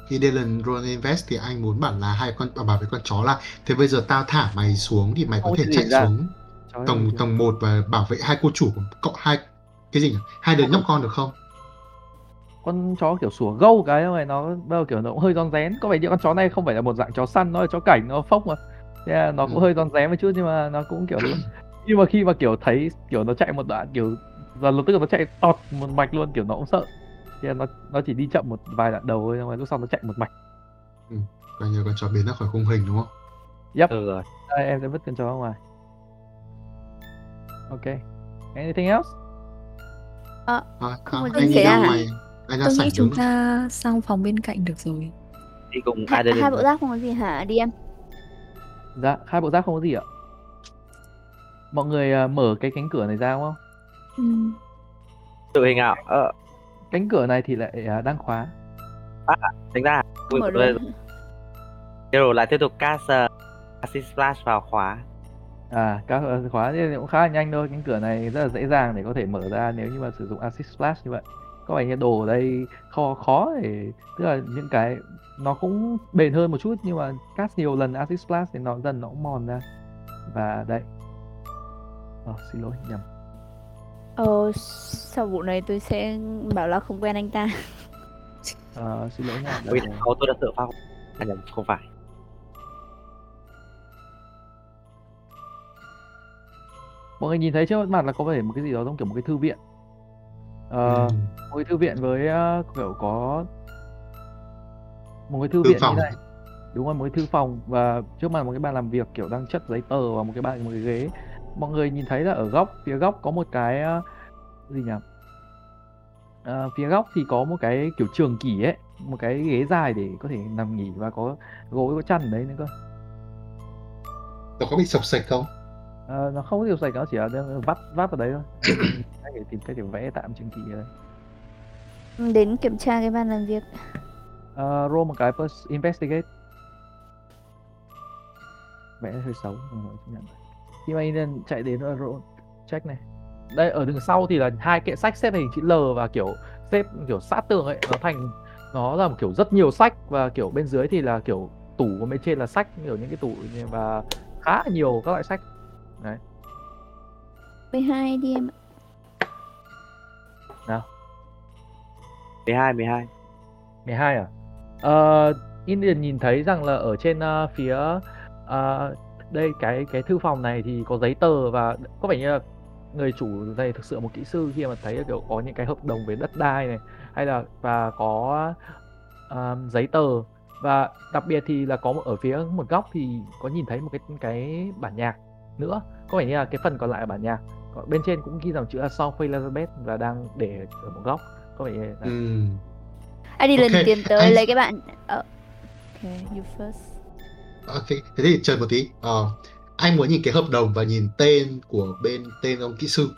khi Dylan roll invest thì anh muốn bảo là hai con bảo bảo với con chó là thế bây giờ tao thả mày xuống thì mày có Không thể chạy ra. xuống ấy tầng tầng 1 và bảo vệ hai cô chủ của cậu hai cái gì nhỉ hai đứa nhóc con được không con chó kiểu sủa gâu cái rồi nó bao kiểu nó cũng hơi rón rén. Có vẻ như con chó này không phải là một dạng chó săn nó là chó cảnh nó phốc mà. Thế là nó cũng Ừ. hơi rón rén một chút nhưng mà nó cũng kiểu nhưng mà khi mà kiểu thấy kiểu nó chạy một đoạn kiểu và lập tức nó chạy tọt một mạch luôn kiểu nó cũng sợ. Thế là nó nó chỉ đi chậm một vài đoạn đầu thôi nhưng mà lúc sau nó chạy một mạch. Coi như con chó biến ra khỏi khung hình đúng không? Ừ rồi. Đây, em sẽ vứt con chó ra ngoài. Ok. Anything else? À, Không à, có anh gì ra ngoài anh ra tôi nghĩ chúng ta sang phòng bên cạnh được rồi đi cùng Hai, hai bộ giáp không có gì hả? Đi em. dạ hai bộ giáp không có gì ạ mọi người à, mở cái cánh cửa này ra đúng không ừ. tự hình ảo ờ cánh cửa này thì lại à, đang khóa tính ra Mở luôn. Hero lại tiếp tục cast uh, acid splash vào khóa À, các khóa thì cũng khá là nhanh thôi. Cánh cửa này rất là dễ dàng để có thể mở ra nếu như mà sử dụng acid splash như vậy. Có vẻ như đồ ở đây khó khó để tức là những cái nó cũng bền hơn một chút nhưng mà cast nhiều lần acid splash thì nó dần nó cũng mòn ra. Và đây. Ờ, xin lỗi nhầm. Ờ, sau vụ này tôi sẽ bảo là không quen anh ta. Ờ, xin lỗi nha. Ui, Đây. oh, tôi đã tự phao à, nhầm không phải Mọi người nhìn thấy trước mặt là có vẻ một cái gì đó giống kiểu một cái thư viện. Ờ, Ừ. một cái thư viện với ờ, kiểu có một cái thư Thư viện phòng. như này. Đúng rồi một cái thư phòng và trước mặt một cái bàn làm việc kiểu đang chất giấy tờ và một cái bàn một cái ghế. Mọi người nhìn thấy là ở góc phía góc có một cái ờ, gì nhỉ? Ờ, phía góc thì có một cái kiểu trường kỷ ấy một cái ghế dài để có thể nằm nghỉ và có gối có chăn đấy nữa cơ. Nó có bị sập sạch không Ờ, nó không có điều sạch nó chỉ là vắt vắt vào đấy thôi. Anh phải tìm cách để vẽ tạm trường kỷ ở đây. Đến kiểm tra cái bàn làm việc. Ờ, roll một cái first investigate. Vẽ hơi xấu không nhận. Khi mà Eden chạy đến uh, roll check này. Đây ở đường sau thì là hai kệ sách xếp hình chữ L và kiểu xếp kiểu sát tường ấy nó thành nó là một kiểu rất nhiều sách và kiểu bên dưới thì là kiểu tủ của bên trên là sách kiểu những cái tủ và khá nhiều các loại sách 12 đi em. ạ. 12 12 12 à? Ờ, Indian nhìn thấy rằng là ở trên ờ, phía ờ, đây cái cái thư phòng này thì có giấy tờ và có vẻ như là người chủ này thực sự một kỹ sư khi mà thấy là kiểu có những cái hợp đồng về đất đai này hay là và có ờ, giấy tờ và đặc biệt thì là có một, ở phía một góc thì có nhìn thấy một cái cái bản nhạc nữa có vẻ như là cái phần còn lại là bản nhạc Còn bên trên cũng ghi dòng chữ là Song of Elizabeth và đang để ở một góc có vẻ như là ừ. Ai đi lần Ok, tiến tới anh- lấy cái bạn. Ờ. Ok, you first. ok thế thì chờ một tí ờ, anh muốn nhìn cái hợp đồng và nhìn tên của bên tên ông kỹ sư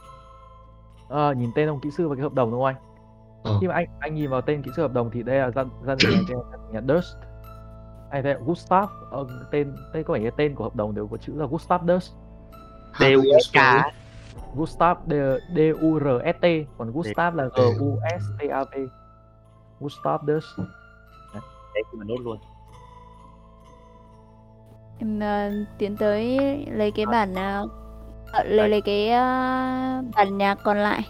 Ờ, nhìn tên ông kỹ sư và cái hợp đồng đúng không anh? Ờ. Khi mà anh anh nhìn vào tên kỹ sư hợp đồng thì đây là dân dân nhà, trên nhà Durst. Anh thấy là Gustav ờ, tên đây có vẻ như tên của hợp đồng đều có chữ là Gustav Durst. You spell DUSK it? Gustav D, D U R S T còn Gustav là G U S T A V. Gustav Durst. đấy thì mà nốt luôn Em ờ, tiến tới lấy cái bản ờ, ờ, lấy lấy cái ờ, bản nhạc còn lại.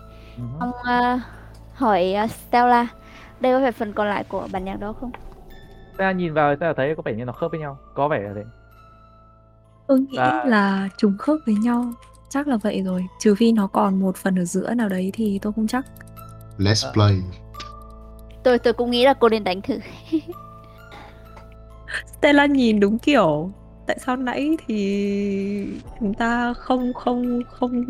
Xong ờ, hỏi ờ, Stella, đây có phải phần còn lại của bản nhạc đó không? Ta nhìn vào ta thấy có vẻ như nó khớp với nhau, có vẻ là thế. Tôi nghĩ Và- là trùng khớp với nhau chắc là vậy rồi trừ phi nó còn một phần ở giữa nào đấy thì tôi không chắc let's Ờ. play Tôi tôi cũng nghĩ là cô nên đánh thử. Stella nhìn đúng kiểu tại sao nãy thì chúng ta không không không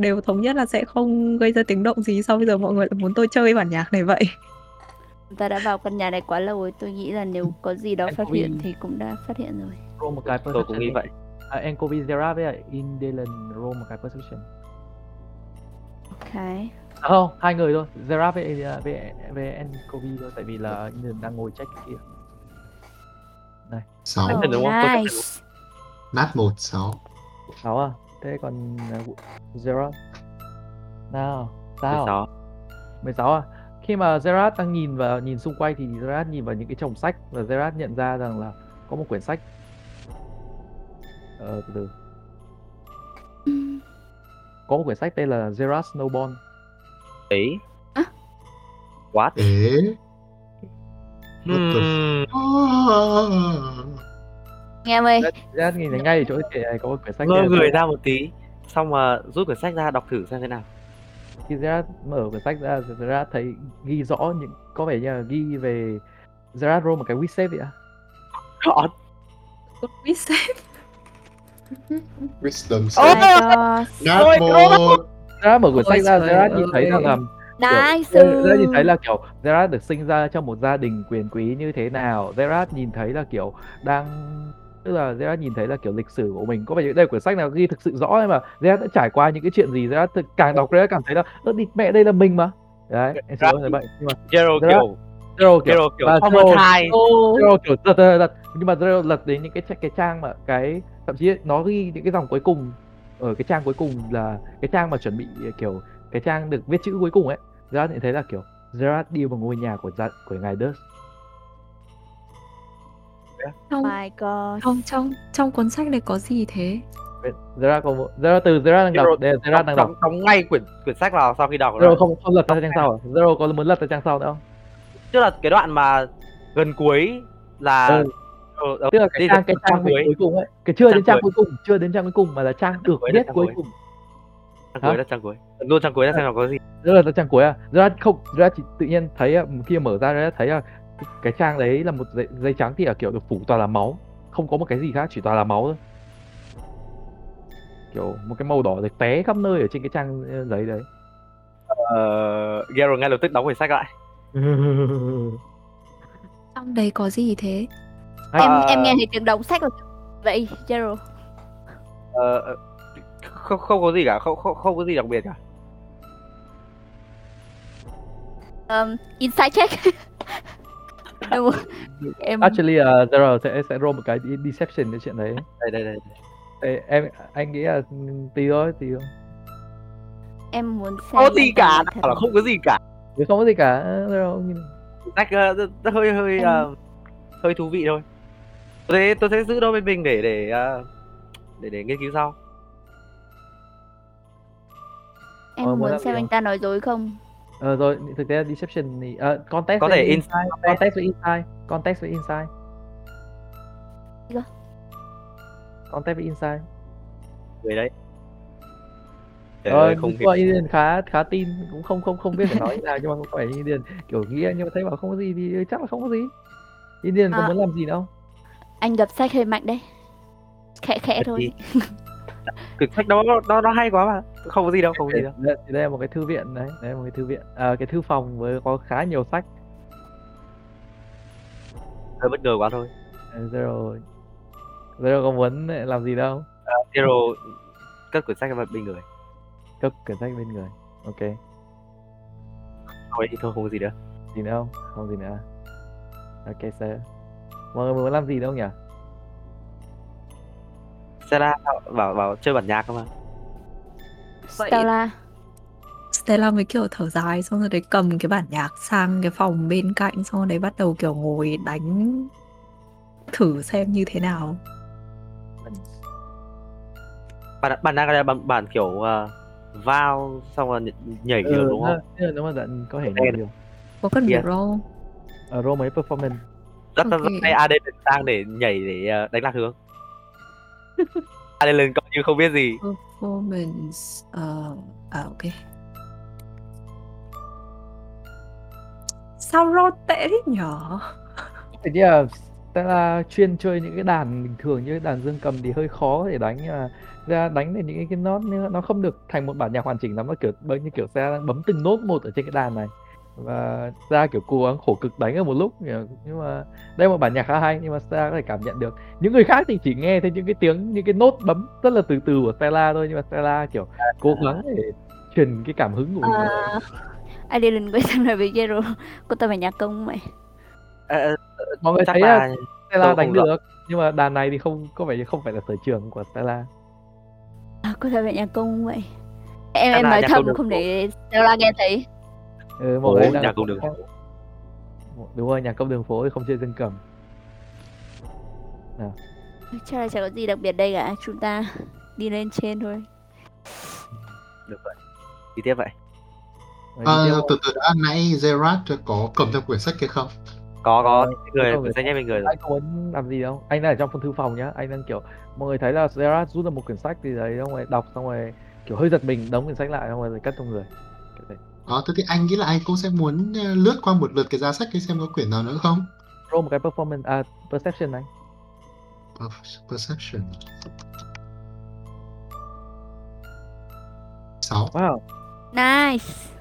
đều thống nhất là sẽ không gây ra tiếng động gì, sao bây giờ mọi người lại muốn tôi chơi bản nhạc này vậy? Chúng ta đã vào căn nhà này quá lâu rồi, tôi nghĩ là nếu có gì đó phát hiện thì cũng đã phát hiện rồi. tôi cũng nghĩ vậy à, Enkovi Zera với lại Indelen roll một cái perception Ok. à, không hai người thôi. Zera với với với Enkovi thôi tại vì là Indelen đang ngồi check kia. Sáu. Đúng không? Tôi nice. nát một sáu. Sáu à? Thế còn uh, Zera nào sao? 16 16 à? Khi mà Gerard đang nhìn vào nhìn xung quanh thì Gerard nhìn vào những cái chồng sách và Gerard nhận ra rằng là có một quyển sách ờ, từ từ. Có một quyển sách tên là Gerard Snowball. Ấy À? what? Ế? Hmm. Nghe em ơi, Gerard nhìn thấy ngay ở chỗ kệ này có một quyển sách ngơ người ra một tí. Xong mà rút quyển sách ra đọc thử xem thế nào. Khi Gerard mở quyển sách ra Gerard thấy ghi rõ những có vẻ như là ghi về Gerard roll một cái wisdom vậy ạ. God. Biết xem. Wisdom oh save. god. nát một Gerard mở quyển sách ra Gerard nhìn thấy rằng là Nice. Gerard nhìn thấy là kiểu Gerard được sinh ra trong một gia đình quyền quý như thế nào. Gerard nhìn thấy là kiểu đang tức là Gerard nhìn thấy là kiểu lịch sử của mình. Có như đây là quyển sách nào ghi thực sự rõ nhưng mà Gerard đã trải qua những cái chuyện gì? Gerard thực- càng đọc Gerard cảm thấy là ơ đi mẹ đây là mình mà. Đấy em xin lỗi là vậy nhưng mà Zero Gerard- kiểu Zero kiểu Zero kiểu và Thomas Zero- hai Zero kiểu lật lật lật nhưng mà Zero lật đến những cái cái trang mà cái thậm chí nó ghi những cái dòng cuối cùng ở cái trang cuối cùng là cái trang mà chuẩn bị kiểu cái trang được viết chữ cuối cùng ấy Gerard nhận thấy là kiểu Gerard đi vào ngôi nhà của gia, của ngài Durst Trong My god. trong trong trong cuốn sách này có gì thế? Gerard có Gerard từ Gerard đang đọc Zero- đây Gerard đang đọc đóng, đóng ngay quyển quyển sách vào sau khi đọc Zero không không lật ra trang sau à? Zero có muốn lật ra trang sau nữa không? Tức là cái đoạn mà gần cuối là Ừ. ờ, ờ, Tức là cái trang cái trang cuối cuối cùng ấy, cái chưa Trang đến trang cuối. cuối cùng, chưa đến trang cuối cùng mà là trang được trang cuối cùng. trang cuối là trang cuối luôn trang cuối là xem nào có gì Rất là trang cuối à? Gerard không, Gerard chỉ tự nhiên thấy à, khi mở ra Gerard thấy là cái, trang đấy là một giấy, giấy trắng thì là kiểu được phủ toàn là máu, không có một cái gì khác chỉ toàn là máu thôi. Kiểu một cái màu đỏ được té khắp nơi ở trên cái trang ờ, giấy đấy. ờ, Gero ngay lập tức đóng quyển sách lại Trong đấy có gì thế? Em À, em nghe thấy tiếng đóng sách rồi. Vậy, Zero. ờ, ờ, không không có gì cả không không không có gì đặc biệt cả Um, inside check. Đâu, em Actually, uh, Zero sẽ sẽ roll một cái de- deception cái chuyện đấy. đây đây đây Ê, em anh nghĩ là tí thôi, tí thôi. em muốn xem. có gì em cả là không có gì cả Chứ không có gì cả. Sách rất hơi hơi Em- ờ, hơi thú vị thôi tôi sẽ tôi sẽ giữ nó bên mình để để ờ, để để nghiên cứu sau Em Ờ, muốn xem anh ta nói dối không? Ờ rồi, thực tế là deception thì uh, context có với thể in- insight context với insight, context với insight. Context với insight. người đấy Ơi, không mà Indian khá khá tin cũng không không không biết phải nói như nào nhưng mà không phải Indian kiểu nghĩ nhưng mà thấy bảo không có gì thì chắc là không có gì. Indian có À. muốn làm gì đâu? Anh gặp sách hơi mạnh đấy. Khẽ khẽ Thật thôi. quyển sách đó nó nó hay quá mà không có gì đâu không có gì đâu Đây, đây là một cái thư viện đấy, đây là một cái thư viện. À, cái thư phòng với có khá nhiều sách. hơi bất ngờ quá thôi Ờ, Zero Zero có muốn làm gì đâu? Zero cất quyển sách vào bên người Cấp quyển sách bên người. Ok. thôi thì thôi không có gì nữa gì nữa không không gì nữa ok sir mọi người muốn làm gì đâu nhỉ Stella bảo bảo chơi bản nhạc không ạ Stella. Stella mới kiểu thở dài xong rồi đấy cầm cái bản nhạc sang cái phòng bên cạnh xong rồi đấy bắt đầu kiểu ngồi đánh thử xem như thế nào. bản bản nhạc là bản, bản kiểu uh, vào xong rồi nhảy- nhảy kiểu đúng không Ừ, mà giận có thể nhảy nhiều Có cần Yeah. roll? ở roll mấy performance rất Ok. rất hay AD sang để nhảy để ờ, đánh lạc hướng AD lên coi như không biết gì Performance ờ à ok. Sao roll tệ thế nhở? thì tại là chuyên chơi những cái đàn bình thường như đàn dương cầm thì hơi khó để đánh nhưng mà ra đánh thì những cái, nốt nó không được thành một bản nhạc hoàn chỉnh lắm nó kiểu bởi như kiểu Stella đang bấm từng nốt một ở trên cái đàn này. Và ra kiểu cố gắng khổ cực đánh ở một lúc nhưng mà đây là một bản nhạc khá hay nhưng mà Stella có thể cảm nhận được. Những người khác thì chỉ nghe thấy những cái tiếng những cái nốt bấm rất là từ từ của Stella thôi nhưng mà Stella kiểu cố gắng để truyền cái cảm hứng của mình. À, à Adeline quay sang nói với Jero, cô ta phải nhạc công mày? Ờ, mọi người thấy là Stella đánh được nhưng mà đàn này thì không có vẻ như không phải là sở trường của Stella. À, cô ta phải nhạc công vậy. Em em nói thầm không để Stella nghe thấy. Ừ, mọi người nhạc công đường đúng rồi nhạc công đường phố thì không chơi dương cầm. Chắc là chẳng có gì đặc biệt đây cả chúng ta đi lên trên thôi. Được vậy. Đi tiếp vậy. À, từ từ đã nãy Gerard có cầm theo quyển sách kia không? Có có Ờ, người không, người danh nhất mình người rồi anh không muốn làm gì đâu anh đang ở trong phòng thư phòng nhá anh đang kiểu mọi người thấy là Gerard rút ra một quyển sách gì đấy xong rồi đọc xong rồi kiểu hơi giật mình đóng quyển sách lại xong rồi cất trong người Kiểu thế. Đó, thế thì anh nghĩ là anh cũng sẽ muốn ờ, lướt qua một lượt cái giá sách kia xem có quyển nào nữa không? roll một cái performance à perception này Per- Perception. 6. wow nice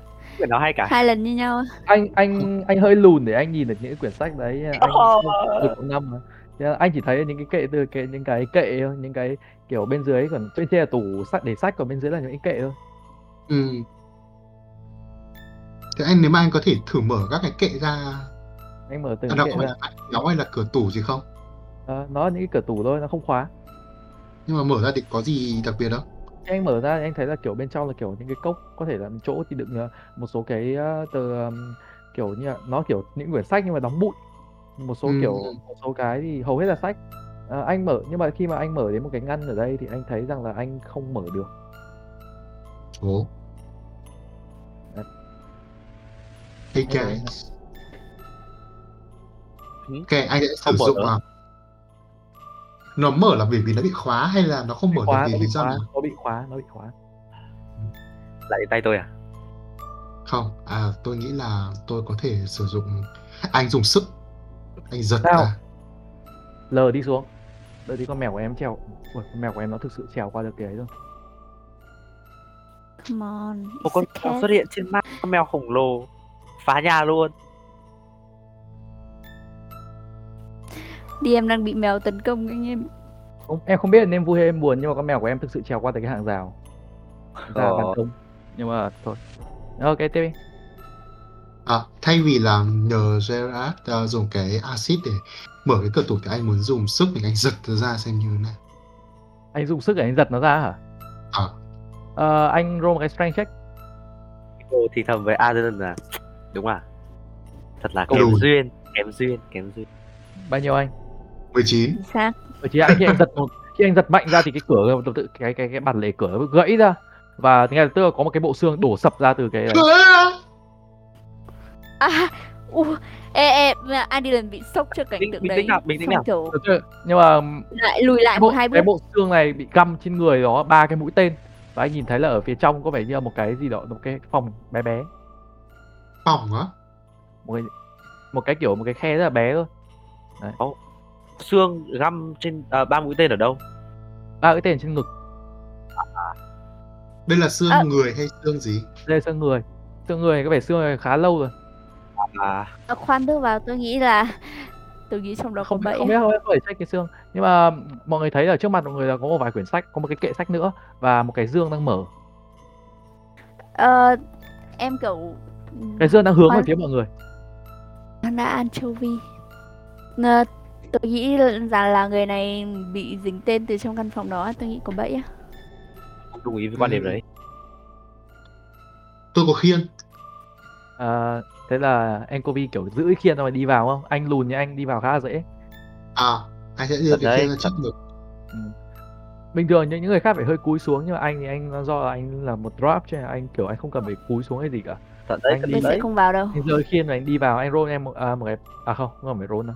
quyển nào hay cả. Hai lần như nhau. Anh anh anh hơi lùn để anh nhìn được những cái quyển sách đấy. Anh được năm anh chỉ thấy những cái kệ từ cái những cái kệ thôi những cái kiểu bên dưới còn bên trên là tủ sách để sách còn bên dưới là những cái kệ thôi. Ừ. Thế anh nếu mà anh có thể thử mở các cái kệ ra, anh mở từng à, đâu kệ ra. là kéo hay là cửa tủ gì không? Ờ, nó là những cái cửa tủ thôi nó không khóa. Nhưng mà mở ra thì có gì đặc biệt không? Khi anh mở ra thì anh thấy là kiểu bên trong là kiểu những cái cốc có thể là chỗ thì đựng ờ, một số cái ờ, tờ ờm, kiểu như là nó kiểu những quyển sách nhưng mà đóng bụi một số Ừ. kiểu một số cái thì hầu hết là sách Ờ, anh mở nhưng mà khi mà anh mở đến một cái ngăn ở đây thì anh thấy rằng là anh không mở được Ồ. Đấy. Hay guys. Ừ. Ok, anh sẽ sử Không mở dụng được. à, nó mở là bởi vì nó bị khóa hay là nó không mở khóa được vì lý do khóa nào? nó bị khóa nó bị khóa. Lại tay tôi à? Không, à tôi nghĩ là tôi có thể sử dụng anh dùng sức. Anh giật Sao? ra. lờ đi xuống. Đợi tí con mèo của em trèo Ui, con mèo của em nó thực sự trèo qua được cái ấy rồi. Come on một con mèo xuất hiện trên map con mèo khổng lồ. Phá nhà luôn đi em đang bị mèo tấn công anh em. Không, em không biết là nên vui hay em buồn nhưng mà con mèo của em thực sự trèo qua tới cái hàng rào. Ra Ờ. ban công. Nhưng mà thôi. Ok tiếp đi. À, thay vì là nhờ Gerard à, dùng cái axit để mở cái cửa tủ thì anh muốn dùng sức để anh giật nó ra xem như thế nào. anh dùng sức để anh giật nó ra hả? À, Ờ, anh roll một cái strength check. Cô thì thầm với Adeline là đúng à? Thật là kém lùn. duyên kém duyên kém duyên. Bao nhiêu anh 19. chính xác bởi vì anh khi anh giật một khi anh giật mạnh ra thì cái cửa tự tự cái cái cái bản lề cửa nó gãy ra và ngay lập tức là có một cái bộ xương đổ sập ra từ cái đấy. à u ê ê Adeline bị sốc trước cảnh tượng đấy tĩnh nào, bình tĩnh Xong nào. kiểu Được chưa? nhưng mà lại lùi lại cái một bộ, hai bước cái bộ xương này bị găm trên người đó ba cái mũi tên và anh nhìn thấy là ở phía trong có vẻ như là một cái gì đó một cái phòng bé bé Phòng á. một cái một cái kiểu một cái khe rất là bé thôi xương găm trên à, ba mũi tên ở đâu? Ba cái tên trên ngực. Đây là xương À. người hay xương gì? đây là xương người. Xương người có vẻ xương này khá lâu rồi. À. À, khoan bước vào tôi nghĩ là tôi nghĩ trong đó có không bẫy. không biết không phải check cái xương. Nhưng mà mọi người thấy ở trước mặt mọi người là có một vài quyển sách có một cái kệ sách nữa và một cái dương đang mở. Ờ, em kiểu cái dương đang hướng về Khoan. phía mọi người. Đã anchovy Ờ, tôi nghĩ rằng là người này bị dính tên từ trong căn phòng đó tôi nghĩ có bẫy á đồng ý với quan điểm Ừ. đấy Tôi có khiên. à, thế là Enkovi kiểu giữ cái khiên rồi đi vào không anh lùn như anh đi vào khá là dễ À, anh sẽ đưa cái đấy, khiên ra trước thật. ngực. bình thường những người khác phải hơi cúi xuống nhưng mà anh thì anh do là anh là một drop cho nên anh kiểu anh không cần phải cúi xuống hay gì cả thật đấy Anh đi tôi đấy. sẽ không vào đâu anh giơ khiên và anh đi vào anh roll em một, à, một cái à không không phải roll đâu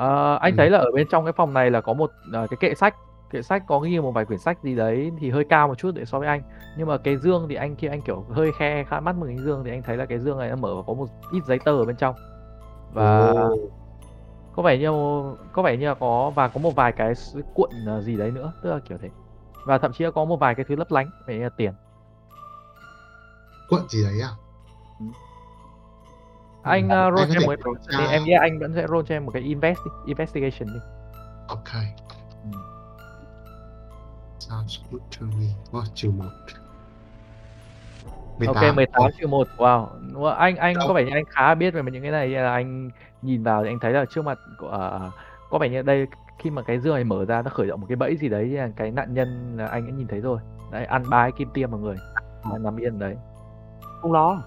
Ờ, anh Ừ. thấy là ở bên trong cái phòng này là có một à, cái kệ sách kệ sách có ghi một vài quyển sách gì đấy thì hơi cao một chút để so với anh nhưng mà cái dương thì anh khi anh kiểu hơi khe khá mắt một cái dương thì anh thấy là cái dương này nó mở và có một ít giấy tờ ở bên trong và Ồ. có vẻ như có vẻ như là có và có một vài cái cuộn ờ, gì đấy nữa tức là kiểu thế và thậm chí là có một vài cái thứ lấp lánh về tiền Quận gì đấy à? Anh Ừ, uh, roll cho em một kiểm thì em nghĩ anh vẫn sẽ roll cho em một cái invest đi, investigation đi. Ok. Ừ. Sounds good to me. Wow, trừ một. ok 18 trừ 1 wow. Anh anh Đâu? có vẻ như anh khá biết về những cái này là anh nhìn vào thì anh thấy là trước mặt của ờ, có vẻ như đây khi mà cái dương này mở ra nó khởi động một cái bẫy gì đấy cái nạn nhân là anh đã nhìn thấy rồi. Đấy ăn ba cái kim tiêm vào người. Nó nằm yên đấy. Không lo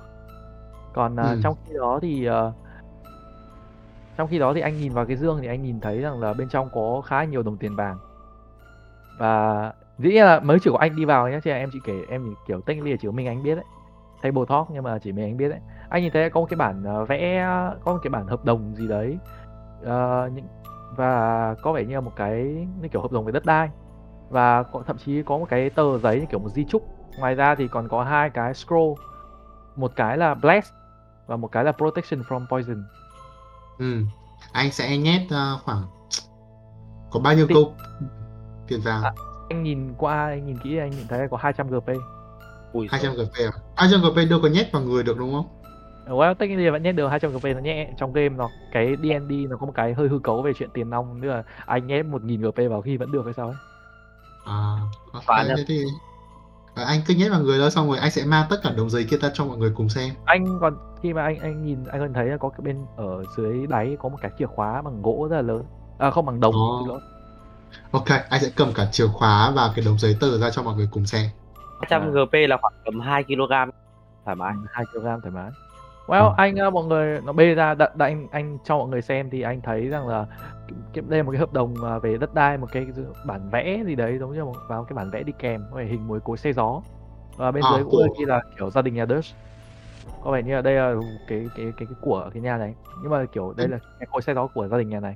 còn à, Ừ. trong khi đó thì ờ, trong khi đó thì anh nhìn vào cái dương thì anh nhìn thấy rằng là bên trong có khá nhiều đồng tiền vàng. Và dĩ nhiên là mới chỉ có anh đi vào nhé chứ em chỉ kể em chỉ kiểu technically là chỉ có mình anh biết đấy. Table talk nhưng mà chỉ mình anh biết đấy. Anh nhìn thấy có một cái bản ờ, vẽ có một cái bản hợp đồng gì đấy ờ, những và có vẻ như là một cái như kiểu hợp đồng về đất đai. Và có, thậm chí có một cái tờ giấy như kiểu một di chúc. Ngoài ra thì còn có hai cái scroll. Một cái là bless và một cái là protection from poison Ừ. Anh sẽ nhét ờ, khoảng có bao nhiêu Thì- câu tiền vàng? À, anh nhìn qua anh nhìn kỹ anh nhìn thấy có 200 GP ui 200 GP à? 200 GP đâu có nhét vào người được đúng không? well technically vẫn nhét được 200 GP nó nhẹ trong game nó cái D&D nó có một cái hơi hư cấu về chuyện tiền nong là anh nhét 1000 GP vào khi vẫn được hay sao ấy À, Phải thế thì Anh cứ nhét vào người đó xong rồi anh sẽ mang tất cả đống giấy kia ra cho mọi người cùng xem. anh còn khi mà anh anh nhìn anh còn thấy là có cái bên ở dưới đáy có một cái chìa khóa bằng gỗ rất là lớn. À không bằng đồng lỗi. Ok, anh sẽ cầm cả chìa khóa và cái đống giấy tờ ra cho mọi người cùng xem. 200 GP là khoảng tầm 2 kg thoải mái. Hai kg thoải mái well Ừ. anh uh, mọi người nó bê ra đợi anh anh cho mọi người xem thì anh thấy rằng là cái- đây là một cái hợp đồng uh, về đất đai một cái bản vẽ gì đấy giống như một vào cái bản vẽ đi kèm có vẻ hình mối cối xe gió. Và bên À, dưới cũng của- ghi là kiểu gia đình nhà Dutch. Có vẻ như là đây là cái cái cái cái của cái nhà này. Nhưng mà kiểu đây là cái cối xe gió của gia đình nhà này.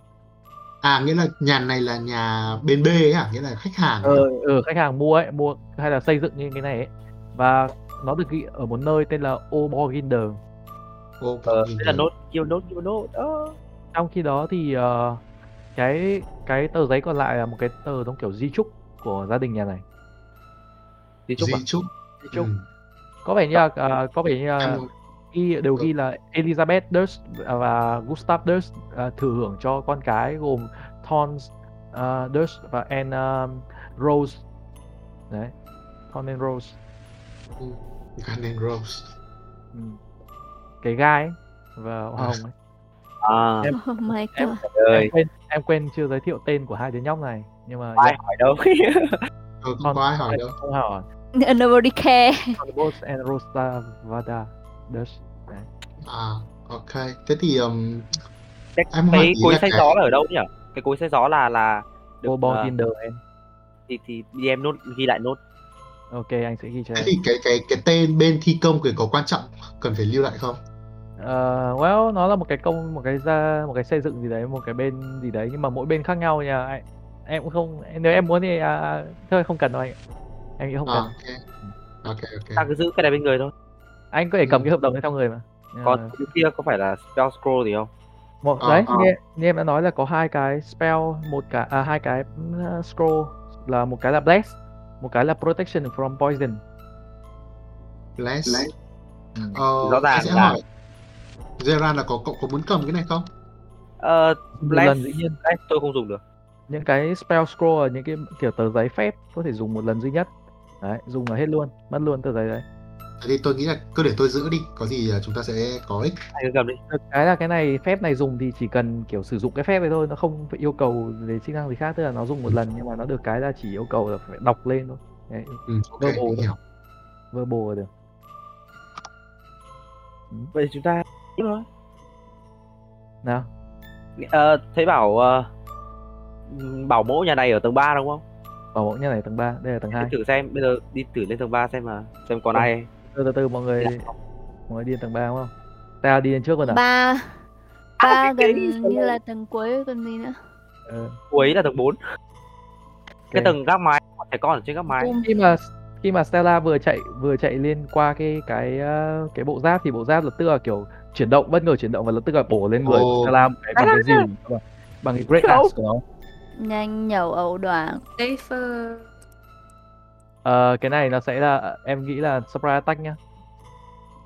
À, nghĩa là nhà này là nhà bên B ấy à? Nghĩa là khách hàng ờ ừ, khách hàng mua ấy mua hay là xây dựng như cái này ấy. Và nó được ghi ở một nơi tên là Oborginder Ô, ờ, là nốt kêu nốt kêu nốt ờ. trong khi đó thì ờ, cái cái tờ giấy còn lại là một cái tờ giống kiểu di chúc của gia đình nhà này thì chúc Di chúc. di chúc Ừ. có vẻ như là ờ, có vẻ như là ghi đều ghi là Elizabeth Durst và Gustav Durst ờ, thừa hưởng cho con cái gồm Thorns uh, Durst và Anne um, Rose đấy Thorn and Rose Gun and Rose. ừ. Cái gai ấy, và hoa hồng ấy. à Em- Oh my em- god. ơi em quên em quên chưa giới thiệu tên của hai đứa nhóc này nhưng mà ai hỏi đâu Ờ, không có ai hỏi đâu. không hỏi Nobody care. And Rosa Vada đấy. À, ok. Thế thì um, cái, Em cái cối xay cái- gió là ở đâu nhỉ cái cối xay gió là là được Cô ờ, Tinder em thì thì đi em nốt ghi lại nốt ok anh sẽ ghi cho thế em thì cái cái cái tên bên thi công thì có quan trọng cần phải lưu lại không? Ờ, well nó là một cái công một cái ra một cái xây dựng gì đấy một cái bên gì đấy nhưng mà mỗi bên khác nhau nha anh em cũng không nếu em muốn thì à, thôi không cần đâu anh em nghĩ không À, cần ok. Ok, ok. ta cứ giữ cái này bên người thôi anh có thể cầm Ừ. cái hợp đồng đấy trong người mà còn cái kia có phải là spell scroll gì không một Ờ, đấy ờ. như, như em đã nói là có hai cái spell một cái à, hai cái uh, scroll là một cái là bless một cái là protection from poison Bless. Ừ. Ờ, Rõ ràng là- hỏi Zeran là có cậu có muốn cầm cái này không? ờ một bless lần dĩ nhiên bless tôi không dùng được. Những cái spell scroll là những cái kiểu tờ giấy phép có thể dùng một lần duy nhất. Đấy dùng là hết luôn mất luôn tờ giấy đấy. Thế thì tôi nghĩ là cứ để tôi giữ đi, có gì à, chúng ta sẽ có ích. anh cứ cầm đi. Cái là cái này phép này dùng thì chỉ cần kiểu sử dụng cái phép này thôi nó không phải yêu cầu về chức năng gì khác tức là nó dùng một lần nhưng mà nó được cái là chỉ yêu cầu là phải đọc lên thôi. Đấy, Ừ, ok, Verbal hiểu. verbal được. Vậy chúng ta Đúng rồi. nào. Ờ, thấy bảo ờ, bảo mẫu nhà này ở tầng 3 đúng không? Bảo mẫu nhà này tầng 3 đây là tầng 2 Đi thử xem bây giờ đi thử lên tầng 3 xem mà xem còn Vâng. ai. Từ từ từ mọi người Dạ. mọi người đi lên tầng 3 đúng không? Ta đi lên trước luôn à? Ba. À, ba cái gần như là tầng cuối còn gì nữa. ừ. cuối là tầng 4 cái tầng gác mái trẻ con ở trên gác mái. Khi mà khi mà Stella vừa chạy vừa chạy lên qua cái cái ờ, cái bộ giáp thì bộ giáp lập tức là kiểu chuyển động bất ngờ chuyển động và lập tức là bổ lên người. Stella một cái bằng cái dìu bằng cái great axe của nó Nhanh nhẩu ẩu đoảng. Safer. Ờ, cái này nó sẽ là em nghĩ là surprise attack nhá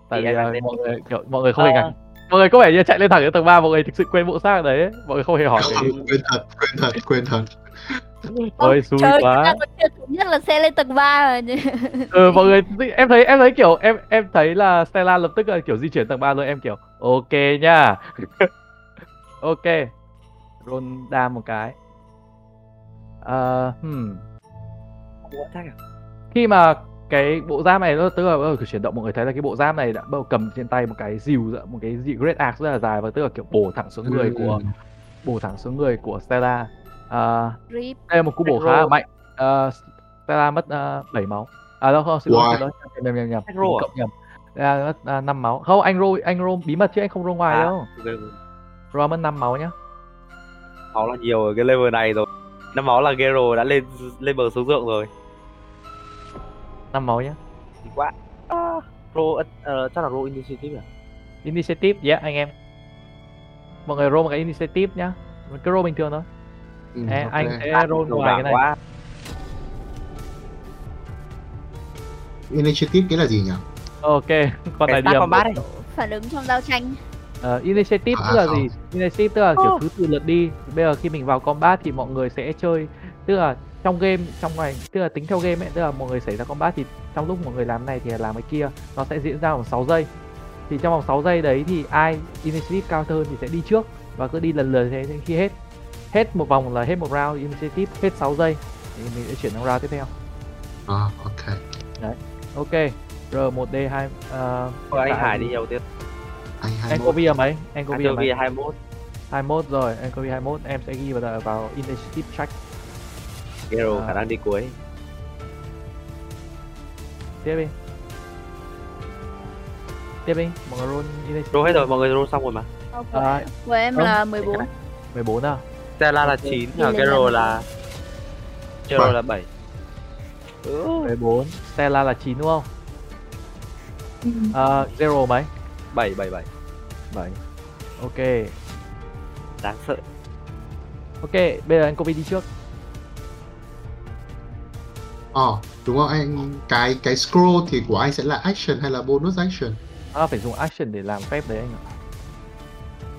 tại vì là mọi người kiểu mọi người không hề Ờ. ngạc mọi người có vẻ như chạy lên thẳng đến tầng 3 mọi người thực sự quên bộ xác đấy ấy. mọi người không hề hỏi cái Không, quên thật quên thật quên thật ôi xui Trời, quá nhất là xe lên tầng 3 rồi. ừ mọi người em thấy em thấy kiểu em em thấy là Stella lập tức là kiểu di chuyển tầng 3 luôn em kiểu ok nha ok roll đam một cái Ờ, hmm. À? khi mà cái bộ giáp này nó tức là đầu chuyển động mọi người thấy là cái bộ giáp này đã bắt đầu cầm trên tay một cái dìu một cái dịu great axe rất là dài và tức là kiểu bổ thẳng xuống người của Ừ. bổ thẳng xuống người của Stella à, Rip. đây là một cú bổ khá là mạnh à, Stella mất uh, 7 máu à đâu không xin lỗi xin lỗi nhầm nhầm nhầm Anh à? cộng nhầm là mất uh, 5 máu không anh roll anh roll bí mật chứ anh không roll ngoài À. đâu roll mất 5 máu nhá Máu là nhiều ở cái level này rồi. Năm máu là Gero đã lên lên bờ số dượng rồi. 5 máu nhá quá. À, roll ờ, chắc là roll initiative à? initiative yeah anh em mọi người roll một cái initiative nhá cứ roll bình thường thôi Ừ, Ê, anh sẽ roll ngoài cái này quá. initiative cái là gì nhỉ ok con Cái này điểm combat ấy. Phản ứng trong giao tranh. Ờ, initiative À, tức là không. gì? Initiative tức là kiểu Oh. thứ tự lượt đi. Bây giờ khi mình vào combat thì mọi người sẽ chơi tức là trong game trong này tức là tính theo game ấy tức là mọi người xảy ra combat thì trong lúc mọi người làm này thì làm cái kia nó sẽ diễn ra vòng 6 giây. Thì trong vòng 6 giây đấy thì ai initiative cao hơn thì sẽ đi trước và cứ đi lần lượt thế đến khi hết. Hết một vòng là hết một round initiative, hết 6 giây thì mình sẽ chuyển sang round tiếp theo. à, ok Ok. R1D 2 uh, Thôi anh Hải đi đầu tiên. anh hai Anh Kobe là mấy? Anh là Anh mấy? Kobe 21. 21 rồi, anh Kobe 21 em sẽ ghi vào vào initiative track Gero À. khả năng đi cuối. tiếp đi tiếp đi mọi người roll initiative Roll hết rồi, mọi người roll xong rồi mà. à, Của em là 14. 14 à Stella là Ok. 9, Đi và lên Gero là Gero Bảy. là 7. Ừ. 14 Stella là 9 đúng không Ừ. à, Zero mấy 7 7 7. 7 ok Đáng sợ. ok bây giờ anh Kobe đi trước ờ đúng không anh cái cái scroll thì của anh sẽ là action hay là bonus action à, phải dùng action để làm phép đấy anh ạ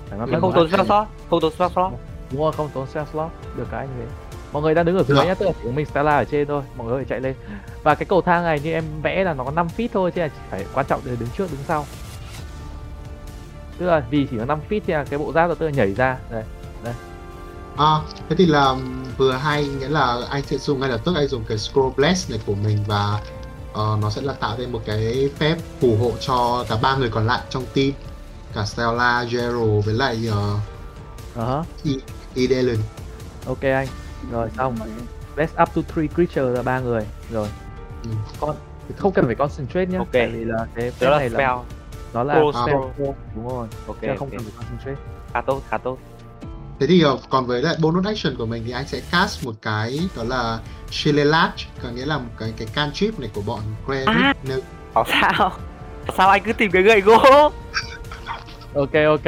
phải Không tốn spell slot, không tốn spell slot. Đúng không không tốn spell slot được cái như thế. Mọi người đang đứng ở dưới Được. nhá tức là chỉ mình Stella ở trên thôi mọi người thể chạy lên. Và cái cầu thang này như em vẽ là nó có 5 feet thôi chứ là chỉ phải quan trọng là đứng trước đứng sau. Tức là vì chỉ có 5 feet thì là cái bộ giáp nó tức là nhảy ra. Đây à thế thì là vừa hay nghĩa là anh sẽ dùng ngay lập tức anh dùng cái scroll bless này của mình và ờ, nó sẽ là tạo ra một cái phép phù hộ cho cả ba người còn lại trong team. Cả Stella, Jero với lại uh, uh Idelen ok anh rồi xong let's up to three creature là ba người rồi Ừ. con không cần phải concentrate nhá Ok. tại vì là cái Đó là này là spell. nó là Pro spell pro, đúng rồi Ok, chứ không ok. cần phải concentrate Khá tốt, khá tốt. Thế thì ờ, còn với lại bonus action của mình thì anh sẽ cast một cái đó là Shillelach có nghĩa là một cái cái cantrip này của bọn Credit À. Bảo sao? Sao anh cứ tìm cái gậy gỗ? ok ok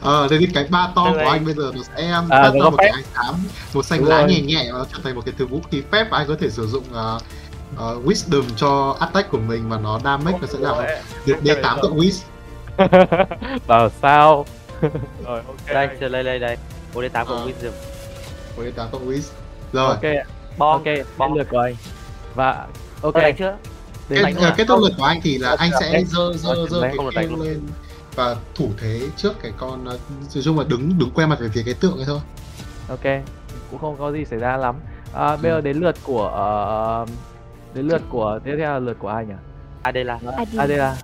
Ờ, thế thì cái ba to của anh bây giờ nó sẽ um, À, ra có một cái ánh sáng một xanh Đúng lá rồi. nhẹ nhẹ và nó trở thành một cái thứ vũ khí phép và anh có thể sử dụng uh, uh, wisdom cho attack của mình và nó damage nó sẽ là được D8 cộng wis. bảo sao rồi ok Đây, chờ đây đây đây. 4D8 của Ờ. Wisdom. Với D8 cộng wis. Rồi, ok Bom, ok bom. lượt của anh và ok chưa? kết, kết thúc lượt của anh thì là Ok, anh sẽ ok. dơ dơ Ok, dơ cái được kêu lên và thủ thế trước cái con uh, nói chung là đứng đứng quay mặt về phía cái tượng ấy thôi. ok cũng không có gì xảy ra lắm. À, bây giờ đến lượt của ờ, đến lượt của tiếp theo là lượt của ai nhỉ? Adela. ID. Adela.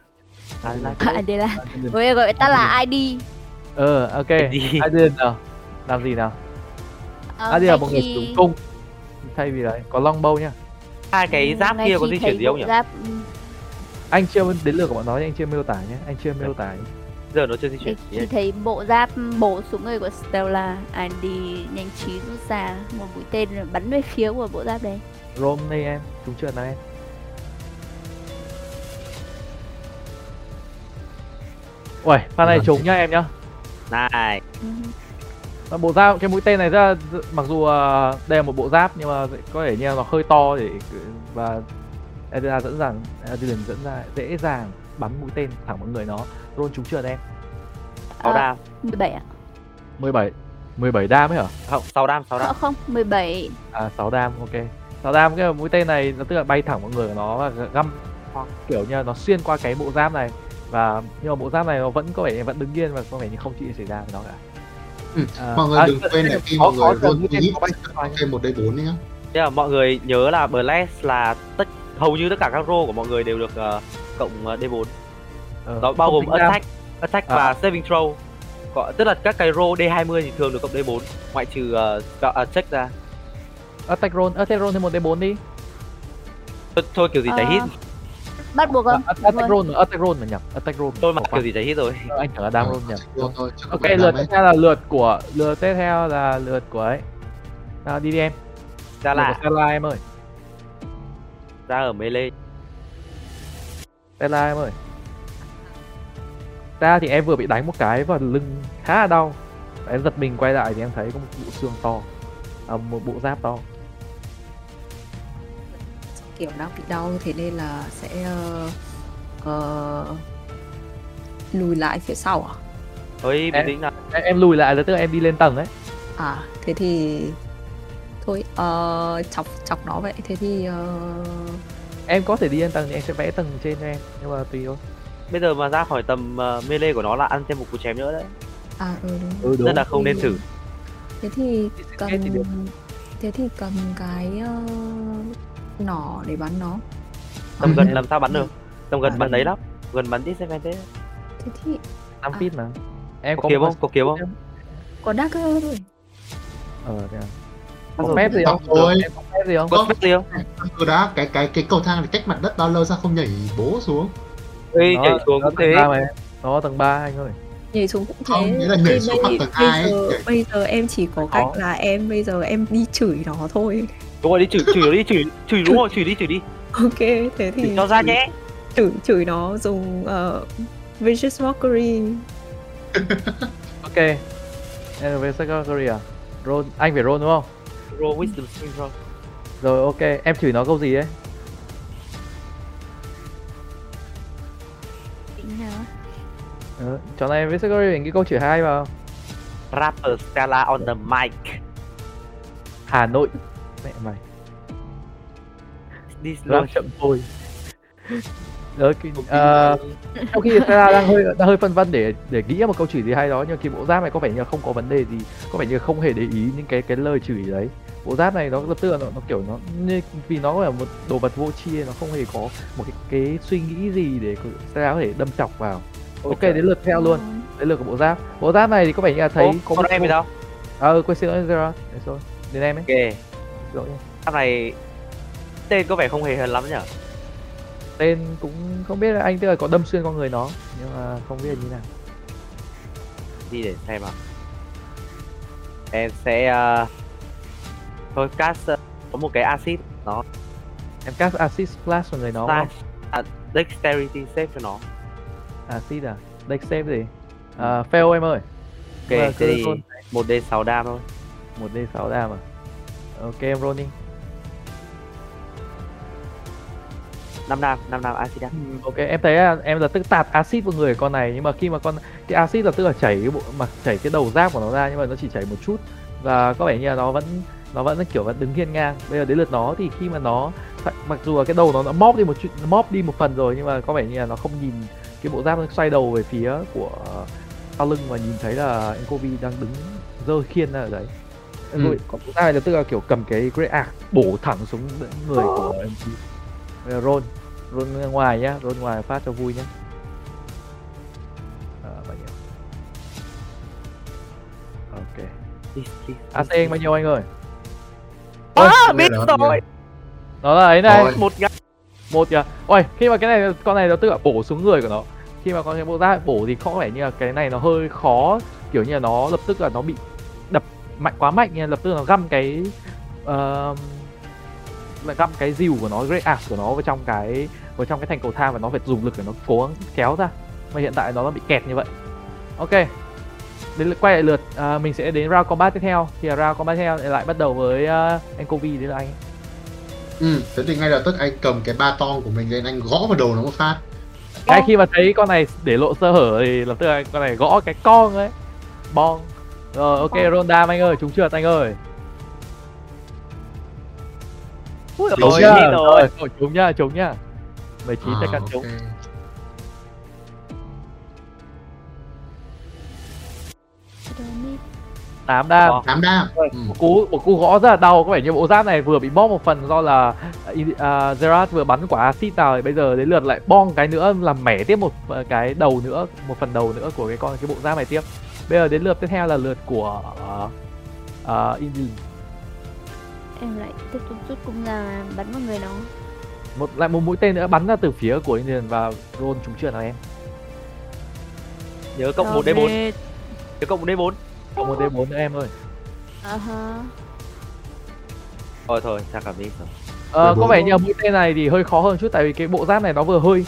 Adela. À, đây là Ôi gọi ta là ID. ờ ok. Adela nào? Làm gì nào? Ờ, Adela mọi người dụng cung. Thay vì đấy có longbow nhá. Hai cái giáp ngay kia có di chuyển gì không nhỉ? Giáp, ừ, anh chưa đến lượt của bọn nó nhưng anh chưa miêu tả nhé anh chưa miêu tả Giờ nó chưa di chuyển. khi thấy bộ giáp bổ xuống người của Stella, ID nhanh trí rút ra một mũi tên rồi bắn về phía của bộ giáp đấy. rom đây em trúng trượt nào em Uầy, pha này Vâng. trúng nhá em nhá Này, bộ giáp cái mũi tên này rất là mặc dù ờ, đây là một bộ giáp nhưng mà có thể như là nó hơi to để và Adela dẫn dàng Adrian dẫn ra dễ dàng bắn mũi tên thẳng vào người nó. Roll trúng chưa em. Sáu Ờ, đam. 17 ạ. 17 17 đam ấy hả? Không sáu đam sáu Ờ, đam không 17 à 6 đam ok. 6 đam cái mũi tên này nó tức là bay thẳng vào người của nó và găm hoặc kiểu như là nó xuyên qua cái bộ giáp này. Và nhưng mà bộ giáp này nó vẫn có vẻ vẫn đứng yên và có vẻ như không chuyện xảy ra với nó cả. Ừ, À, mọi người à, đừng quên là khi mọi người bay có thêm một d 4 nhá. Thế là mọi người nhớ là Blast là tất hầu như tất cả các roll của mọi người đều được ờ, cộng ờ, D4 Ờ, nó bao gồm attack attack À. và saving throw. Có, tức là các cái roll D20 thì thường được cộng D4 ngoại trừ uh, uh, check ra. Attack roll attack roll thêm một d4 đi. Thôi, thôi kiểu gì chảy Ờ, hit. Bắt buộc À, không? Attack roll nữa, attack roll mà nhầm attack roll tôi qua. kiểu gì chảy hit rồi. Ờ, anh tưởng là đam roll không ok lượt tiếp theo là lượt của lượt tiếp theo là lượt của ấy. Nào đi đi em. Ra là của Stella em ơi. Ra ở melee Stella em ơi. Stella thì em vừa bị đánh một cái vào lưng khá là đau. Em giật mình quay lại thì em thấy có một bộ xương to. À, một bộ giáp to. Kiểu đang bị đau thế nên là sẽ ờ, ờ, lùi lại phía sau à? thôi Em- tĩnh nào. em, em lùi lại là tức là em đi lên tầng đấy À thế thì thôi ờ, chọc chọc nó vậy. Thế thì ờ, em có thể đi lên tầng thì em sẽ vẽ tầng trên cho em nhưng mà tùy thôi bây giờ mà ra khỏi tầm ờ, melee của nó là ăn thêm một cú chém nữa đấy à ừ đúng. ừ đúng nên là không nên thử Thế thì cầm Thì được. thế thì cầm cái ờ, nỏ để bắn nó. tầm À, gần thế- làm sao bắn được tầm gần À, bắn gần. đấy lắm gần bắn disadvantage Thế thì 5 À. feet mà em có có kiếm không có kiếm không có dagger thôi. ờ thế à. Có phép gì không rồi. em có phép gì không có phép gì không Từ đã cái cái cái cầu thang này cách mặt đất bao lâu sao không nhảy bố xuống Ê, nhảy xuống cũng thế nó tầng 3 anh ơi Nhảy xuống cũng thế. Không, nghĩa là nhảy xuống bây- tầng bây giờ nhảy- bây giờ em chỉ có cách là em bây giờ em đi chửi nó thôi. đúng rồi đi chửi chửi đi chửi chửi đúng rồi chửi đi chửi đi Ok, thế thì cho ra nhé Chửi chửi nó dùng uh, vicious mockery. ok về secretary à roll anh phải roll đúng không roll wisdom saving throw rồi ok em chửi nó câu gì ấy? Tính nào ừ. chỗ này với secretary cái câu chửi hay vào. Rapper Stella on the mic. Hà Nội. Mẹ mày. This rap chậm thôi. Đấy, cái, ờ, trong khi Stella đang hơi đang hơi phân vân để để nghĩ ra một câu chửi gì hay đó nhưng khi bộ giáp này có vẻ như không có vấn đề gì có vẻ như không hề để ý những cái cái lời chửi đấy bộ giáp này nó lập tức là nó, nó kiểu nó như, vì nó là một đồ vật vô tri nó không hề có một cái, cái suy nghĩ gì để Stella có thể đâm chọc vào. Ok đến lượt theo luôn. Đến lượt của bộ giáp. Bộ giáp này thì có vẻ như là thấy thấy có một em thì sao ờ quên xin lỗi Zero. Đấy rồi đến em ấy. Ok. Lỗi nhé. Cái này tên có vẻ không hề hấn lắm nhở tên cũng không biết là anh tức là có đâm xuyên con người nó nhưng mà không biết là như nào. Đi để xem nào. Em sẽ ờ, thôi cast ờ, có một cái acid nó em cast acid splash vào người nó không? à, dexterity save cho nó. Acid à? Dex save gì? À, fail em ơi. Ok thế thì một d 6 đam thôi. Một d 6 đam à? Ok em roll đi. 5 đam 5 đam acid đam ok em thấy là em là tức tạt acid vào người con này nhưng mà khi mà con cái acid là tức là chảy cái bộ mà chảy cái đầu giáp của nó ra nhưng mà nó chỉ chảy một chút. Và có vẻ như là nó vẫn nó vẫn kiểu vẫn đứng hiên ngang. Bây giờ đến lượt nó thì khi mà nó mặc dù là cái đầu nó đã móp đi một chút móp đi một phần rồi nhưng mà có vẻ như là nó không nhìn cái bộ giáp nó xoay đầu về phía của sau lưng và nhìn thấy là Enkovi đang đứng dơ khiên ra ở đấy. Ừ. rồi còn thứ hai là tức là kiểu cầm cái great axe bổ thẳng xuống người của MP Bây giờ roll ra ngoài nhá roll ngoài phát cho vui nhá. À, bao nhiêu? Ok. AC bao nhiêu anh ơi à, Ôi, biết rồi. Đó là ấy này. Rồi. một gã một kìa ôi khi mà cái này con này nó tự bổ xuống người của nó. Khi mà con cái bộ giáp bổ thì có vẻ như là cái này nó hơi khó. Kiểu như là nó lập tức là nó bị đập mạnh quá mạnh nha. Lập tức nó găm cái uh, lại găm cái dìu của nó great axe của nó vào trong cái vào trong cái thành cầu thang và nó phải dùng lực để nó cố gắng kéo ra. Mà hiện tại nó bị kẹt như vậy. Ok đến quay lại lượt à, mình sẽ đến round combat tiếp theo. Thì là round combat tiếp theo lại bắt đầu với uh, anh Kovi đấy là anh. Ừ thế thì ngay lập tức anh cầm cái ba tong của mình lên anh gõ vào đầu nó một phát. Ngay khi mà thấy con này để lộ sơ hở thì lập tức là con này gõ cái con ấy. Bong. Rồi ok Ronda anh ơi chúng trượt anh ơi. Ui, rồi, chưa? đi rồi. rồi chúng nhá chúng nhá. 19 À, tay căn 8 đam. Ờ. tám đam. Rồi, ừ. một cú một cú gõ rất là đau có vẻ như bộ giáp này vừa bị bóp một phần do là uh, Gerard vừa bắn quả acid vào thì bây giờ đến lượt lại bong cái nữa làm mẻ tiếp một ờ, cái đầu nữa một phần đầu nữa của cái con cái bộ giáp này tiếp. Bây giờ đến lượt tiếp theo là lượt của uh, uh, Em lại tiếp tục rút cung ra bắn vào người nó. một lại một mũi tên nữa bắn ra từ phía của Indian và roll trúng trượt nào em? Nhớ cộng Rồi, 1 D4, nhớ cộng 1 D4. cộng một D4 nữa em ơi. À ha. Thôi thôi, chắc là đi rồi. Ờ, D4 có vẻ như mũi tên này thì hơi khó hơn chút tại vì cái bộ giáp này nó vừa hơi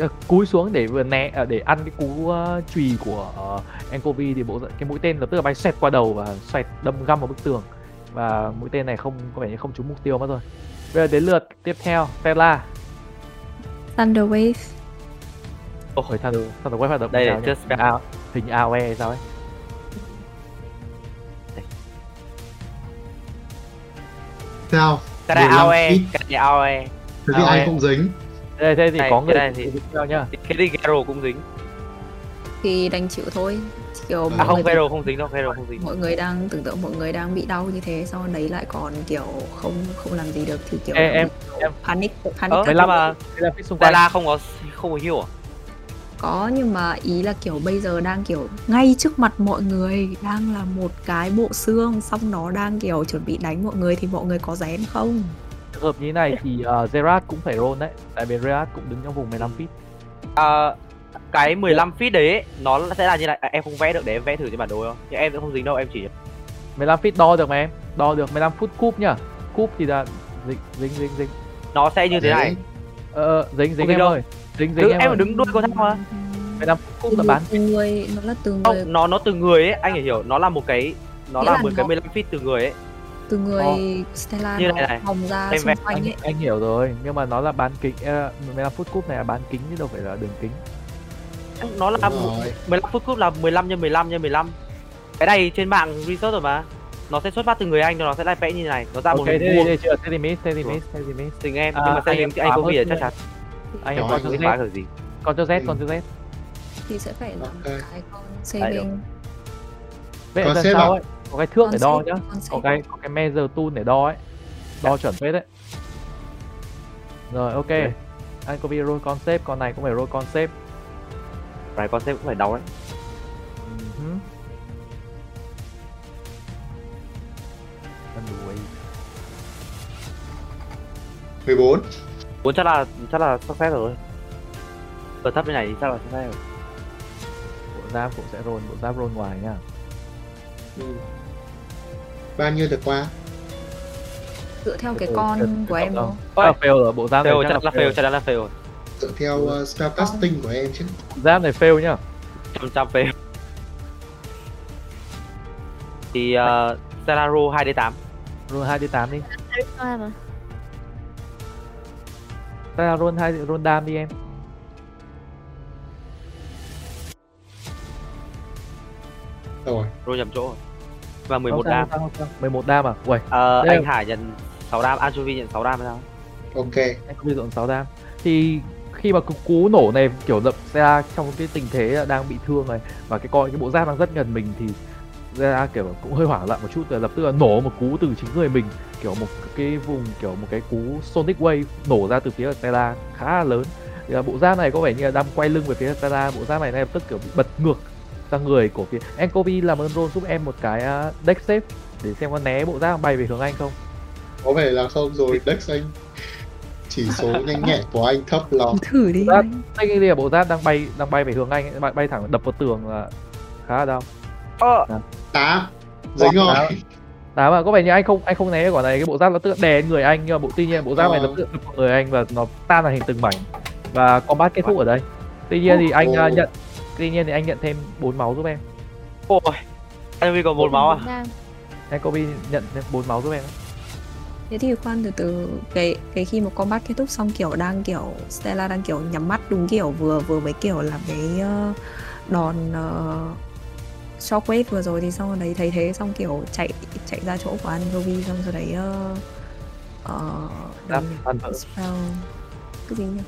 ờ, cúi xuống để vừa né ờ, để ăn cái cú uh, chùy của uh, Enkovi thì bộ cái mũi tên lập tức là bay xoẹt qua đầu và xoẹt đâm găm vào bức tường. Và mũi tên này không có vẻ như không trúng mục tiêu mất rồi. Bây giờ đến lượt tiếp theo Stella Thunder Wave Ôi thằng thằng quay hoạt động Đây là just spell. À, hình AOE hay sao ấy sao Cái này 15 AOE, cái này AOE. thế thì anh em. không dính đây thế thì Này, có người này thì- tiếp theo nhá Cái đi Gero cũng dính. thì đành chịu thôi kiểu À, mọi không, người Gero không dính đâu, Gero không dính. mọi người đang tưởng tượng mọi người đang bị đau như thế sau đấy lại còn kiểu không không làm gì được thì kiểu Ê, em- em- panic panic Ờ, attack. nhưng mà đây là xung quanh Stella không có không có heal à? Có nhưng mà ý là kiểu bây giờ đang kiểu ngay trước mặt mọi người đang là một cái bộ xương xong nó đang kiểu chuẩn bị đánh mọi người thì mọi người có rén không? Trường hợp như thế này thì uh, Gerard cũng phải roll đấy. Tại vì Gerard cũng đứng trong vùng 15 feet. À, cái 15 feet đấy ấy, nó sẽ là như này. À, em không vẽ được để em vẽ thử trên bản đồ không nhưng em sẽ không dính đâu em chỉ 15 feet đo được mà em. Đo được 15 phút cúp nhá. Cúp thì là dính dính dính dính. Nó sẽ như thế này. Ờ dính dính em dính đâu. ơi dính dính Cứ- em em đứng đuôi con thang mà? 15 phút cúp là bán. từ người nó là từ người. không nó nó từ người ấy anh phải hiểu. Nó là một cái nó Nghĩa là là một cái nó- 15 feet từ người ấy. Từ người Ờ. Stella Như nó này này. vòng ra Em xung quanh anh, ấy. anh hiểu rồi nhưng mà nó là bán kính ờ, 15 phút cúp này là bán kính chứ đâu phải là đường kính. Nó là Đúng rồi. 15 phút cúp là 15 nhân 15 nhân 15 cái này trên mạng research rồi mà. Nó sẽ xuất phát từ người anh nó sẽ lại vẽ như này. Nó ra ok một hình vuông. thế thì miss thế thì miss thế thì miss. Tình em À, nhưng mà sẽ anh anh có đi. chắc chắn anh Rồi, em con chữ cho Z. Là gì? Con cho Z con cho Z. Thì sẽ phải là Ok. cái con saving vậy Con lần xếp sau à? ấy? Có cái thước con để đo nhá. có cái có cái measure tool để đo ấy. Đo chuẩn phết đấy. Rồi ok. Anh có bị roll concept con này cũng phải roll concept. Phải con sẽ cũng phải đau đấy Mhm. Underway. 14 muốn chắc là chắc là success rồi. Ở thấp như này thì chắc là success rồi. Bộ giáp cũng sẽ roll bộ giáp roll ngoài nha. Ừ. bao nhiêu được qua dựa theo cái Ừ, con của em đâu. không? Là fail rồi bộ giáp này fail chắc chắc là fail chắc là fail rồi. Dựa theo uh, spell casting của em chứ. Giáp này fail nhá. Trăm trăm fail. Thì uh, 2 d 8 roll 2 d 8 đi. Charisma mà. Thế là roll 2 roll đam đi em. Rồi? Rồi nhầm chỗ rồi. Và 11 Không sao, đam. không sao, không sao. 11 đam à? Uầy, Ờ, Đây anh là- Hải nhận 6 đam Anchovy nhận 6 đam hay sao? Ok. Anh bị dọn 6 đam. Thì khi mà cú nổ này kiểu đập ra trong cái tình thế là đang bị thương này và cái con cái bộ giáp đang rất gần mình thì ra kiểu cũng hơi hoảng loạn một chút. Rồi lập tức là nổ một cú từ chính người mình kiểu một cái vùng kiểu một cái cú sonic wave nổ ra từ phía Stella khá là lớn. Thì là bộ giáp này có vẻ như là đang quay lưng về phía Stella bộ giáp này ngay lập tức kiểu bị bật ngược sang người của phía Enkovi làm ơn roll giúp em một cái uh, deck save để xem có né bộ giáp bay về hướng anh không. Có vẻ là không rồi Dex anh chỉ số nhanh nhẹn của anh thấp lắm. Thử đi anh. Đây là bộ giáp đang bay đang bay về hướng anh ấy, bay, bay thẳng đập vào tường là khá là đau. Ờ, tám. Dính Đó. rồi Đó mà có vẻ như anh không anh không né quả này cái bộ giáp nó tự đè người anh nhưng mà bộ tuy nhiên bộ giáp này Ờ. nó tự đập người anh và nó tan thành từng mảnh và combat kết thúc ở đây. Tuy nhiên thì anh uh, nhận tuy nhiên thì anh nhận thêm 4 máu giúp em. ôi anh còn một máu à. Em Kobe nhận bốn máu giúp em. Thế thì khoan từ từ cái cái khi mà combat kết thúc xong kiểu đang kiểu Stella đang kiểu nhắm mắt đúng kiểu vừa vừa mới kiểu làm cái ờ, đòn uh, shockwave vừa rồi thì xong rồi đấy thấy thế xong kiểu chạy chạy ra chỗ của Anchovy xong rồi đấy uh, uh, Đáp spell cái gì nhỉ?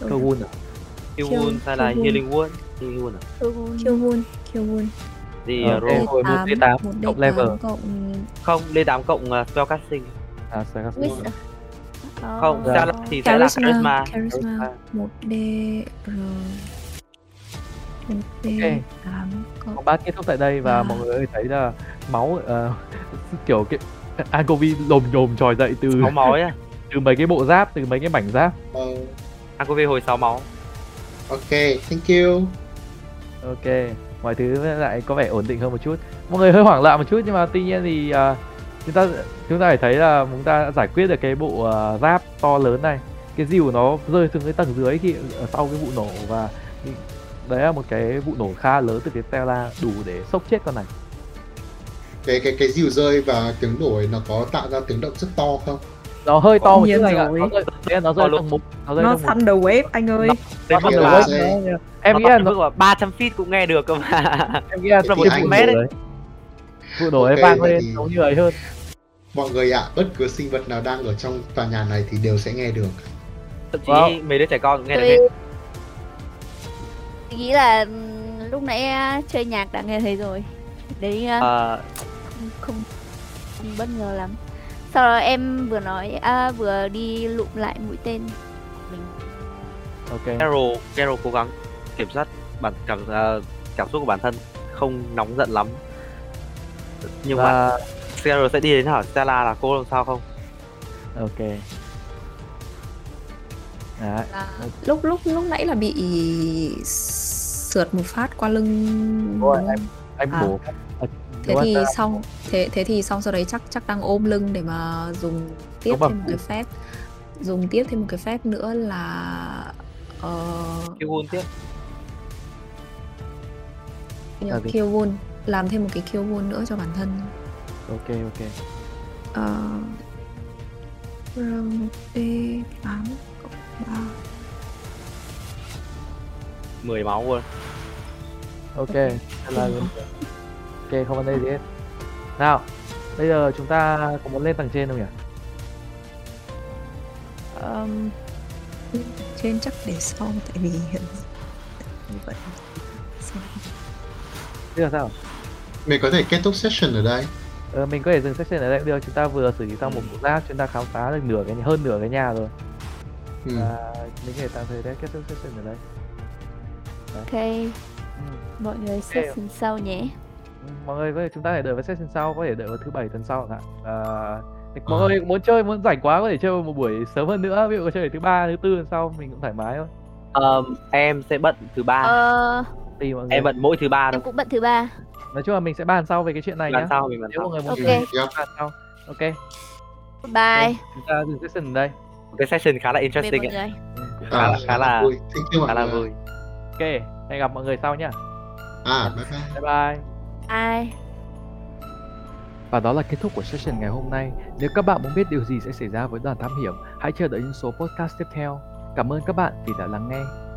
Cơ Wun à? Kill- wound hay là kill wound. healing wound healing wound à. Kill Wound, Kill Wound. thì Ờ, uh, roll rồi, một D8 một cộng D8 level. cộng không D8 cộng uh, spellcasting À, à? Ờ, không. Stella thì sẽ là charisma, charisma charisma, một D D Ok. tám cộng combat kết thúc tại đây và À. mọi người thấy là máu ờ, kiểu cái Ankovi lồm nhồm trồi dậy từ sáu máu á từ mấy cái bộ giáp từ mấy cái mảnh giáp. Ờ, Akovi hồi 6 máu. Ok thank you. Ok mọi thứ lại có vẻ ổn định hơn một chút. Mọi người hơi hoảng loạn một chút nhưng mà tuy nhiên thì à, chúng ta chúng ta phải thấy là chúng ta đã giải quyết được cái bộ à, giáp to lớn này. Cái dìu nó rơi xuống cái tầng dưới khi ở sau cái vụ nổ và đấy là một cái vụ nổ khá lớn từ cái Stella đủ để sốc chết con này. Cái cái cái dìu rơi và tiếng nổ ấy nó có tạo ra tiếng động rất to không? Nó hơi to một chút anh ạ. rồi. nó rơi nó rơi tầng một nó rơi nó thunder wave anh ơi. Nó là Wave. nó- em nghĩ là nó, mức là 300 feet cũng nghe được cơ mà. Em nghĩ là nó một mét đấy. vụ nổ ấy vang vậy lên giống như ấy hơn. mọi người ạ bất cứ sinh vật nào đang ở trong tòa nhà này thì đều sẽ nghe được. Thậm chí Wow. mấy đứa trẻ con cũng nghe được hết nghĩ là lúc nãy à, chơi nhạc đã nghe thấy rồi. Đấy à, Ờ, không, bất ngờ lắm. Sau đó em vừa nói à, vừa đi lụm lại mũi tên mình. Ok. Carol Carol cố gắng kiểm soát bản cảm ờ, cảm xúc của bản thân không nóng giận lắm. Nhưng mà và Carol sẽ đi đến hỏi Stella là cô làm sao không? Ok Đấy. lúc lúc lúc nãy là bị sượt một phát qua lưng Ôi, không? anh À. bổ. Thế thì xong thế thế thì xong sau đấy chắc chắc đang ôm lưng để mà dùng tiếp Đúng thêm một cái phép dùng tiếp thêm một cái phép nữa là uh, Kill wound tiếp. Là kill wound làm thêm một cái kill wound nữa cho bản thân. Ok ok. Uh, D 8 cộng 3 10 máu luôn ok thế là ok không vấn đề gì hết. Nào bây giờ chúng ta có muốn lên tầng trên không nhỉ? Um, trên chắc để sau tại vì hiện vậy. Bây giờ sao? Mình có thể kết thúc session ở đây. Ờ, mình có thể dừng section ở đây. Cũng được chúng ta vừa xử lý xong một bộ giáp chúng ta khám phá được nửa cái hơn nửa cái nhà rồi ừ. và mình có thể tạm thời đấy kết thúc section ở đây. Ok. Ừ. mọi người sẽ xin sau nhé. Ừ, mọi người có thể chúng ta có thể đợi vào session sau có thể đợi vào thứ bảy tuần sau hạn à, mọi người muốn chơi muốn rảnh quá có thể chơi một buổi sớm hơn nữa. Ví dụ chơi thứ ba thứ tư tuần sau mình cũng thoải mái thôi. Ờm, em sẽ bận thứ ba. Ờ, tùy mọi người. Em bận mỗi thứ ba em cũng bận thứ ba. Nói chung là mình sẽ bàn sau về cái chuyện này lần nhá. sau mình lần nếu sau. mọi người muốn Ok. chơi Yep. bàn sau. Ok. Bye. Chúng ta dừng session ở đây cái session khá là interesting mọi ấy người khá là khá là vui. Khá là vui. Ok hẹn gặp mọi người sau nhá. À bye bye. Bye bye. Ai Và đó là kết thúc của session ngày hôm nay. Nếu các bạn muốn biết điều gì sẽ xảy ra với đoàn thám hiểm, hãy chờ đợi những số podcast tiếp theo. Cảm ơn các bạn vì đã lắng nghe.